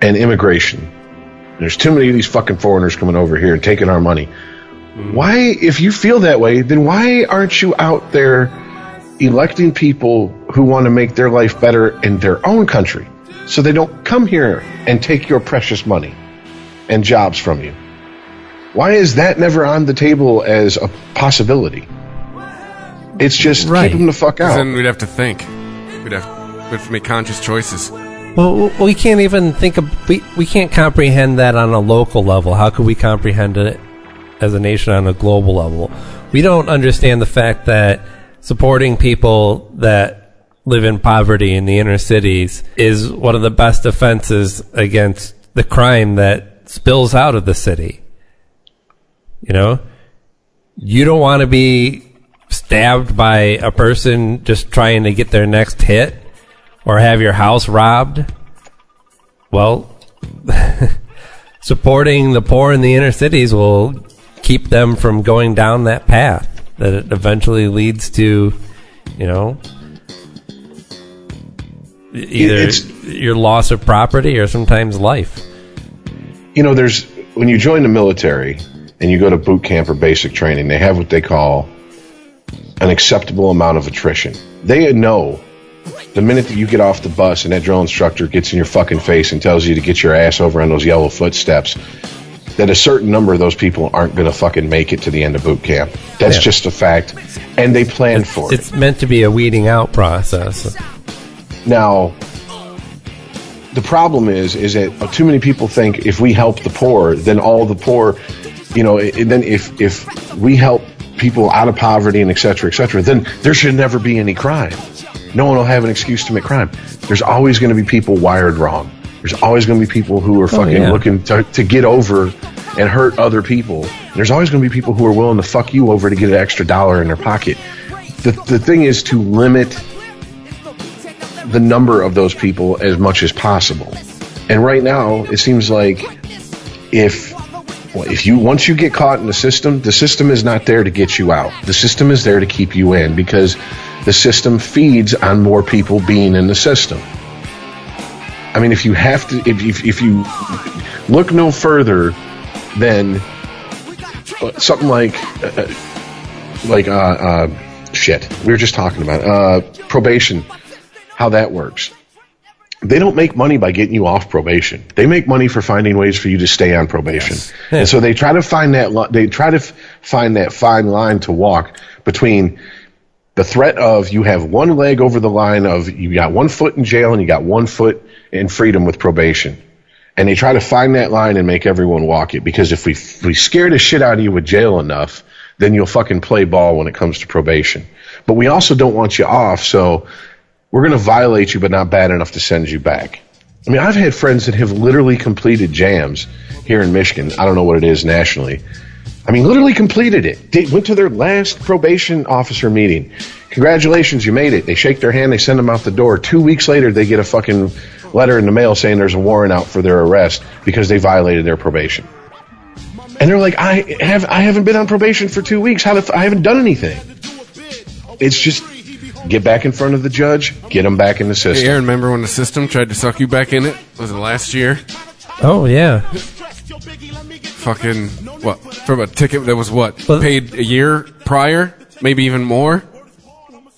and immigration, there's too many of these fucking foreigners coming over here and taking our money. Mm-hmm. Why, if you feel that way, then why aren't you out there electing people who want to make their life better in their own country so they don't come here and take your precious money and jobs from you? Why is that never on the table as a possibility? It's just Right. keep them the fuck out. Then we'd have to think. We'd have, we'd have to make conscious choices. Well, we can't even think of we we can't comprehend that on a local level. How could we comprehend it as a nation on a global level? We don't understand the fact that supporting people that live in poverty in the inner cities is one of the best defenses against the crime that spills out of the city. You know, you don't want to be stabbed by a person just trying to get their next hit or have your house robbed. Well, supporting the poor in the inner cities will keep them from going down that path that it eventually leads to, you know, either It's- your loss of property or sometimes life. you know, there's when you join the military and you go to boot camp or basic training, they have what they call an acceptable amount of attrition. They know the minute that you get off the bus and that drill instructor gets in your fucking face and tells you to get your ass over on those yellow footsteps, that a certain number of those people aren't going to fucking make it to the end of boot camp. That's Yeah. just a fact, and they plan for it. It's meant to be a weeding out process. Now, the problem is, is that too many people think if we help the poor, then all the poor, you know, and then if if we help people out of poverty and et cetera, et cetera, then there should never be any crime. No one will have an excuse to commit crime. There's always going to be people wired wrong. There's always going to be people who are oh, fucking yeah. looking to, to get over and hurt other people. There's always going to be people who are willing to fuck you over to get an extra dollar in their pocket. The, the thing is to limit the number of those people as much as possible. And right now, it seems like if well, if you once you get caught in the system, the system is not there to get you out. The system is there to keep you in because the system feeds on more people being in the system. I mean, if you have to, if if, if you look no further than uh, something like uh, like uh, uh, shit we were just talking about uh, probation how that works. They don't make money by getting you off probation. They make money for finding ways for you to stay on probation. And so they try to find that li- they try to f- find that fine line to walk between the threat of you have one leg over the line of you got one foot in jail and you got one foot in freedom with probation. And they try to find that line and make everyone walk it because if we if we scare the shit out of you with jail enough, then you'll fucking play ball when it comes to probation. But we also don't want you off, so we're going to violate you, but not bad enough to send you back. I mean, I've had friends that have literally completed jams here in Michigan. I don't know what it is nationally. I mean, literally completed it. They went to their last probation officer meeting. Congratulations, you made it. They shake their hand, they send them out the door. Two weeks later, they get a fucking letter in the mail saying there's a warrant out for their arrest because they violated their probation. And they're like, I have I haven't been on probation for two weeks. How the, I haven't done anything. It's just get back in front of the judge, get them back in the Hey, system. Aaron, remember when the system tried to suck you back in it? Was it last year? Oh yeah, Fucking what? From a ticket that was what Well- paid a year prior, maybe even more.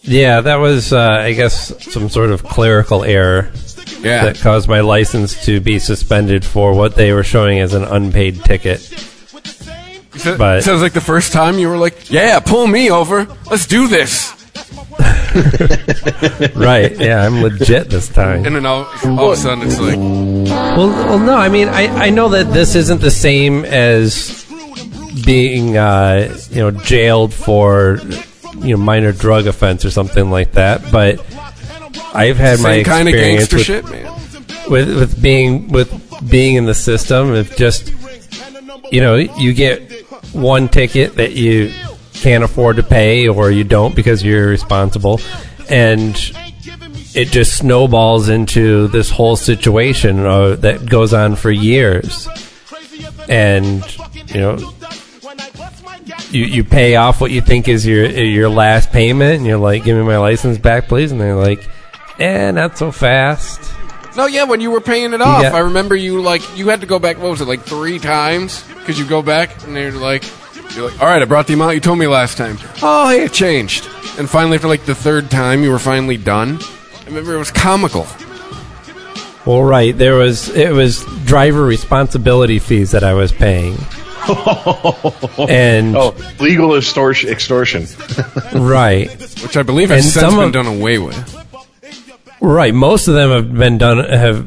yeah. That was, uh, I guess, some sort of clerical error Yeah, that caused my license to be suspended for what they were showing as an unpaid ticket. So- but- sounds like the first time you were like, "Yeah, pull me over. Let's do this." right? Yeah, I'm legit this time. And then all, all of a sudden, it's like, Well, well, no. I mean, I, I know that this isn't the same as being, uh, you know, jailed for, you know, minor drug offense or something like that. But I've had my same kind of experience gangster with, shit, man. with with being with being in the system. Of just, you know, you get one ticket that you can't afford to pay, or you don't because you're irresponsible, and it just snowballs into this whole situation uh, that goes on for years. And you know, you you pay off what you think is your your last payment, and you're like, "Give me my license back, please." And they're like, "Eh, not so fast." No, yeah, when you were paying it off, got- I remember you like you had to go back. What was it like three times? Because you go back and they're like, you're like, all right, I brought the amount you told me last time. Oh, hey, it changed. And finally, for like the third time, you were finally done. I remember it was comical. Well, right, there was it was driver responsibility fees that I was paying, and Oh, legal extortion. extortion. right, Which I believe has And since some been of- done away with. Right. Most of them have been done have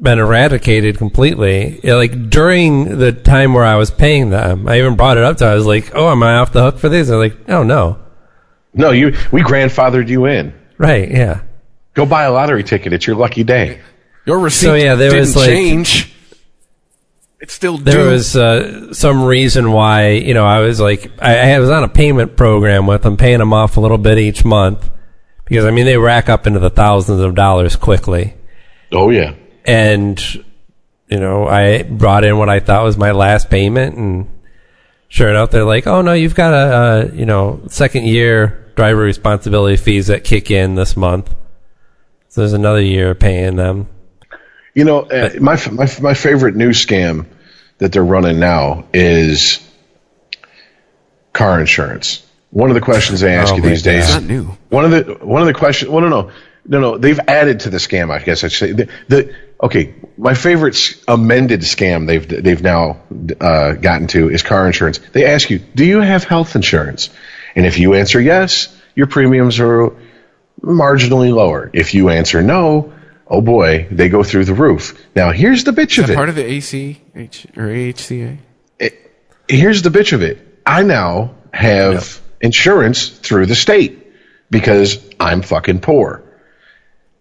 been eradicated completely. Like during the time where I was paying them, I even brought it up to. I was like, "Oh, am I off the hook for these?" They're like, "Oh no." No, you we grandfathered you in. Right. Yeah. Go buy a lottery ticket. It's your lucky day. Your receipt So, yeah, there didn't was, like- change. It's still There was uh, some reason why you know I was like I, I was on a payment program with them, paying them off a little bit each month because I mean they rack up into the thousands of dollars quickly. Oh yeah. and you know i brought in what i thought was my last payment and sure enough they're like oh no you've got a, uh you know second year driver responsibility fees that kick in this month so there's another year paying them You know, uh, my my my favorite new scam that they're running now is car insurance. One of the questions they ask Oh you these days. It's not new. One of the one of the questions. Well, no, no, no, no. They've added to the scam. I guess I should say the, the okay. My favorite amended scam they've they've now uh, gotten to is car insurance. They ask you, do you have health insurance? And if you answer yes, your premiums are marginally lower. If you answer no, oh boy, they go through the roof. Now here's the bitch of it. part of the AC H, or AHCA? here's the bitch of it. I now have insurance through the state because I'm fucking poor.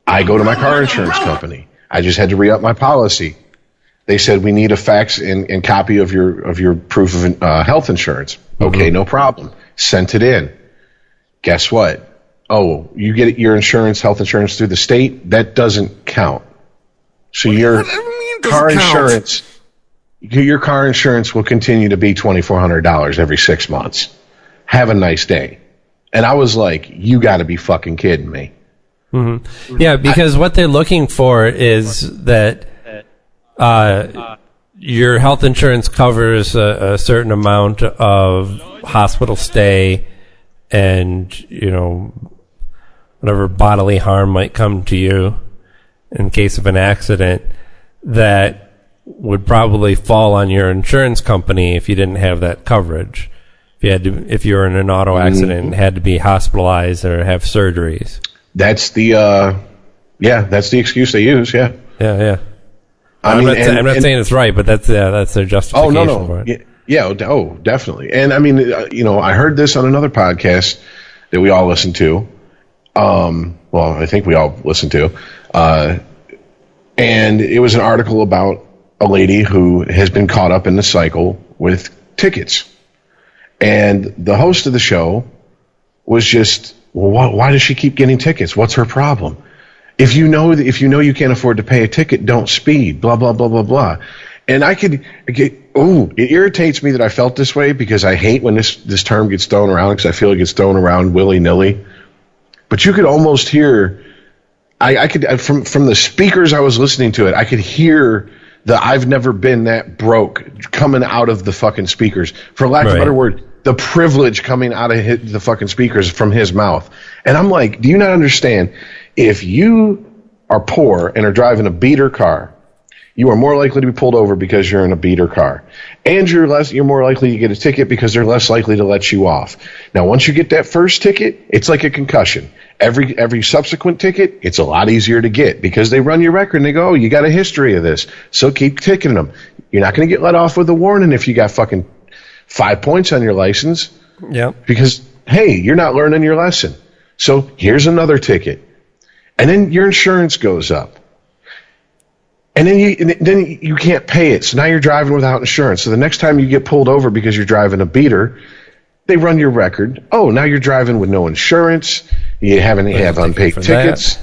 I go to my car insurance company. I just had to re up my policy. They said we need a fax and, and copy of your of your proof of uh, health insurance. Okay, no problem. Sent it in. Guess what? Oh, you get your insurance, health insurance through the state. That doesn't count. So your What do you mean car count? insurance, your car insurance will continue to be twenty four hundred dollars every six months. Have a nice day. And I was like, you got to be fucking kidding me. yeah because what they're looking for is that uh, your health insurance covers a, a certain amount of hospital stay and you know whatever bodily harm might come to you in case of an accident that would probably fall on your insurance company if you didn't have that coverage. If you had to, if you were in an auto accident and had to be hospitalized or have surgeries. That's the, uh, yeah, that's the excuse they use. Yeah. Yeah, yeah. I I'm mean, not, and- I'm not and- saying it's right, but that's yeah, that's their justification. Oh no, no, yeah, yeah, oh, oh, definitely. And I mean, uh, you know, I heard this on another podcast that we all listen to. Um, well, I think we all listen to, uh, and it was an article about a lady who has been caught up in the cycle with tickets, and the host of the show was just, well, why, why does she keep getting tickets? What's her problem? If you know that if you know you can't afford to pay a ticket, don't speed. Blah blah blah blah blah. And I could get, oh, it irritates me that I felt this way because I hate when this, this term gets thrown around because I feel it gets thrown around willy nilly. But you could almost hear, I, I could, from, from the speakers I was listening to it, I could hear the I've never been that broke coming out of the fucking speakers. For lack of a better word, the privilege coming out of his, the fucking speakers from his mouth. And I'm like, do you not understand? If you are poor and are driving a beater car, you are more likely to be pulled over because you're in a beater car. And you're less you're more likely to get a ticket because they're less likely to let you off. Now once you get that first ticket, it's like a concussion. Every every subsequent ticket, it's a lot easier to get because they run your record and they go, oh, you got a history of this. So keep ticketing them. You're not going to get let off with a warning if you got fucking five points on your license Yeah. because hey, you're not learning your lesson. So here's another ticket, and then your insurance goes up, and then you and then you can't pay it. So now you're driving without insurance. So the next time you get pulled over because you're driving a beater, they run your record. Oh, now you're driving with no insurance. You haven't have unpaid tickets.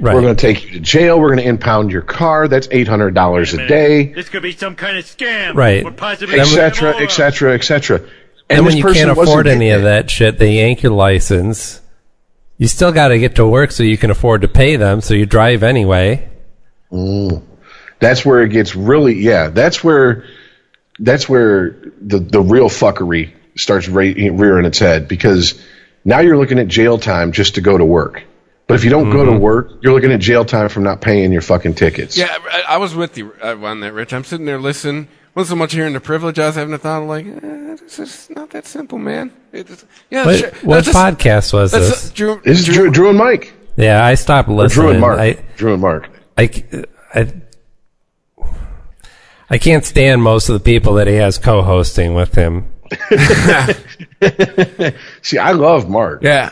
Right. We're going to take you to jail. We're going to impound your car. That's eight hundred dollars a day, This could be some kind of scam. Right. Or possibly etc., etc., etc. and when you can't afford any of that shit, they yank your license. You still got to get to work so you can afford to pay them, so you drive anyway. Mm. That's where it gets really yeah. That's where that's where the the real fuckery starts re- rearing its head because now you're looking at jail time just to go to work. But if you don't go to work, you're looking at jail time from not paying your fucking tickets. Yeah, I, I was with you uh, on that, Rich. I'm sitting there listening. Wasn't so much hearing the privilege. I was having a thought of like, eh, this is not that simple, man. It's, yeah, What, sure. what That's- podcast was this? uh, Drew, This is Drew, Drew and Mike. yeah, I stopped Or listening. Drew and Mark. I, Drew and Mark. I, I, I can't stand most of the people that he has co-hosting with him. See, I love Mark. Yeah.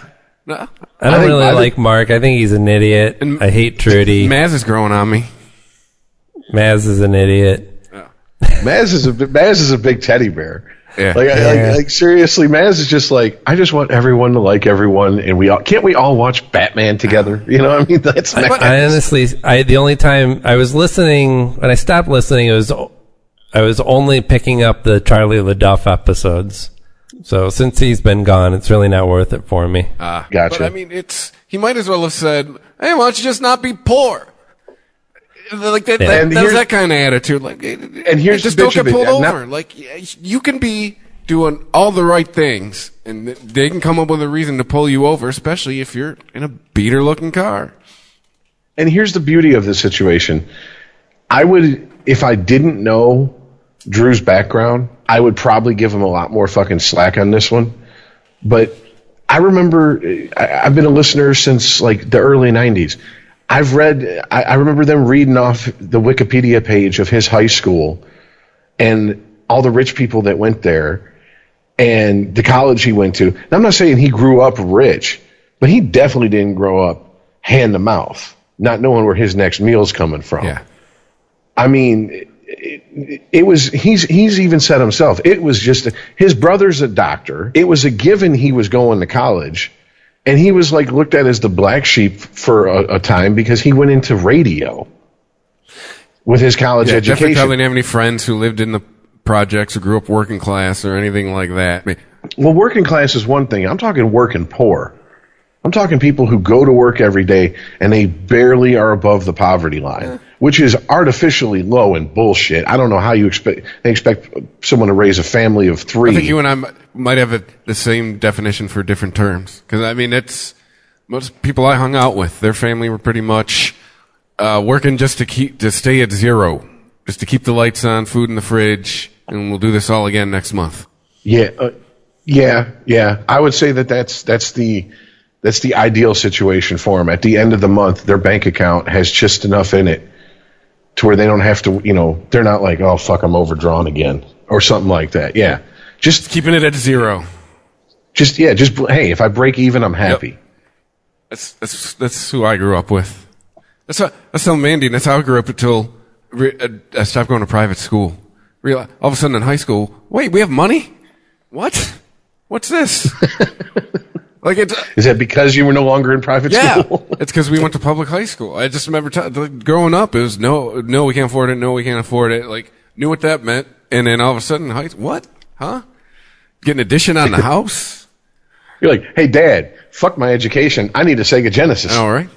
No, I don't think- really I think- like Mark. I think he's an idiot. And- I hate Trudy. Maz is growing on me. Maz is an idiot. Maz is a bi- Maz is a big teddy bear. Yeah. Like, I- Yeah. like, like seriously, Maz is just like I just want everyone to like everyone, and we all can't we all watch Batman together? You know, what I mean, that's Maz. I honestly, I the only time I was listening when I stopped listening, it was I was only picking up the Charlie LeDuff episodes. So since he's been gone, it's really not worth it for me. Uh, Gotcha. But I mean, it's he might as well have said, "Hey, why don't you just not be poor?" Like that, Yeah. that, And that that kind of attitude. Like, and here's just the don't get of it. pulled I'm not- over. like, you can be doing all the right things, and they can come up with a reason to pull you over, especially if you're in a beater-looking car. And here's the beauty of the situation. I would, if I didn't know Drew's background, I would probably give him a lot more fucking slack on this one. But I remember, I, I've been a listener since like the early 90s. I've read, I, I remember them reading off the Wikipedia page of his high school and all the rich people that went there and the college he went to. And I'm not saying he grew up rich, but he definitely didn't grow up hand to mouth, not knowing where his next meal's coming from. Yeah. I mean, it, was he's he's even said himself. It was just his brother's a doctor. It was a given he was going to college, and he was like looked at as the black sheep for a, a time because he went into radio with his college Yeah, education. probably didn't have any friends who lived in the projects or grew up working class or anything like that. I mean, Well, working class is one thing. I'm talking working poor. I'm talking people who go to work every day and they barely are above the poverty line, which is artificially low and bullshit. I don't know how you expect they expect someone to raise a family of three. I think you and I m- might have a, the same definition for different terms. Because I mean, it's most people I hung out with. Their family were pretty much uh, working just to keep to stay at zero, just to keep the lights on, food in the fridge, and we'll do this all again next month. yeah, uh, yeah, yeah. I would say that that's that's the that's the ideal situation for them. At the end of the month, their bank account has just enough in it to where they don't have to, you know, they're not like, oh fuck, I'm overdrawn again or something like that. Yeah, just Keeping it at zero. just yeah, just hey, if I break even, I'm happy. That's that's that's who I grew up with. That's how, that's how Mandy. and That's how I grew up until re- uh, I stopped going to private school. Real all of a sudden in high school, wait, we have money? What? What's this? like it's Is that because you were no longer in private yeah, school? it's because we went to public high school. I just remember t- like, growing up, it was no, no, we can't afford it. No, we can't afford it. Like knew what that meant, and then all of a sudden, high, what? Huh? Get an addition on the house? You're like, hey, Dad, fuck my education. I need a Sega Genesis. All right.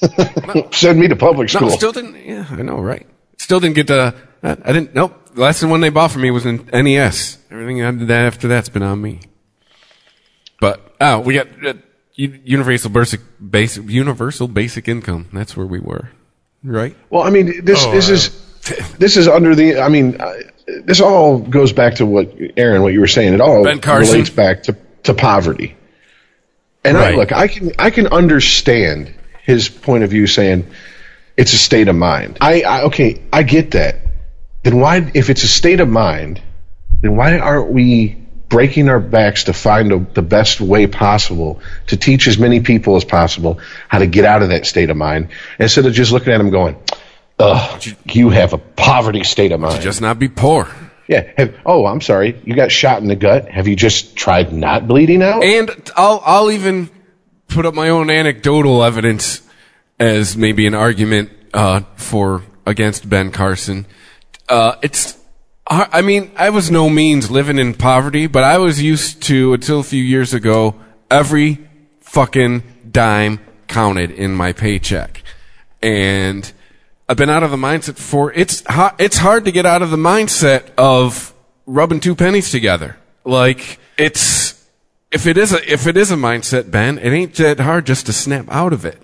Send me to public No, school. still didn't. Yeah, I know, right? Still didn't get the. I I didn't. Nope. The last one they bought for me was an NES. Everything that after that's been on me. Oh, we got uh, universal basic basic universal basic income. That's where we were, right? Well, I mean, this Oh, this uh, is this is under the. I mean, uh, this all goes back to what Aaron, what you were saying. It all relates back to to poverty. And I, look, I can I can understand his point of view saying it's a state of mind. I, I okay, I get that. Then why, if it's a state of mind, then why aren't we breaking our backs to find a, the best way possible to teach as many people as possible how to get out of that state of mind instead of just looking at them going, "Ugh, you have a poverty state of mind." Just not be poor. yeah. Have, oh, I'm sorry. You got shot in the gut. Have you just tried not bleeding out? And I'll I'll even put up my own anecdotal evidence as maybe an argument uh, for against Ben Carson. Uh, it's I mean I was no means living in poverty, but I was used to until a few years ago every fucking dime counted in my paycheck, and I've been out of the mindset for it's it's hard to get out of the mindset of rubbing two pennies together. Like it's if it is a if it is a mindset, Ben, it ain't that hard just to snap out of it.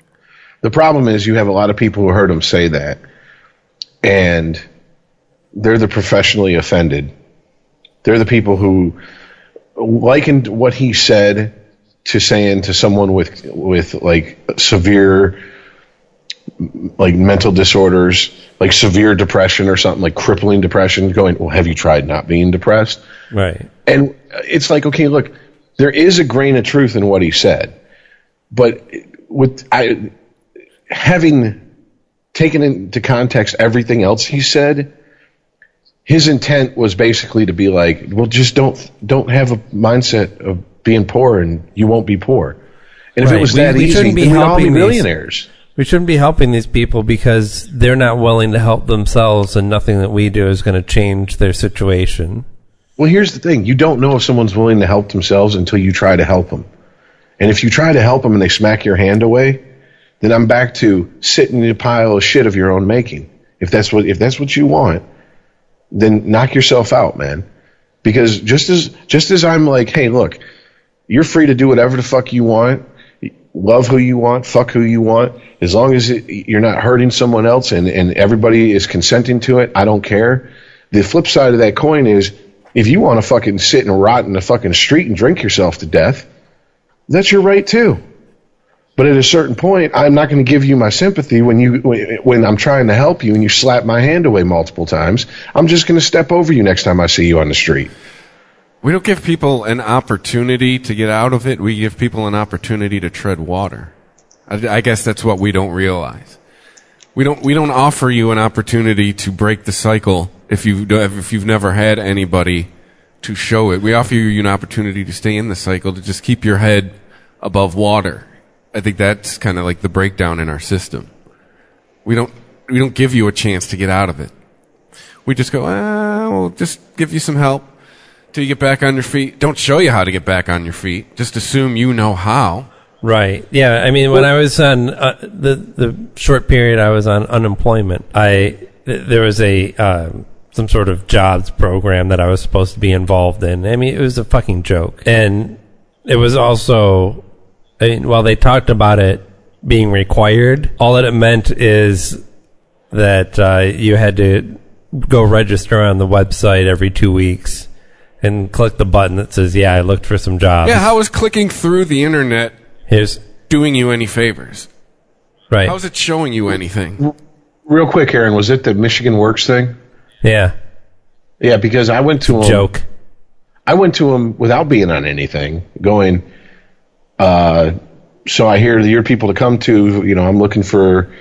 The problem is you have a lot of people who heard him say that, and they're the professionally offended. They're the people who likened what he said to saying to someone with with like severe like mental disorders, like severe depression or something like crippling depression, going, "Well, have you tried not being depressed?" Right. And it's like, okay, look, there is a grain of truth in what he said, but with I, having taken into context everything else he said, his intent was basically to be like, well, just don't don't have a mindset of being poor, and you won't be poor. And if it was We- that we easy, shouldn't be we'd all be helping these- millionaires. We shouldn't be helping these people because they're not willing to help themselves, and nothing that we do is going to change their situation. Well, here's the thing: you don't know if someone's willing to help themselves until you try to help them. And if you try to help them and they smack your hand away, then I'm back to sitting in a pile of shit of your own making. If that's what if that's what you want, then knock yourself out, man. Because just as just as I'm like, hey, look, you're free to do whatever the fuck you want, love who you want, fuck who you want, as long as it, you're not hurting someone else and and everybody is consenting to it. I don't care. The flip side of that coin is if you want to fucking sit and rot in the fucking street and drink yourself to death, that's your right too. But at a certain point, I'm not going to give you my sympathy when you when I'm trying to help you and you slap my hand away multiple times. I'm just going to step over you next time I see you on the street. We don't give people an opportunity to get out of it. We give people an opportunity to tread water. I, I guess that's what we don't realize. We don't we don't offer you an opportunity to break the cycle if you if you've never had anybody to show it. We offer you an opportunity to stay in the cycle to just keep your head above water. I think that's kind of like the breakdown in our system. We don't we don't give you a chance to get out of it. We just go, ah, we'll just give you some help till you get back on your feet. Don't show you how to get back on your feet. Just assume you know how. Right. Yeah. I mean, when I was on uh, the the short period I was on unemployment, I th- there was a um, some sort of jobs program that I was supposed to be involved in. I mean, it was a fucking joke, and it was also. I mean, while they talked about it being required, all that it meant is that uh, you had to go register on the website every two weeks and click the button that says, "Yeah, I looked for some jobs." Yeah, how is clicking through the internet Here's doing you any favors? right. How's it showing you anything? Real quick, Aaron, was it the Michigan Works thing? yeah. Yeah, because I went to him. Joke. I went to him without being on anything, going. Uh, so I hear the your people to come to. You know, I'm looking for.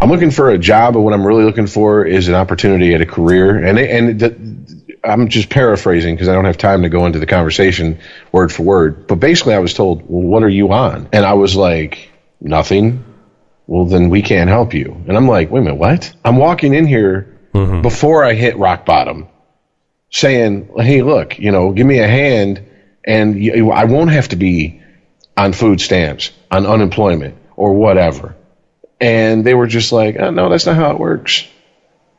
I'm looking for a job, but what I'm really looking for is an opportunity at a career. And they, and the, I'm just paraphrasing because I don't have time to go into the conversation word for word. But basically, I was told, "Well, what are you on?" And I was like, "Nothing." Well, then we can't help you. And I'm like, "Wait a minute, what?" I'm walking in here before I hit rock bottom, saying, "Hey, look, you know, give me a hand, and you, I won't have to be on food stamps, on unemployment, or whatever." And they were just like, oh, "No, that's not how it works."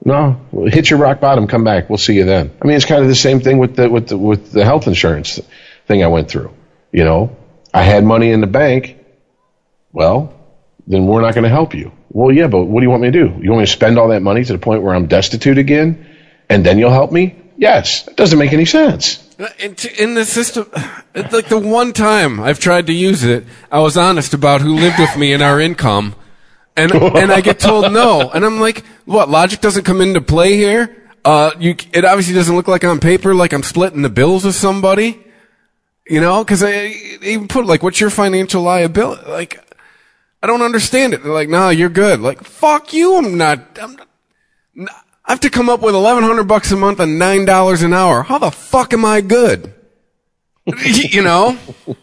No, hit your rock bottom, come back. We'll see you then. I mean, it's kind of the same thing with the with the with the health insurance thing I went through. You know, I had money in the bank. Well, then we're not going to help you. Well, yeah, but what do you want me to do? You want me to spend all that money to the point where I'm destitute again, and then you'll help me? Yes, it doesn't make any sense. In, the system, it's like the one time I've tried to use it, I was honest about who lived with me and our income, and and I get told no, and I'm like, what? Logic doesn't come into play here. Uh, you, it obviously doesn't look like on paper like I'm splitting the bills with somebody, you know? Because I even put like, what's your financial liability? Like, I don't understand it. They're like, no, you're good. Like, fuck you. I'm not. I'm not I have to come up with eleven hundred bucks a month and nine dollars an hour. How the fuck am I good? you know.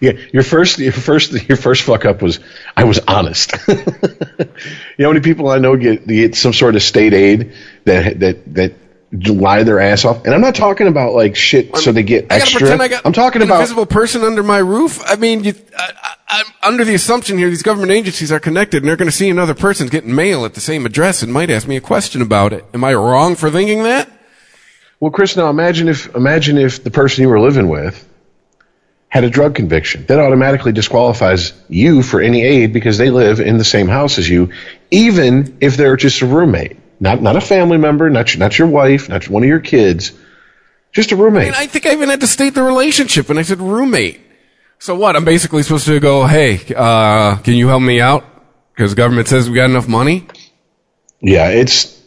Yeah, your first, your first, your first fuck up was I was honest. you know how many people I know get get some sort of state aid that that that lie their ass off, and I'm not talking about like shit so they get I extra. I I'm talking about invisible person under my roof. I mean, you, I, I'm under the assumption here these government agencies are connected, and they're going to see another person getting mail at the same address and might ask me a question about it. Am I wrong for thinking that? Well, Chris, now imagine if imagine if the person you were living with had a drug conviction. That automatically disqualifies you for any aid because they live in the same house as you, even if they're just a roommate, not not a family member, not your, not your wife, not one of your kids, just a roommate. And I think I even had to state the relationship and I said roommate. So what? I'm basically supposed to go, hey, uh, can you help me out? Because the government says we got enough money. Yeah, it's.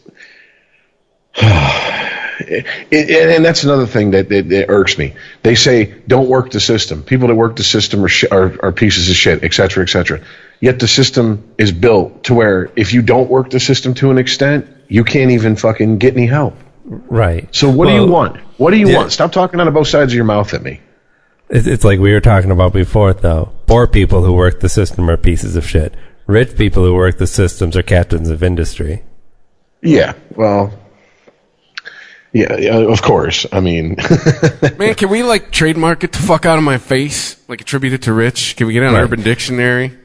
It, it- and that's another thing that, that, that irks me. They say don't work the system. People that work the system are, sh- are, are pieces of shit, et cetera, et cetera. Yet the system is built to where if you don't work the system to an extent, you can't even fucking get any help. Right. So what do you want? What do you yeah. want? Stop talking out of both sides of your mouth at me. It's, it's like we were talking about before, though. Poor people who work the system are pieces of shit. Rich people who work the systems are captains of industry. Yeah, well, yeah, yeah of course. I mean, Man, can we like trademark it the fuck out of my face? Like attribute it to Rich? Can we get it on Right. Urban Dictionary?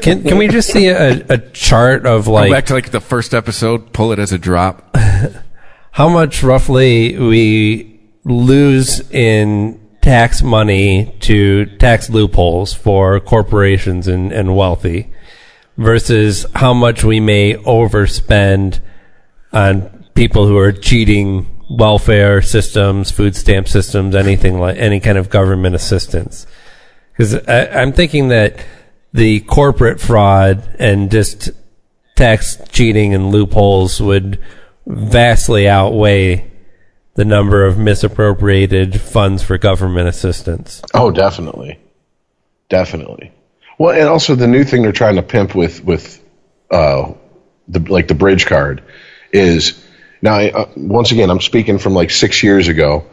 Can can we just see a, a chart of Go like back to like the first episode, pull it as a drop. how much roughly we lose in tax money to tax loopholes for corporations and, and wealthy versus how much we may overspend on people who are cheating welfare systems, food stamp systems, anything like any kind of government assistance. Because I'm thinking that the corporate fraud and just tax cheating and loopholes would vastly outweigh the number of misappropriated funds for government assistance. Oh, definitely, definitely. Well, and also the new thing they're trying to pimp with with uh, the like the bridge card is now. I, uh, once again, I'm speaking from like six years ago.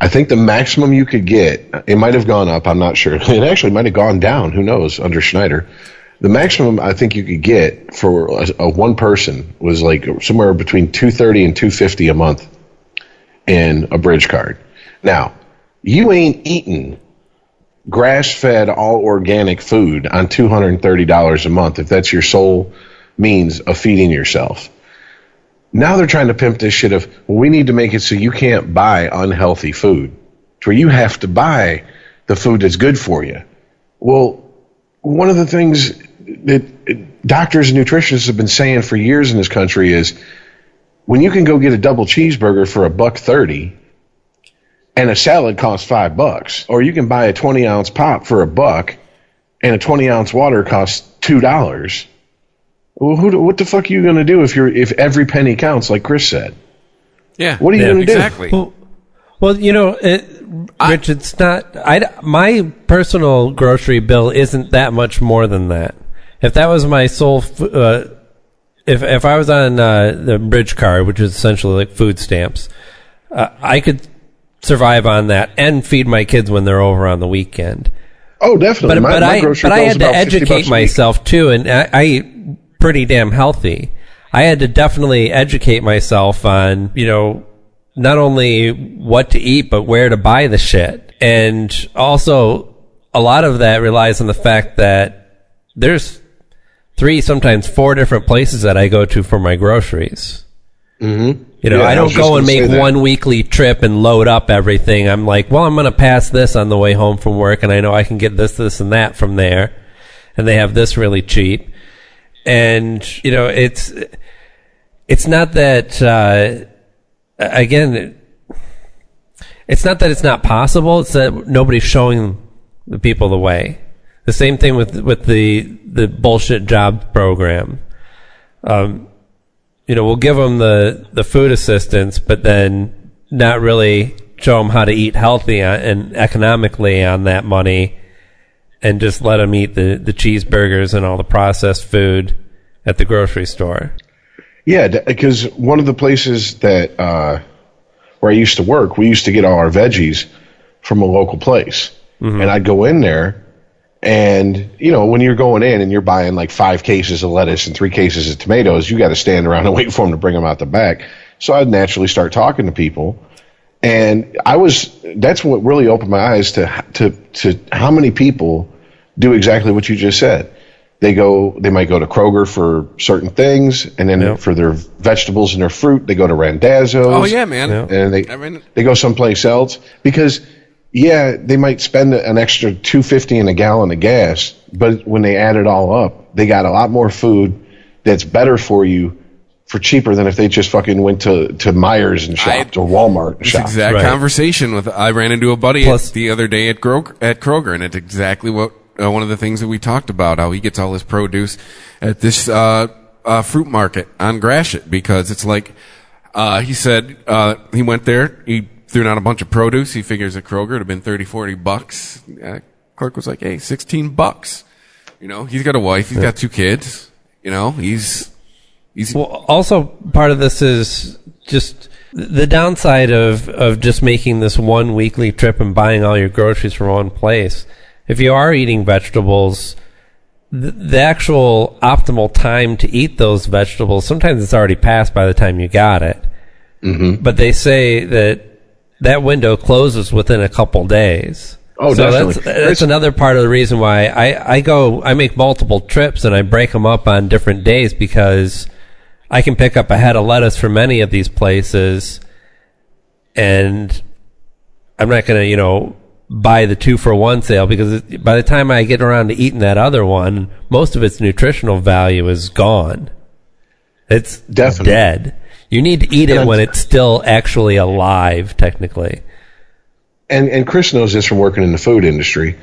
I think the maximum you could get, it might have gone up. I'm not sure. It actually might have gone down. Who knows? Under Snyder, the maximum I think you could get for a, a one person was like somewhere between 230 and 250 a month in a bridge card. Now, you ain't eating grass fed, all organic food on $230 a month if that's your sole means of feeding yourself. Now they're trying to pimp this shit of, well, we need to make it so you can't buy unhealthy food, to where you have to buy the food that's good for you. Well, one of the things that doctors and nutritionists have been saying for years in this country is when you can go get a double cheeseburger for a buck thirty and a salad costs five bucks, or you can buy a twenty ounce pop for a buck and a twenty ounce water costs two dollars. Well, who, what the fuck are you going to do if you're if every penny counts, like Chris said? Yeah. What are you Yeah, going to do? Exactly. Well, well, you know, it, Rich, it's not. I my personal grocery bill isn't that much more than that. If that was my sole, f- uh, if if I was on uh, the bridge card, which is essentially like food stamps, uh, I could survive on that and feed my kids when they're over on the weekend. Oh, definitely. But my, but my I grocery but I had to about 50 educate myself too, and I, I eat pretty damn healthy. I had to definitely educate myself on, you know, not only what to eat, but where to buy the shit. And also, a lot of that relies on the fact that there's three, sometimes four different places that I go to for my groceries. Mm-hmm. You know, Yeah, I I don't just go and make one weekly trip and load up everything. I'm like, well, I'm going to pass this on the way home from work, and I know I can get this, this, and that from there. And they have this really cheap. And, you know, it's, it's not that, uh, again, it's not that it's not possible. It's that nobody's showing the people the way. The same thing with with the the bullshit job program. Um, you know, we'll give them the the food assistance, but then not really show them how to eat healthy and economically on that money, and just let them eat the the cheeseburgers and all the processed food at the grocery store. Yeah, because one of the places that uh, where I used to work, we used to get all our veggies from a local place, and I'd go in there, and you know when you're going in and you're buying like five cases of lettuce and three cases of tomatoes, you got to stand around and wait for them to bring them out the back. So I'd naturally start talking to people, and I was that's what really opened my eyes to to to how many people do exactly what you just said. They go, they might go to Kroger for certain things, and then Yep. for their vegetables and their fruit, they go to Randazzo's. Oh yeah, man. and they I mean- they go someplace else because yeah, they might spend an extra two fifty in a gallon of gas, but when they add it all up, they got a lot more food that's better for you for cheaper than if they just fucking went to to Meijer's and shopped I- or Walmart and This shopped. exact Right. conversation with I ran into a buddy Plus- at, the other day at Kroger, at Kroger, and it's exactly what uh, one of the things that we talked about. How he gets all his produce at this uh, uh, fruit market on Gratiot because it's like uh, he said uh, he went there, he threw down a bunch of produce. He figures at Kroger it'd have been 30, 40 bucks. Uh, clerk was like, "Hey, sixteen bucks." You know, he's got a wife, he's got two kids. You know, he's he's Well, also part of this is just the downside of of just making this one weekly trip and buying all your groceries from one place. If you are eating vegetables, the, the actual optimal time to eat those vegetables sometimes it's already passed by the time you got it. Mm-hmm. But they say that that window closes within a couple days. Oh, so definitely. That's, that's another part of the reason why I, I go, I make multiple trips and I break them up on different days because I can pick up a head of lettuce from any of these places and I'm not going to, you know, buy the two for one sale because it, by the time I get around to eating that other one, most of its nutritional value is gone. It's Definitely. dead. You need to eat it when it's still actually alive, technically. and and Chris knows this from working in the food industry.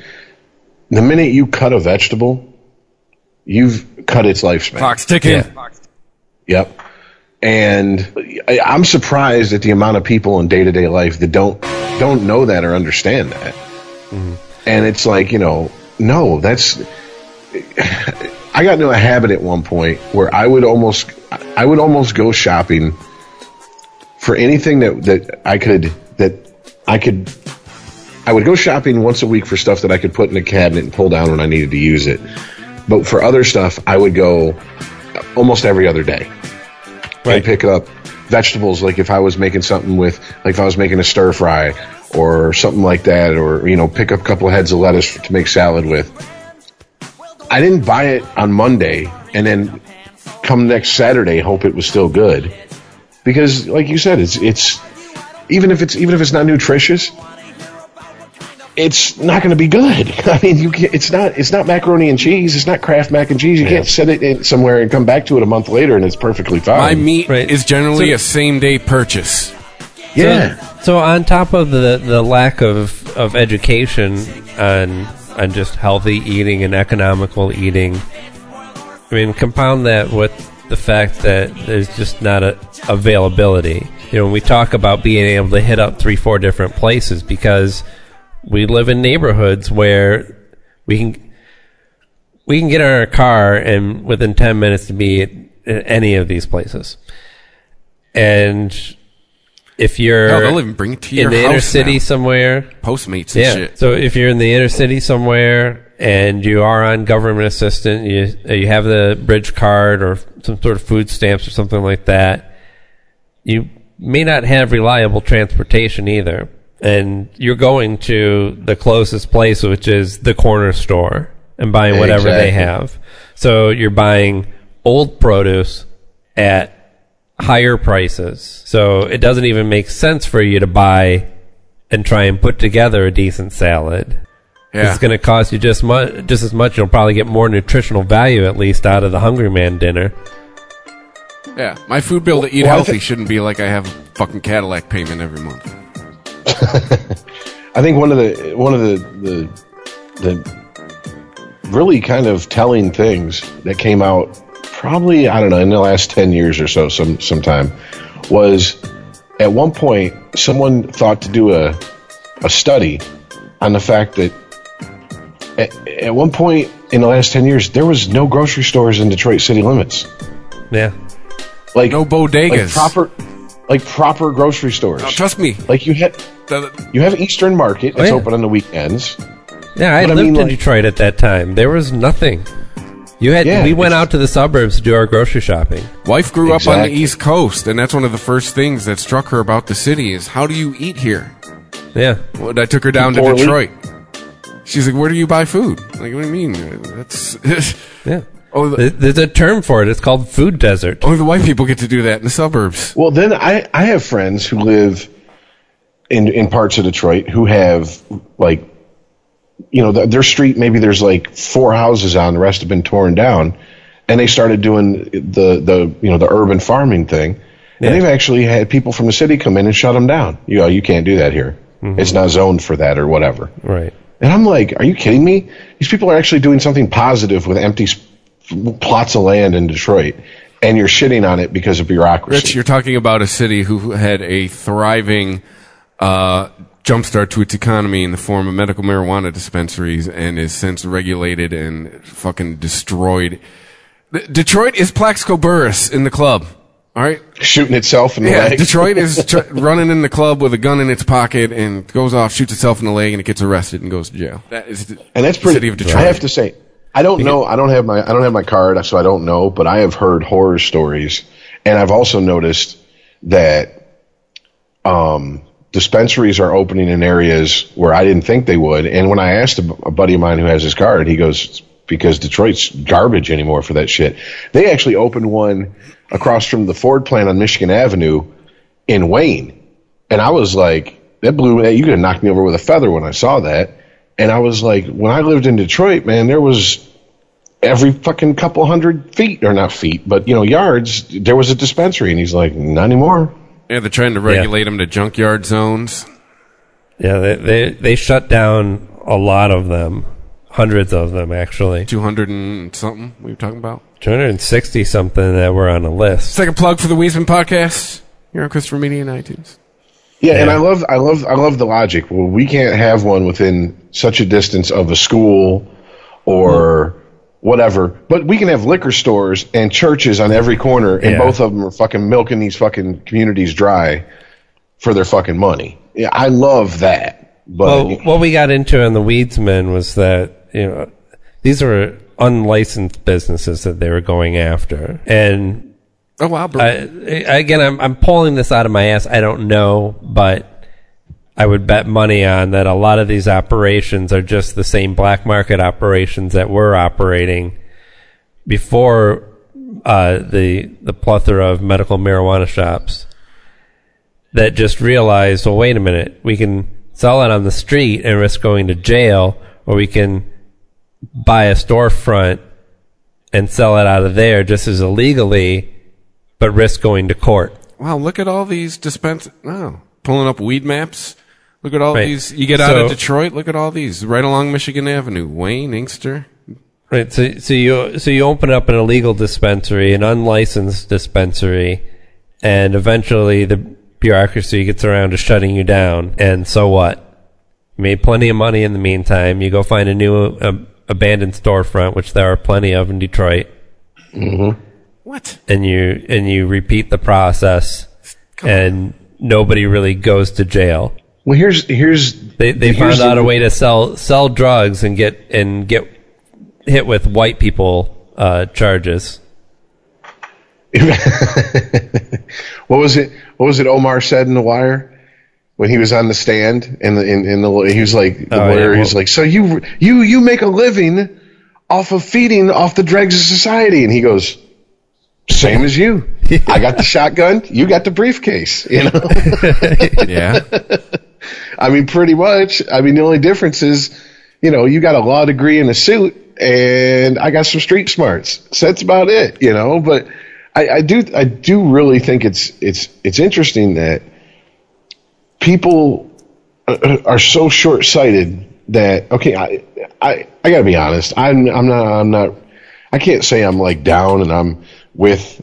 The minute you cut a vegetable, you've cut its lifespan. clock's ticking. Yeah. Yep. And I, I'm surprised at the amount of people in day to day life that don't don't know that or understand that. Mm-hmm. And it's like you know, no, that's. I got into a habit at one point where I would almost, I would almost go shopping for anything that that I could that I could. I would go shopping once a week for stuff that I could put in a cabinet and pull down when I needed to use it. But for other stuff, I would go almost every other day and pick up vegetables. Like if I was making something with, like if I was making a stir fry or something like that, or you know, pick up a couple of heads of lettuce to make salad with. I didn't buy it on Monday and then come next Saturday hope it was still good because, like you said, it's it's even if it's even if it's not nutritious. It's not going to be good. I mean, you can't, it's not it's not macaroni and cheese. It's not Kraft mac and cheese. You can't set it in somewhere and come back to it a month later and it's perfectly fine. My meat Right. is generally So- a same day purchase. yeah. So on top of the the lack of of education on on just healthy eating and economical eating, I mean, compound that with the fact that there's just not a availability. You know, when we talk about being able to hit up three, four different places because we live in neighborhoods where we can we can get in our car and within 10 minutes to be at at any of these places. And if you're Hell, they'll even bring it to in your the inner city now. somewhere, Postmates and yeah. shit. So if you're in the inner city somewhere and you are on government assistance, you you have the bridge card or some sort of food stamps or something like that, you may not have reliable transportation either. And you're going to the closest place, which is the corner store, and buying whatever they have. So you're buying old produce at higher prices. So it doesn't even make sense for you to buy and try and put together a decent salad. Yeah. It's going to cost you just mu- just as much. You'll probably get more nutritional value at least out of the Hungry Man dinner. Yeah. My food bill to eat Well, healthy shouldn't be like I have a fucking Cadillac payment every month. I think one of the one of the the the really kind of telling things that came out probably I don't know in the last ten years or so some sometime was at one point someone thought to do a a study on the fact that at, at one point in the last ten years there was no grocery stores in Detroit city limits Yeah. like No bodegas. like proper like proper grocery stores Now, trust me. like you had the- you have Eastern Market Oh, it's yeah. open on the weekends Yeah, I But I lived mean, in like- Detroit at that time. There was nothing. You had Yeah, we went out to the suburbs to do our grocery shopping. Wife grew up on the East Coast, and that's one of the first things that struck her about the city is how do you eat here? Yeah. Well, I took her down to Poorly. Detroit. She's like, "Where do you buy food?" Like, what do you mean? That's Yeah. oh, the, There's a term for it. It's called food desert. only the white people get to do that in the suburbs. Well, then I, I have friends who live in in parts of Detroit who have like, you know, th their street maybe there's like four houses on, the rest have been torn down, and they started doing the the you know the urban farming thing, and they've actually had people from the city come in and shut them down. You know, you can't do that here. Mm-hmm. It's not zoned for that or whatever. Right. And I'm like, are you kidding me? These people are actually doing something positive with empty s- plots of land in Detroit, and you're shitting on it because of bureaucracy. Rich, you're talking about a city who had a thriving uh, jumpstart to its economy in the form of medical marijuana dispensaries and is since regulated and fucking destroyed. Detroit is Plaxico Burress in the club. All right. shooting itself in the Yeah, leg. Detroit is tr- running in the club with a gun in its pocket and goes off, shoots itself in the leg, and it gets arrested and goes to jail. That is the, and that's pretty. city of Detroit. I have to say, I don't know. I don't have my I don't have my card, so I don't know. But I have heard horror stories, and I've also noticed that um, dispensaries are opening in areas where I didn't think they would. And when I asked a, buddy of mine who has his card, he goes, because Detroit's garbage anymore for that shit. They actually opened one across from the Ford plant on Michigan Avenue in Wayne. And I was like, that blew you could have knocked me over with a feather when I saw that. And I was like, when I lived in Detroit, man, there was every fucking couple hundred feet, or not feet, but you know, yards, there was a dispensary. And he's like, not anymore. Yeah, they're trying to regulate them to junkyard zones. Yeah, they, they they shut down a lot of them, hundreds of them actually, 200 and something we were talking about. two hundred and sixty something that were on a list. It's like a plug for the Weisman podcast. You're on Christopher Media and iTunes. Yeah, and I love, I love, I love the logic. Well, we can't have one within such a distance of a school or whatever, but we can have liquor stores and churches on every corner, and Yeah. both of them are fucking milking these fucking communities dry for their fucking money. Yeah, I love that. But Well, what we got into on the Weedsman was that you know these were unlicensed businesses that they were going after, and Oh wow, bro. I, again, I'm I'm pulling this out of my ass. I don't know, but I would bet money on that a lot of these operations are just the same black market operations that were operating before uh, the the plethora of medical marijuana shops that just realized, well, wait a minute, we can sell it on the street and risk going to jail, or we can buy a storefront and sell it out of there just as illegally, but risk going to court. wow, look at all these dispense. No, pulling up weed maps. Look at all Right. these. You get out of Detroit. Look at all these right along Michigan Avenue. Wayne, Inkster. Right. So, so you so you open up an illegal dispensary, an unlicensed dispensary, and eventually the bureaucracy gets around to shutting you down. And so what? You made plenty of money in the meantime. You go find a new uh, abandoned storefront, which there are plenty of in Detroit, What? and you and you repeat the process, and nobody really goes to jail. Well, here's here's They they here's found out the- a way to sell sell drugs and get and get hit with white people uh, charges. what was it? What was it? Omar said in the wire when he was on the stand in the in, in the he was like the Oh, yeah, lawyer. he's well- like, so you you you make a living off of feeding off the dregs of society, and he goes. Same as you. I got the shotgun. You got the briefcase. You know. Yeah. I mean, pretty much. I mean, the only difference is, you know, you got a law degree and a suit, and I got some street smarts. So that's about it, you know. But I, I do, I do really think it's it's it's interesting that people uh, are so short sighted that okay, I I I gotta be honest. I'm I'm not I'm not. I can't say I'm like down and I'm with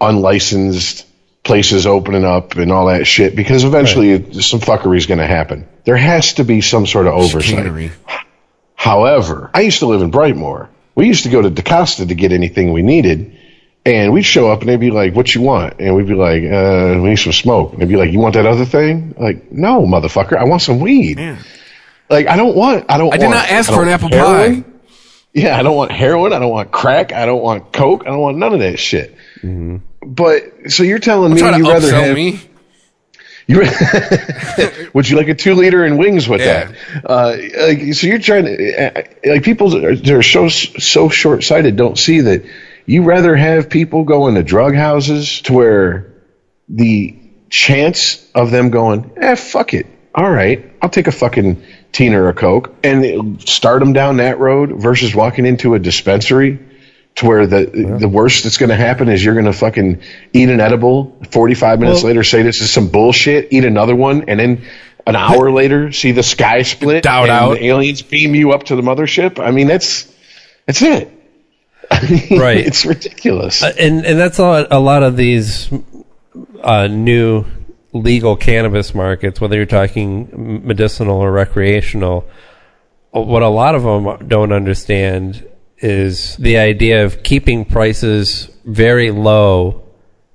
unlicensed places opening up and all that shit because eventually some fuckery is going to happen. There has to be some sort of oversight. Chicanery. However, I used to live in Brightmoor. We used to go to DaCosta to get anything we needed. And we'd show up and they'd be like, what you want? And we'd be like, uh, we need some smoke. And they'd be like, you want that other thing? Like, no, motherfucker, I want some weed. Like, I don't want, I don't I did not ask for an apple heroin. pie. Yeah, I don't want heroin. I don't want crack. I don't want coke. I don't want none of that shit. But so you're telling me you rather have me. you would you like a two liter and wings with Yeah. that? Uh, like, so you're trying to uh, like people that are, that are so so short sighted don't see that you rather have people go into drug houses to where the chance of them going, eh, fuck it, all right, I'll take a fucking teen or a coke and start them down that road versus walking into a dispensary to where the the worst that's going to happen is you're going to fucking eat an edible 45 minutes Well- later say this is some bullshit eat another one and then an hour later see the sky split Doubt and out. the aliens beam you up to the mothership i mean that's that's it I mean, Right. it's ridiculous Uh, and and that's a, a lot of these uh, new legal cannabis markets, whether you're talking medicinal or recreational. What a lot of them don't understand is the idea of keeping prices very low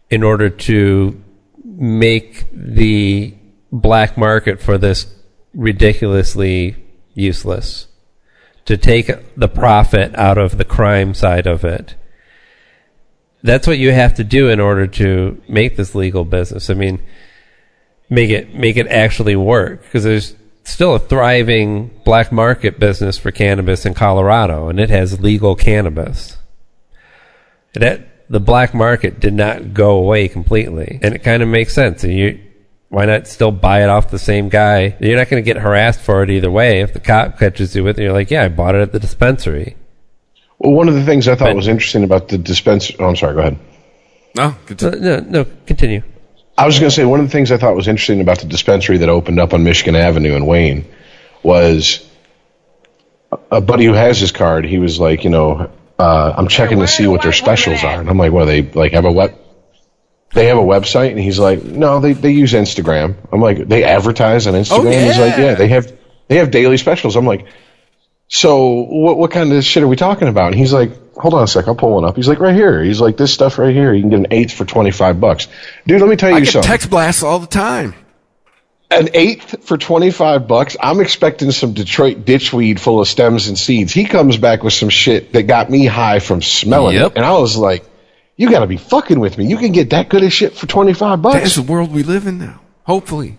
in order to make the black market for this ridiculously useless. To take the profit out of the crime side of it that's what you have to do in order to make this legal business. I mean, make it make it actually work because there's still a thriving black market business for cannabis in Colorado, and it has legal cannabis. That the black market did not go away completely, and it kind of makes sense. And you, why not still buy it off the same guy? You're not going to get harassed for it either way. If the cop catches you with it, you're like, yeah, I bought it at the dispensary. well one of the things i thought But- was interesting about the dispenser oh i'm sorry go ahead No, No, uh, no, no continue. I was going to say one of the things I thought was interesting about the dispensary that opened up on Michigan Avenue in Wayne was a buddy who has his card. He was like, you know, uh, I'm checking to see what their specials are, and I'm like, well, they like have a web. They have a website, and he's like, no, they they use Instagram. I'm like, they advertise on Instagram. Oh, yeah. He's like, yeah. yeah, they have they have daily specials. I'm like, so what what kind of shit are we talking about? And he's like, hold on a sec, I'll pull one up. He's like, right here. He's like, this stuff right here. You can get an eighth for twenty five bucks, dude. Let me tell you I get something text blasts all the time. an eighth for 25 bucks. I'm expecting some Detroit ditchweed full of stems and seeds. He comes back with some shit that got me high from smelling Yep. it. And I was like, you got to be fucking with me. You can get that good of shit for 25 bucks. That is bucks. the world we live in now. Hopefully.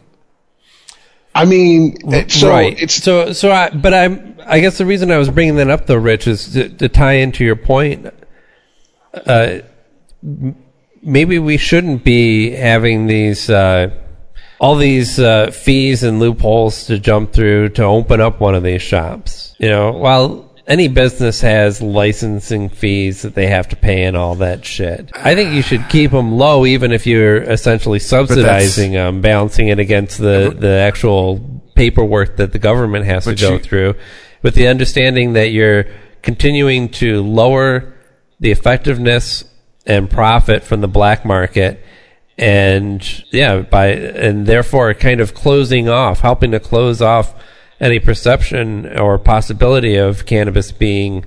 I mean, it- so right. it's so so. I, but I'm. I guess the reason I was bringing that up, though, Rich, is to, to tie into your point. Uh, maybe we shouldn't be having these uh, all these uh, fees and loopholes to jump through to open up one of these shops. You know, while any business has licensing fees that they have to pay and all that shit, I think you should keep them low, even if you're essentially subsidizing them, balancing it against the the actual paperwork that the government has to go you- through, with the understanding that you're continuing to lower the effectiveness and profit from the black market and yeah by and therefore kind of closing off helping to close off any perception or possibility of cannabis being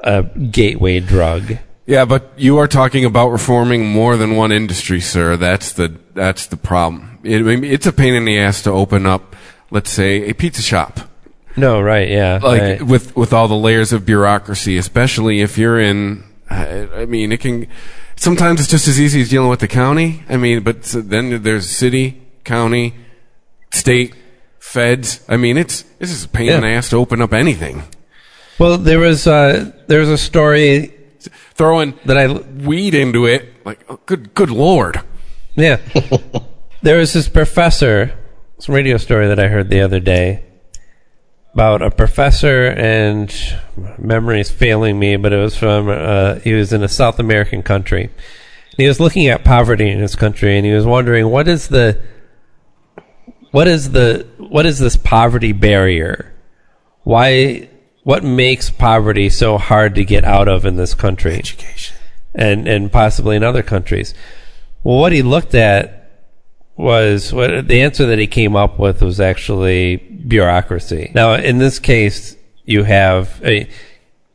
a gateway drug Yeah, but you are talking about reforming more than one industry, sir. That's the that's the problem. It, it's a pain in the ass to open up let's say, a pizza shop. No, right, yeah. Like right. with with all the layers of bureaucracy, especially if you're in. I, I mean, it can. Sometimes it's just as easy as dealing with the county. I mean, but then there's city, county, state, feds. I mean, it's this is a pain in the ass to open up anything. well, there was uh, there was a story Throwing that I weed into it, like oh, good good lord. Yeah. there was this professor, some radio story that I heard the other day about a professor, and memory is failing me, but it was from, uh, he was in a South American country. He was looking at poverty in his country, and he was wondering what is the, what is the, what is this poverty barrier? Why, what makes poverty so hard to get out of in this country? Education. and and possibly in other countries. Well, what he looked at was what the answer that he came up with was actually bureaucracy. Now, in this case, you have a,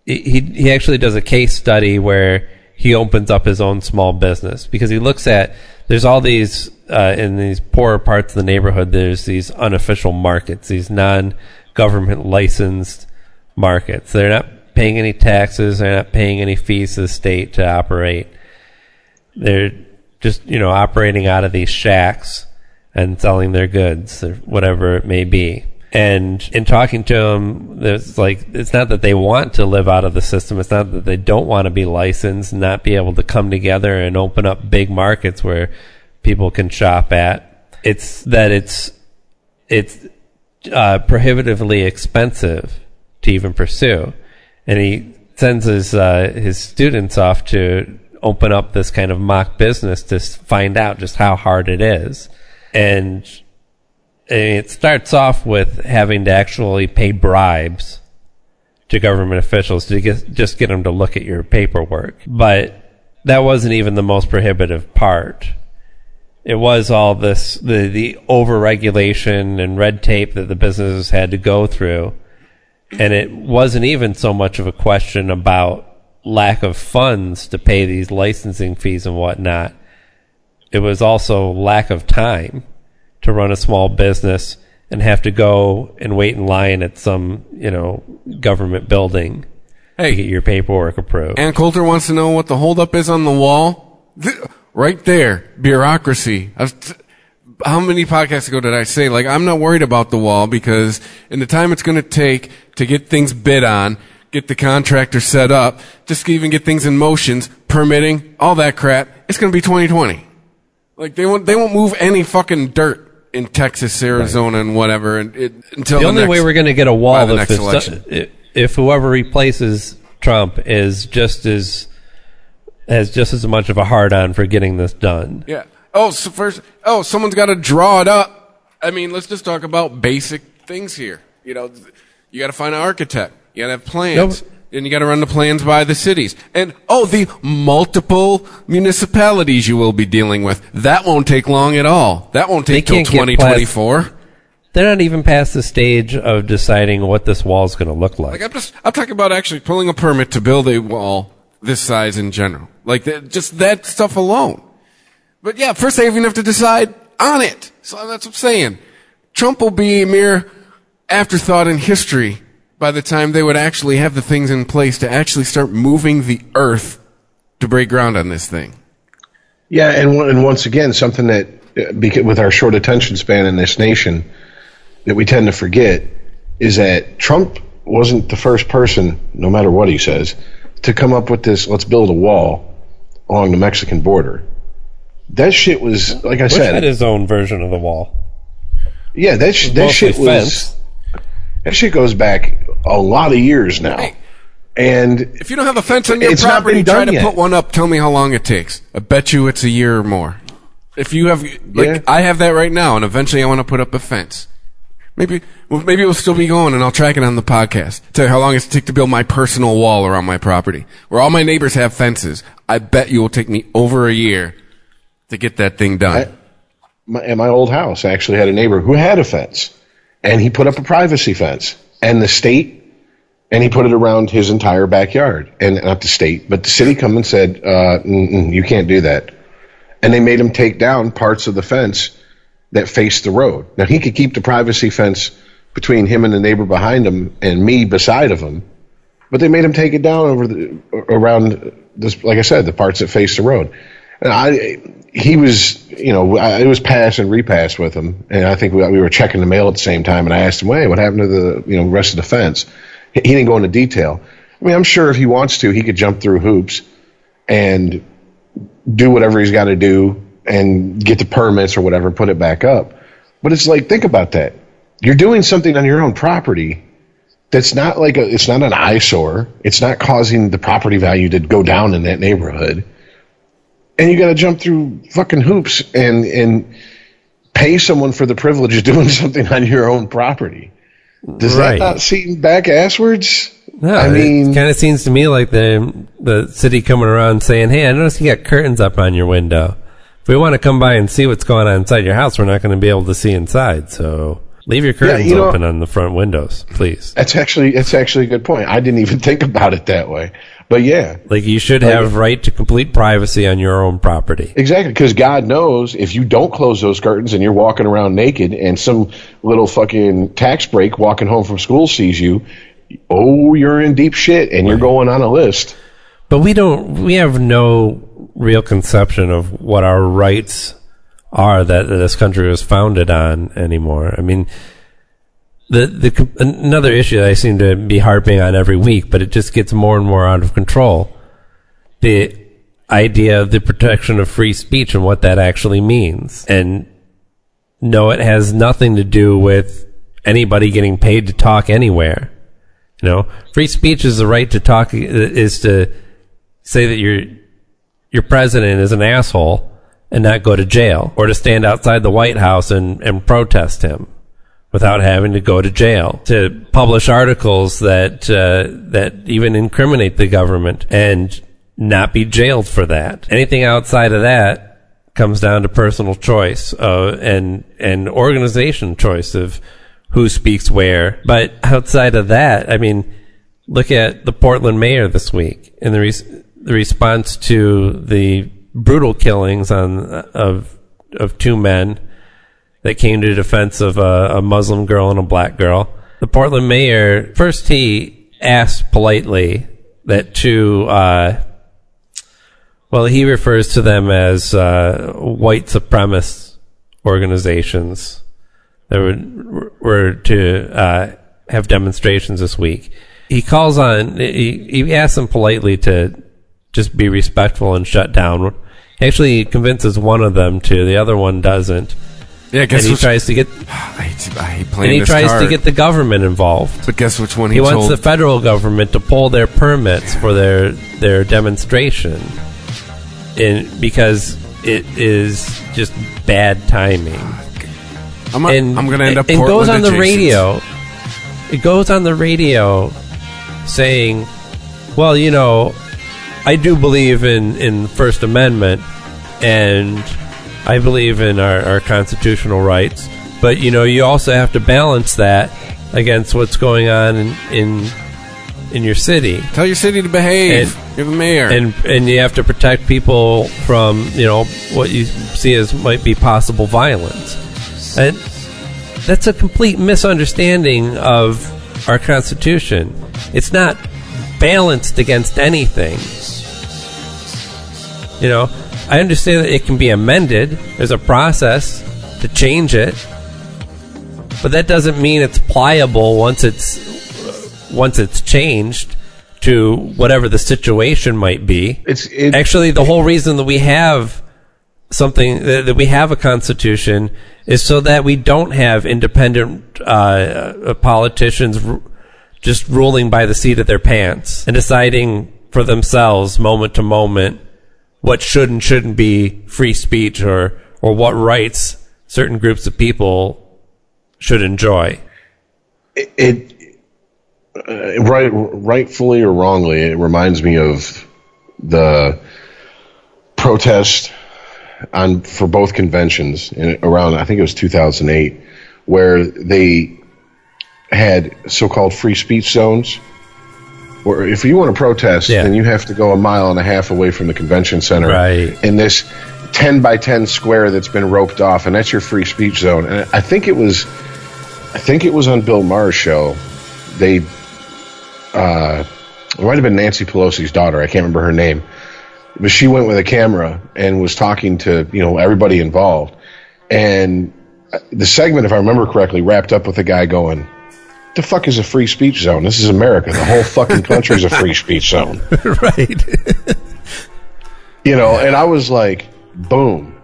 he he actually does a case study where he opens up his own small business because he looks at there's all these uh, in these poorer parts of the neighborhood. There's these unofficial markets, these non-government licensed markets. They're not paying any taxes. They're not paying any fees to the state to operate. They're just you know operating out of these shacks and selling their goods or whatever it may be. And in talking to them, there's like it's not that they want to live out of the system. It's not that they don't want to be licensed, and not be able to come together and open up big markets where people can shop at. It's that it's it's uh, prohibitively expensive to even pursue, and he sends his uh, his students off to open up this kind of mock business to find out just how hard it is, and it starts off with having to actually pay bribes to government officials to get, just get them to look at your paperwork, but that wasn't even the most prohibitive part. It was all this the the overregulation and red tape that the businesses had to go through. And it wasn't even so much of a question about lack of funds to pay these licensing fees and whatnot it was also lack of time to run a small business and have to go and wait in line at some you know government building Hey. to get your paperwork approved Ann Coulter wants to know what the holdup is on the wall. Right there, bureaucracy. Uh, T- how many podcasts ago did I say, like, I'm not worried about the wall because in the time it's going to take to get things bid on, get the contractor set up, just even get things in motions, permitting, all that crap, it's going to be 2020. Like, they won't, they won't move any fucking dirt in Texas, Arizona, and whatever and it, until the the only next- way we're going to get a wall if, if if whoever replaces Trump is just as has just as much of a hard on for getting this done. Yeah. Oh, so first, oh, someone's got to draw it up. I mean, let's just talk about basic things here. You know, you got to find an architect. You got to have plans. Nope. And you got to run the plans by the cities. And, oh, the multiple municipalities you will be dealing with. That won't take long at all. That won't take till can't get past- 2024. They're not even past the stage of deciding what this wall is going to look like. Like, I'm just, I'm talking about actually pulling a permit to build a wall this size in general. Like, that, just that stuff alone. But yeah, first they even have to decide on it. So that's what I'm saying. Trump will be a mere afterthought in history by the time they would actually have the things in place to actually start moving the earth to break ground on this thing. Yeah, and and once again, something that uh, with our short attention span in this nation that we tend to forget is that Trump wasn't the first person, no matter what he says, to come up with this. Let's build a wall along the Mexican border. That shit was like I Bush said. had his own version of the wall. yeah, that sh- that Mostly shit was fence. That shit goes back a lot of years now. Hey. And If you don't have a fence on your property, try to yet. put one up. Tell me how long it takes. I bet you it's a year or more. If you have, like, Yeah. I have that right now, and eventually I want to put up a fence. Maybe, well, maybe it will still be going, and I'll track it on the podcast. Tell you how long it's take to build my personal wall around my property, where all my neighbors have fences. I bet you will take me over a year to get that thing done. I- my, at my old house, I actually had a neighbor who had a fence, and he put up a privacy fence, and the state, and he put it around his entire backyard, and not the state, but the city come and said, uh, "You can't do that," and they made him take down parts of the fence that faced the road. Now he could keep the privacy fence between him and the neighbor behind him and me beside of him, but they made him take it down over the around this, like I said, the parts that faced the road. And I, he was, you know, I, it was pass and repass with him, and I think we, we were checking the mail at the same time, and I asked him, "Hey, what happened to the, you know, rest of the fence?" He didn't go into detail. I mean, I'm sure if he wants to, he could jump through hoops and do whatever he's got to do and get the permits or whatever put it back up. But it's like, think about that. You're doing something on your own property that's not like a, it's not an eyesore. It's not causing the property value to go down in that neighborhood. And you got to jump through fucking hoops and, and pay someone for the privilege of doing something on your own property. Does Right. that not seem back asswards? No, I mean, it kind of seems to me like the the city coming around saying, "Hey, I noticed you got curtains up on your window. If we want to come by and see what's going on inside your house, we're not going to be able to see inside. So leave your curtains you know- open on the front windows, please. that's actually that's actually a good point. I didn't even think about it that way. But yeah, Like you should have right to complete privacy on your own property. Exactly, because God knows if you don't close those curtains and you're walking around naked and some little fucking tax break walking home from school sees you, oh, you're in deep shit and you're going on a list. But we don't. We have no real conception of what our rights are that this country was founded on anymore. I mean, the the another issue that I seem to be harping on every week, but it just gets more and more out of control. The idea of the protection of free speech and what that actually means, and no, it has nothing to do with anybody getting paid to talk anywhere. You know, free speech is the right to talk is to say that your your president is an asshole and not go to jail, or to stand outside the White House and, and protest him without having to go to jail, to publish articles that uh, that even incriminate the government and not be jailed for that. Anything outside of that comes down to personal choice uh, and and organization choice of who speaks where. But outside of that, I mean, look at the Portland mayor this week in the, the response to the brutal killings on of of two men that came to defense of a, a Muslim girl and a black girl. The Portland mayor first he asked politely that two. Uh, well, he refers to them as uh, white supremacist organizations that were, were to uh, have demonstrations this week. He calls on, he, he asks them politely to just be respectful and shut down. He actually convinces one of them to, the other one doesn't. Yeah, guess and he which, tries to get, I hate, I hate and he tries card. to get the government involved. but guess which one he, He wants told? the federal government to pull their permits for their their demonstration, in because it is just bad timing. I'm, and I'm going to end up. It Portland goes on the radio. It goes on the radio, saying, "Well, you know, I do believe in in First Amendment, and I believe in our, our constitutional rights, but you know, you also have to balance that against what's going on in in, in your city." Tell your city to behave. You're the mayor. and and you have to protect people from you know what you see as might be possible violence and that's a complete misunderstanding of our constitution it's not balanced against anything you know i understand that it can be amended. There's a process to change it. But that doesn't mean it's pliable once it's once it's changed to whatever the situation might be. It's it, Actually, the whole reason that we have something that, that we have a constitution is so that we don't have independent uh, uh, politicians r- just ruling by the seat of their pants and deciding for themselves, moment to moment, what should and shouldn't be free speech or or what rights certain groups of people should enjoy. it, it uh, right, rightfully or wrongly, it reminds me of the protest on for both conventions in, around I think it was 2008, where they had so-called free speech zones. Where if you want to protest, Yeah. then you have to go a mile and a half away from the convention center. Right. And this, ten by ten square that's been roped off, and that's your free speech zone. And I think it was, I think it was on Bill Maher's show. They, uh, it might have been Nancy Pelosi's daughter. I can't remember her name, but she went with a camera and was talking to you know everybody involved, and the segment, if I remember correctly, wrapped up with a guy going. The fuck is a free speech zone? This is America. The whole fucking country is a free speech zone. right. you know and i was like boom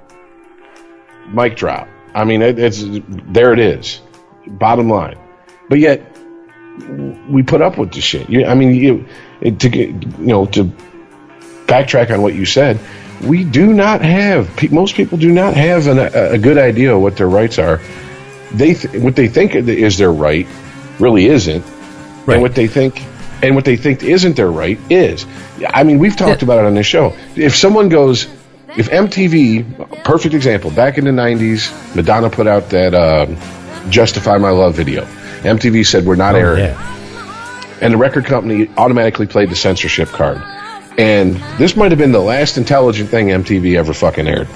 mic drop i mean it, it's there it is bottom line but yet we put up with the shit you, i mean you it, to get you know to backtrack on what you said we do not have pe- most people do not have an, a, a good idea of what their rights are they th- what they think is their right really isn't Right. and what they think and what they think isn't their right is i mean we've talked about it on this show if someone goes if mtv perfect example back in the 90s madonna put out that um, justify my love video mtv said we're not airing it yeah. and the record company automatically played the censorship card. And this might have been the last intelligent thing MTV ever fucking aired.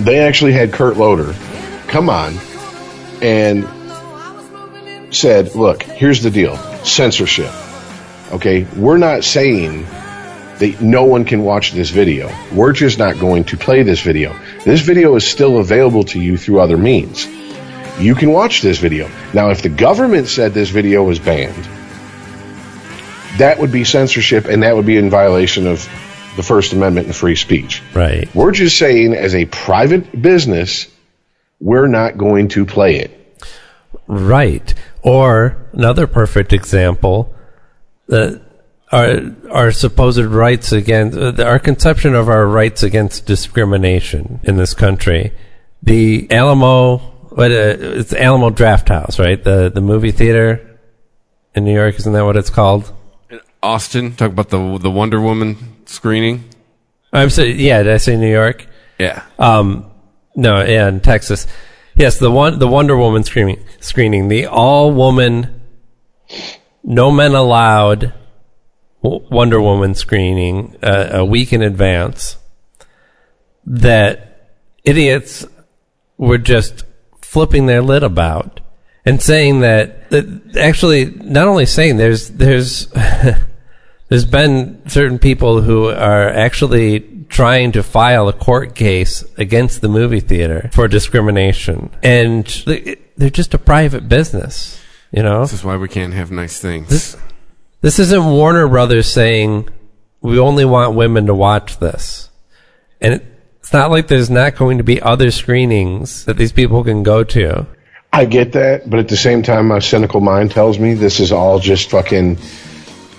They actually had Kurt Loder come on and said, "Look, here's the deal: censorship. Okay, we're not saying that no one can watch this video. We're just not going to play this video. This video is still available to you through other means." You can watch this video. Now, if the government said this video was banned, that would be censorship and that would be in violation of the First Amendment and free speech. Right. We're just saying, as a private business, we're not going to play it. Right. Or another perfect example, that our our supposed rights against uh, our conception of our rights against discrimination in this country. The Alamo, what uh, it's Alamo Draft House, right? The the movie theater in New York, isn't that what it's called? Austin, talk about the the Wonder Woman screening. I'm sorry. Yeah, did I say New York? Yeah. Um, no, yeah, in Texas. Yes, the one, the Wonder Woman screening, screening, the all woman, no men allowed Wonder Woman screening uh, a week in advance. That idiots were just flipping their lid about and saying that, that actually not only saying there's there's there's been certain people who are actually trying to file a court case against the movie theater for discrimination and they- they're just a private business you know This is why we can't have nice things. this this isn't Warner Brothers saying we only want women to watch this and it, it's not like there's not going to be other screenings that these people can go to I get that, but at the same time, my cynical mind tells me this is all just fucking.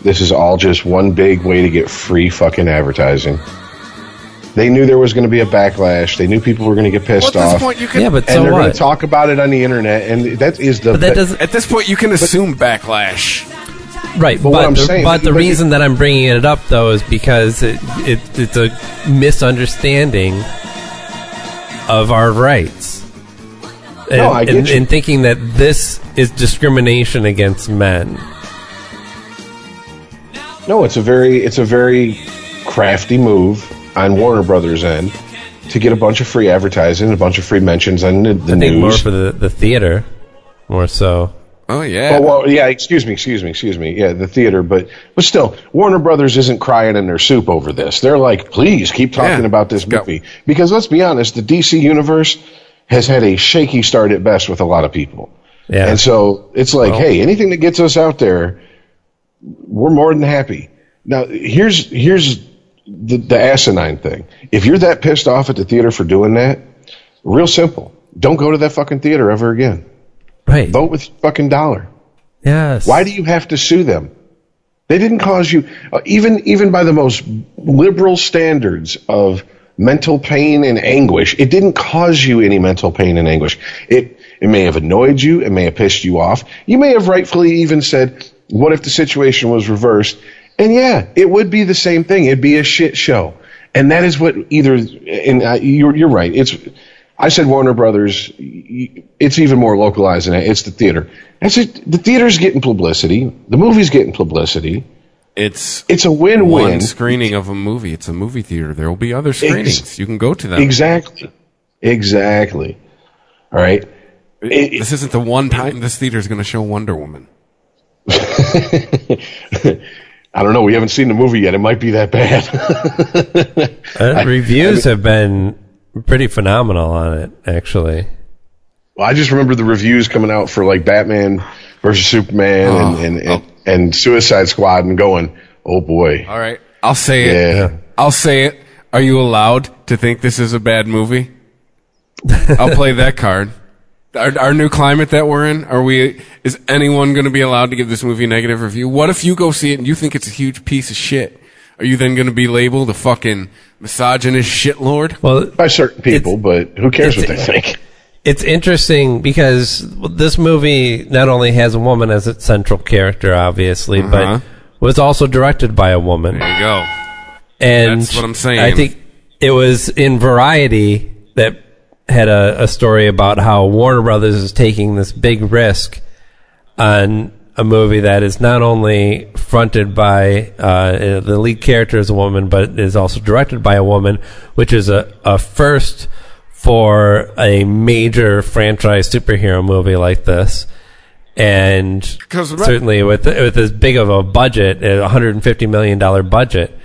This is all just one big way to get free fucking advertising. They knew there was going to be a backlash. They knew people were going to get Well, pissed at this off. point, you can. yeah but and they're going to talk about it on the internet, and that is the. but that doesn't At this point, you can assume backlash. Right, But but, what I'm the, saying- but the but- reason that I'm bringing it up though is because it, it it's a misunderstanding of our rights. And, No, I get and, you. and thinking that this is discrimination against men. No, it's a very it's a very crafty move on Warner Brothers' end to get a bunch of free advertising, a bunch of free mentions on the, the I think more for the, the theater, more so. Oh yeah. Oh well, yeah. Excuse me, excuse me, excuse me. Yeah, the theater, but but still, Warner Brothers isn't crying in their soup over this. They're like, please keep talking Yeah. about this Go. movie because let's be honest, the DC universe has had a shaky start at best with a lot of people, Yeah. and so it's like, Well- hey, anything that gets us out there, we're more than happy. Now, here's here's the, the asinine thing. If you're that pissed off at the theater for doing that, real simple. Don't go to that fucking theater ever again. Right. Vote with fucking dollar. Yes. Why do you have to sue them? They didn't cause you, uh, even even by the most liberal standards of mental pain and anguish. It didn't cause you any mental pain and anguish. It it may have annoyed you. It may have pissed you off. You may have rightfully even said, "What if the situation was reversed?" And yeah, it would be the same thing. It'd be a shit show. And that is what either. And you're you're right. It's. I said Warner Brothers. It's even more localized than that. It's the theater. That's it. The theater's getting publicity. The movie's getting publicity. It's It's a win-win. one screening of a movie. It's a movie theater. There will be other screenings. you can go to them. Exactly. Exactly. All right. It- This isn't the one time this theater is going to show Wonder Woman. I don't know. We haven't seen the movie yet. It might be that bad. Uh, reviews have been pretty phenomenal on it, actually. well, I just remember the reviews coming out for like Batman versus Superman Oh, and, and, and, and Suicide Squad and going, oh boy. All right, I'll say it. Yeah. I'll say it. Are you allowed to think this is a bad movie? I'll play that card. Our, our new climate that we're in, are we? Is anyone going to be allowed to give this movie a negative review? What if you go see it and you think it's a huge piece of shit? Are you then going to be labeled a fucking misogynist shitlord? Well, By certain people, but who cares what they think? it's interesting because this movie not only has a woman as its central character, obviously, Uh-huh. but was also directed by a woman. There you go. And That's what I'm saying. I think it was in Variety that had a, a story about how Warner Brothers is taking this big risk on a movie that is not only fronted by uh, the lead character is a woman, but is also directed by a woman, which is a, a first for a major franchise superhero movie like this. And certainly with with as big of a budget, a 150 million dollar budget,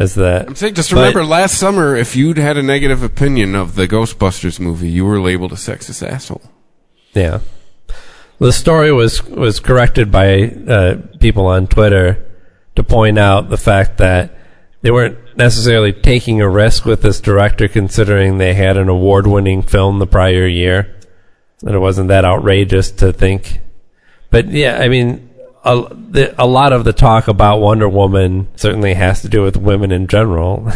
as that. I'm saying, just But- remember last summer, if you'd had a negative opinion of the Ghostbusters movie, you were labeled a sexist asshole. Yeah. The story was was corrected by uh, people on Twitter to point out the fact that they weren't necessarily taking a risk with this director, considering they had an award-winning film the prior year, and it wasn't that outrageous to think. But yeah, I mean, a, the, a lot of the talk about Wonder Woman certainly has to do with women in general.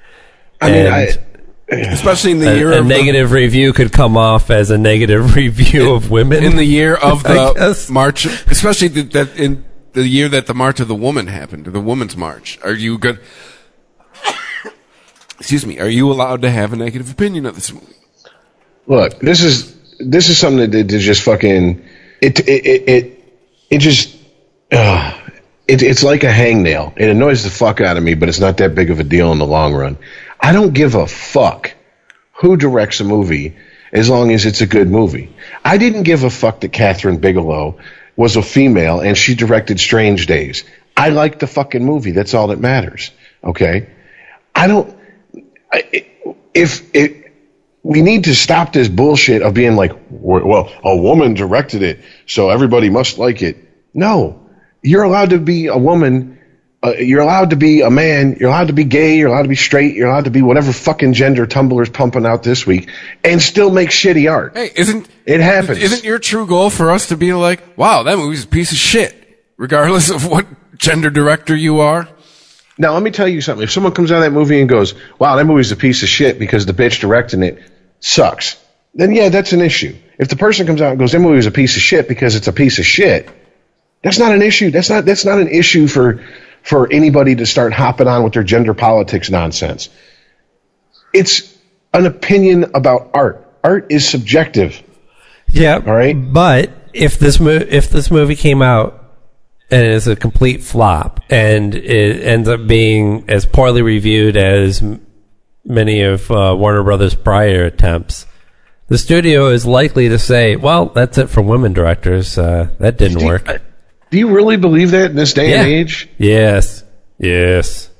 I mean, And- I, Especially in the a, year a of the- negative review could come off as a negative review of women in the year of the march, especially the, that in the year that the March of the Woman happened, the Women's March. Are you good? Excuse me. Are you allowed to have a negative opinion of this movie? look, this is this is something that, that just fucking it it it it, it just uh, it, it's like a hangnail. It annoys the fuck out of me, but it's not that big of a deal in the long run. I don't give a fuck who directs a movie as long as it's a good movie. I didn't give a fuck that Kathryn Bigelow was a female and she directed Strange Days. I liked the fucking movie. That's all that matters. Okay. I don't. I, if it, we need to stop this bullshit of being like, well, a woman directed it, so everybody must like it. No, you're allowed to be a woman. Uh, you're allowed to be a man. You're allowed to be gay. You're allowed to be straight. You're allowed to be whatever fucking gender Tumblr's pumping out this week, and still make shitty art. Hey, isn't It happens. Isn't your true goal for us to be like, wow, that movie's a piece of shit, regardless of what gender director you are? Now, let me tell you something. If someone comes out of that movie and goes, wow, that movie's a piece of shit because the bitch directing it sucks, then yeah, that's an issue. If the person comes out and goes, that movie was a piece of shit because it's a piece of shit, that's not an issue. That's not, that's not an issue for, for anybody to start hopping on with their gender politics nonsense. It's an opinion about art. Art is subjective. Yeah. All right. But if this mo- if this movie came out and is a complete flop and it ends up being as poorly reviewed as m- many of uh, Warner Brothers' prior attempts, the studio is likely to say, "Well, that's it for women directors. Uh, that didn't work." Do you really believe that in this day and age? Yes. Yes.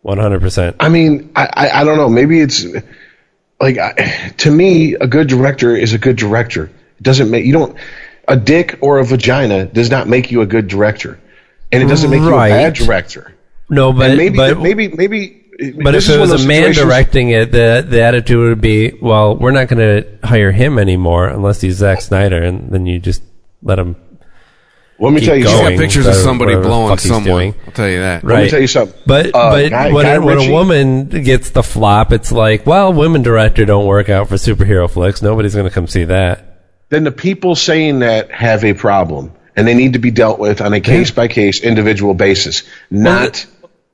One hundred percent. I mean, I, I, I don't know. Maybe it's like I, to me, a good director is a good director. It doesn't make you don't a dick or a vagina does not make you a good director, and it doesn't make you a bad director. No, but and maybe but maybe maybe. But if it was a man directing it, the the attitude would be, well, we're not going to hire him anymore unless he's Zack Snyder, and then you just let him. Let me tell you He's going. got something. pictures of somebody blowing fuck someone. doing. I'll tell you that. Right. Let me tell you something. But Uh, but Guy- when, Guy a, when a woman gets the flop, it's like, well, women director don't work out for superhero flicks. Nobody's going to come see that. then the people saying that have a problem, and they need to be dealt with on a case by case, individual basis. Not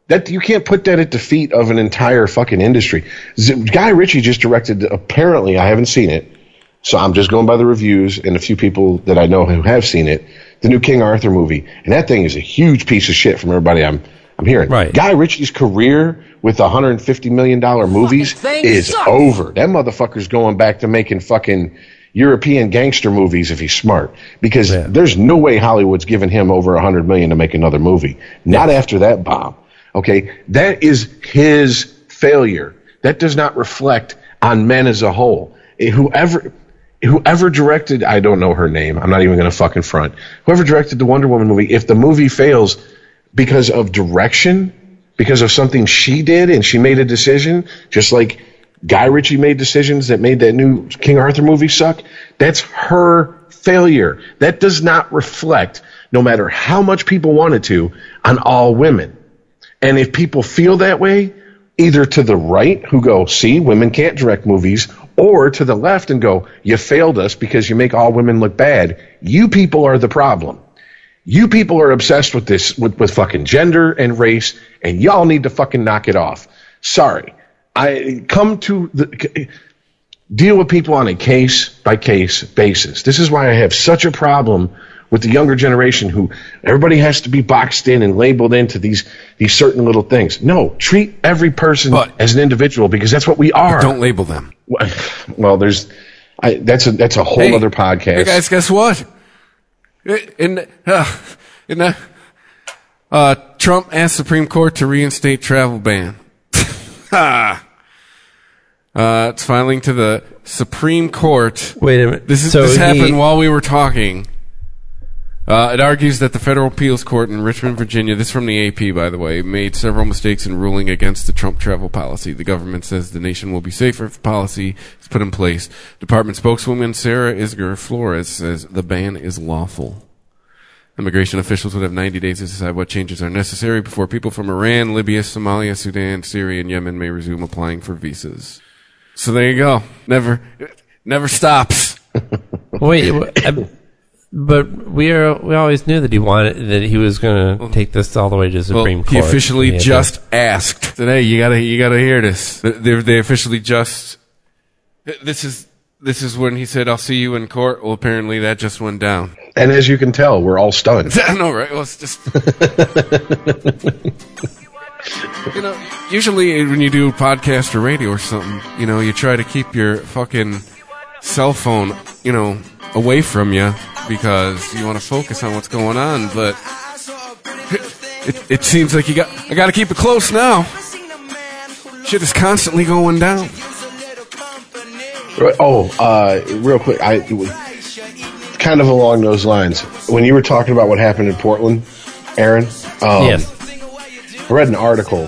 that you can't put that at the feet of an entire fucking industry. Z- Guy Ritchie just directed. Apparently, I haven't seen it, so I'm just going by the reviews and a few people that I know who have seen it. The new King Arthur movie, and that thing is a huge piece of shit from everybody I'm I'm hearing. Right. Guy Ritchie's career with 150 million dollar movies is over. That motherfucker's going back to making fucking European gangster movies if he's smart, because Yeah. there's no way Hollywood's giving him over 100 million to make another movie. Not after that bomb. Okay, that is his failure. That does not reflect on men as a whole. Eh, Whoever whoever directed I don't know her name. I'm not even going to fucking front. Whoever directed the Wonder Woman movie, if the movie fails because of direction, because of something she did and she made a decision, just like Guy Ritchie made decisions that made that new King Arthur movie suck, that's her failure. That does not reflect, no matter how much people wanted to, on all women. And if people feel that way, either to the right, who go, see, women can't direct movies, or to the left and go, you failed us because you make all women look bad, you people are the problem. You people are obsessed with this, with, with fucking gender and race, and y'all need to fucking knock it off. Sorry. I come to the, deal with people on a case by case basis. This is why I have such a problem with the younger generation who everybody has to be boxed in and labeled into these these certain little things. No, treat every person But- as an individual because that's what we are. Don't label them. well, there's I, that's a that's a whole Hey, other podcast. Hey guys, guess what? In uh, in the, uh, Trump asked Supreme Court to reinstate travel ban. Uh, it's filing to the Supreme Court. Wait a minute. This is So this he- happened while we were talking. Uh, it argues that the federal appeals court in Richmond, Virginia, this from the AP, by the way, made several mistakes in ruling against the Trump travel policy. The government says the nation will be safer if the policy is put in place. Department spokeswoman Sarah Isgur Flores says the ban is lawful. Immigration officials would have 90 days to decide what changes are necessary before people from Iran, Libya, Somalia, Sudan, Syria, and Yemen may resume applying for visas. So there you go. Never, never stops. Wait, wh- I- but we are we always knew that he wanted that he was going to take this all the way to Well, Supreme Court. he Court. officially Yeah, just asked today. You gotta, you gotta hear this. They, they officially just. This is this is when he said, "I'll see you in court." Well, apparently that just went down. and as you can tell, we're all stunned. I know, right? Well, it's just. you know, usually when you do podcast or radio or something, you know, you try to keep your fucking cell phone, you know, away from you because you want to focus on what's going on. But it, it seems like you got. I got to keep it close now. Shit is constantly going down. Right. Oh, uh, real quick, I kind of along those lines. When you were talking about what happened in Portland, Aaron, um, Yes. I read an article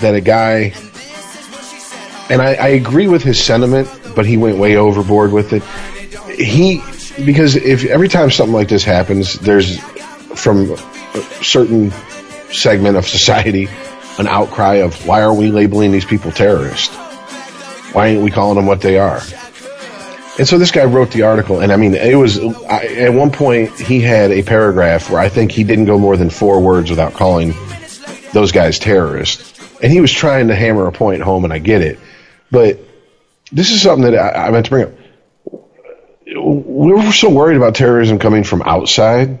that a guy, and I, I agree with his sentiment, but he went way overboard with it. He because if every time something like this happens, there's from a certain segment of society an outcry of why are we labeling these people terrorists? Why ain't we calling them what they are? And so this guy wrote the article, and I mean, it was I, at one point he had a paragraph where I think he didn't go more than four words without calling those guys terrorists, and he was trying to hammer a point home, and I get it, but this is something that I, I meant to bring up. We were so worried about terrorism coming from outside.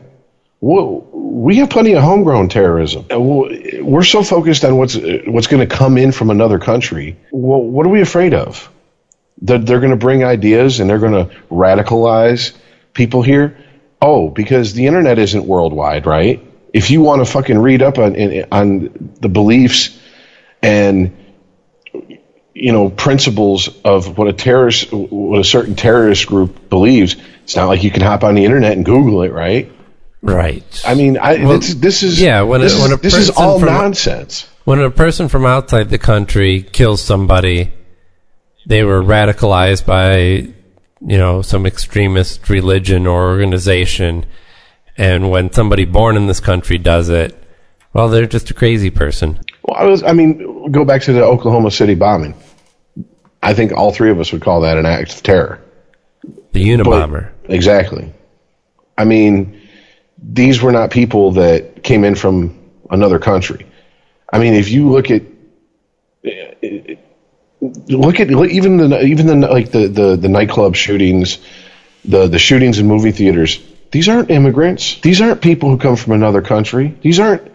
We have plenty of homegrown terrorism. We're so focused on what's what's going to come in from another country. What are we afraid of? That they're going to bring ideas and they're going to radicalize people here. Oh, because the internet isn't worldwide, right? If you want to fucking read up on on the beliefs and you know principles of what a terrorist, what a certain terrorist group believes, it's not like you can hop on the internet and Google it, right? right. I mean, I, Well, this, this is yeah, when a- this, when is, a this is all from- nonsense. when a person from outside the country kills somebody, they were radicalized by, you know, some extremist religion or organization. And when somebody born in this country does it, well, they're just a crazy person. Well, I was, I mean, go back to the Oklahoma City bombing. I think all three of us would call that an act of terror. The Unabomber. Exactly. I mean, these were not people that came in from another country. I mean, if you look at look at look, even the even the like the, the the nightclub shootings, the the shootings in movie theaters. These aren't immigrants. These aren't people who come from another country. These aren't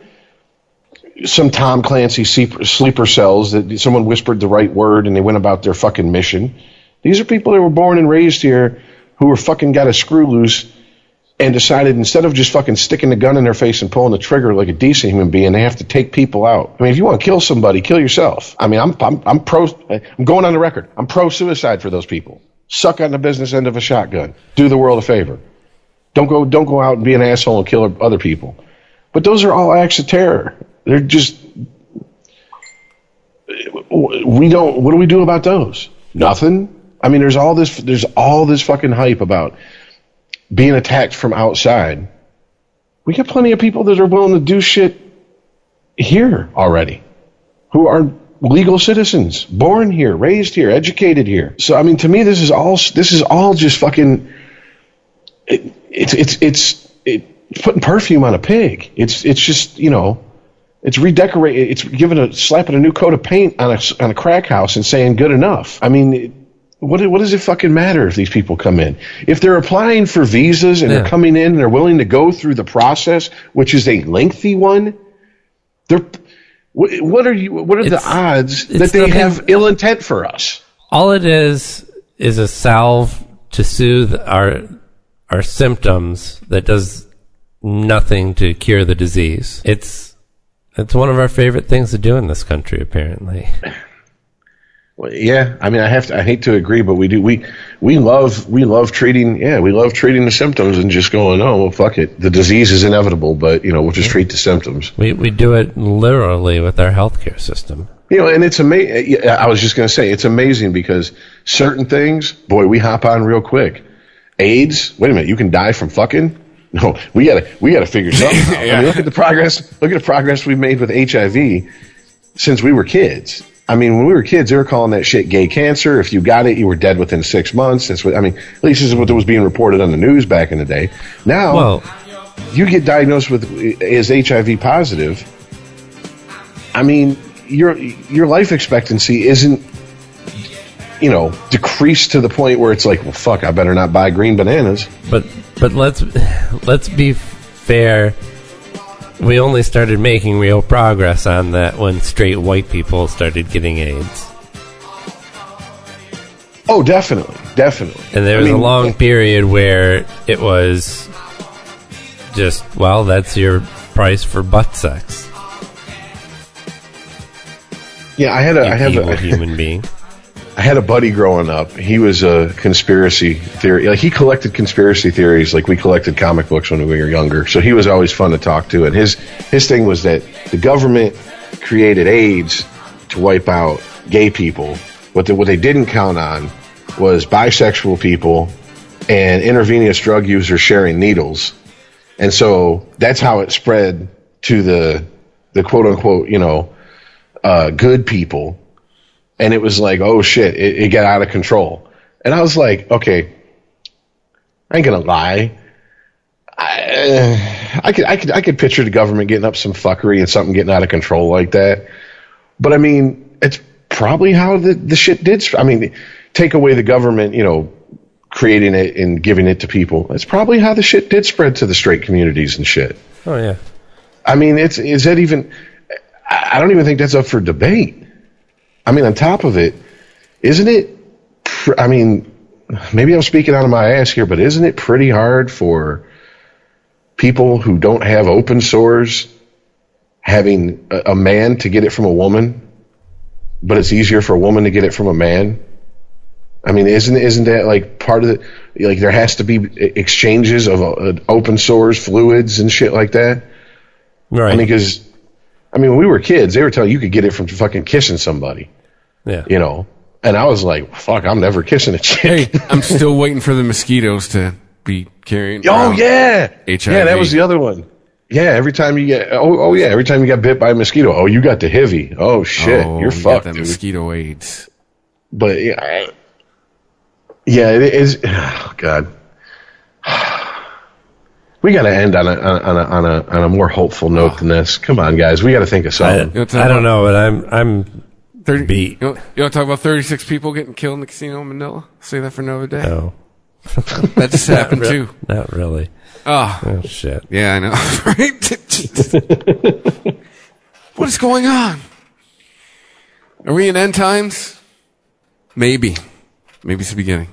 some Tom Clancy sleeper, cells that someone whispered the right word and they went about their fucking mission. These are people that were born and raised here who were fucking got a screw loose and decided instead of just fucking sticking the gun in their face and pulling the trigger like a decent human being, they have to take people out. I mean, if you want to kill somebody, kill yourself. I mean, I'm I'm, I'm pro. I'm going on the record. I'm pro suicide for those people. Suck on the business end of a shotgun. Do the world a favor. Don't go don't go out and be an asshole and kill other people. But those are all acts of terror. They're just we don't. What do we do about those? Nothing. I mean, there's all this. There's all this fucking hype about being attacked from outside. We got plenty of people that are willing to do shit here already, who are legal citizens, born here, raised here, educated here. So I mean, to me, this is all. This is all just fucking. It, it's it's it's it's putting perfume on a pig. It's it's just you know. It's redecorating. It's giving a slapping a new coat of paint on a on a crack house and saying good enough. I mean, what, what does it fucking matter if these people come in? If they're applying for visas and Yeah. they're coming in and they're willing to go through the process, which is a lengthy one, they're what, what are you? What are It's- the odds that they have ill intent for us? All it is is a salve to soothe our our symptoms that does nothing to cure the disease. It's it's one of our favorite things to do in this country, apparently. Well, yeah, I mean, I have to. I hate to agree, but we do. We we love we love treating. Yeah, we love treating the symptoms and just going, oh well, fuck it. The disease is inevitable, but you know, we'll just treat the symptoms. We we do it literally with our healthcare system. You know, and it's amazing. I was just going to say it's amazing because certain things, boy, we hop on real quick. AIDS. Wait a minute, you can die from fucking. No, we gotta we gotta figure something out. I mean, look at the progress. Look at the progress we've made with HIV since we were kids. I mean, when we were kids, they were calling that shit gay cancer. If you got it, you were dead within six months. That's what I mean. At least this is what was being reported on the news back in the day. Now, Well, you get diagnosed with as HIV positive, I mean, your your life expectancy isn't you know decreased to the point where it's like, well, fuck, I better not buy green bananas. but but let's let's be fair. We only started making real progress on that when straight white people started getting AIDS. Oh, definitely, definitely. And there I was a long period where it was just, well, that's your price for butt sex. Yeah, I had a You I have a, human being. I had a buddy growing up. He was a conspiracy theory. Like he collected conspiracy theories, like we collected comic books when we were younger. So he was always fun to talk to. And his his thing was that the government created AIDS to wipe out gay people. What they, what they didn't count on was bisexual people and intravenous drug users sharing needles. And so that's how it spread to the the quote unquote you know uh, good people and it was like, oh shit, it, it got out of control. And I was like, okay, I ain't gonna lie. I, I could, I could, I could picture the government getting up some fuckery and something getting out of control like that. But I mean, it's probably how the, the shit did. I mean, take away the government, you know, creating it and giving it to people. That's probably how the shit did spread to the straight communities and shit. Oh, yeah. I mean, it's is that even? I I don't even think that's up for debate. I mean, on top of it, isn't it? pr- I mean, maybe I'm speaking out of my ass here, but isn't it pretty hard for people who don't have open sores having a, a man to get it from a woman, but it's easier for a woman to get it from a man? I mean, isn't isn't that like part of the like there has to be exchanges of uh, open sores, fluids, and shit like that? Right. I mean, because I mean, when we were kids, they were telling you could get it from fucking kissing somebody, yeah. you know. And I was like, "Fuck, I'm never kissing a chick." Hey, I'm still waiting for the mosquitoes to be carrying. oh yeah, HIV. yeah, that was the other one. Yeah, every time you get, oh, oh yeah, every time you got bit by a mosquito, oh, you got the HIV. Oh shit, Oh, you're you got fucked, that dude. mosquito AIDS. But yeah, I- yeah, it is. Oh God, we got to end on a on a on a on a more hopeful note oh. than this. Come on, guys, we got to think of something. know, I don't know, but I'm I'm 30, Beat. You, know, you want to talk about 36 people getting killed in the casino in Manila? Say that for another day. no. That just happened too. Not really. Oh, Oh shit. yeah, I know. right? what is going on? Are we in end times? Maybe. Maybe it's the beginning.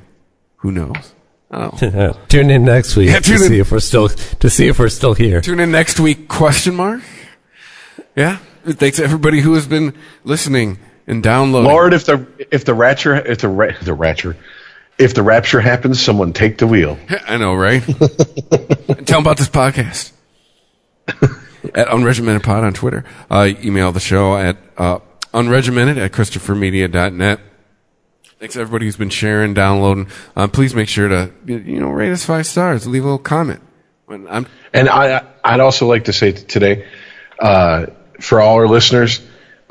Who knows? Oh. tune in next week Yeah, to in. see if we're still to see if we're still here. Tune in next week? Question mark. Yeah. Thanks to everybody who has been listening and downloading. Lord, if the if the rapture if the ra- the rapture if the rapture happens, someone take the wheel. I know, right? Tell them about this podcast. at Unregimented Pod on Twitter. Uh, email the show at uh, unregimented at christophermedia.net. Thanks to everybody who's been sharing, downloading. Uh, please make sure to, you know, rate us five stars. Leave a little comment. When I'm, And I I'd also like to say today, uh, for all our listeners,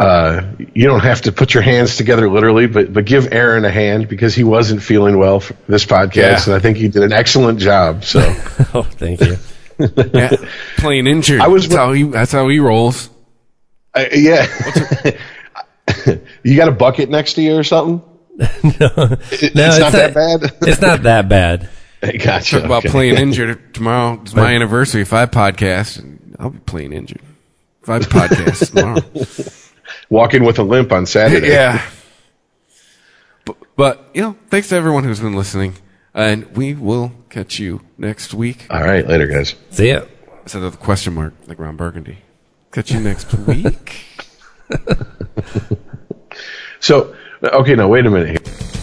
uh, you don't have to put your hands together literally, but but give Aaron a hand because he wasn't feeling well for this podcast, Yeah. and I think he did an excellent job. So Oh, thank you. yeah, playing injured. I was- that's, how he, that's how he rolls. uh, yeah, you got a bucket next to you or something? No, it's, it's not, that bad. it's not that bad. gotcha. Talk about okay. playing injured. Tomorrow is my anniversary. If I podcast, I'll be playing injured. If I podcast tomorrow. Walking with a limp on Saturday. yeah. But, but, you know, thanks to everyone who's been listening. And we will catch you next week. All right, later, guys. See ya. Instead of the question mark, like Ron Burgundy. Catch you next week. So, okay, now wait a minute here.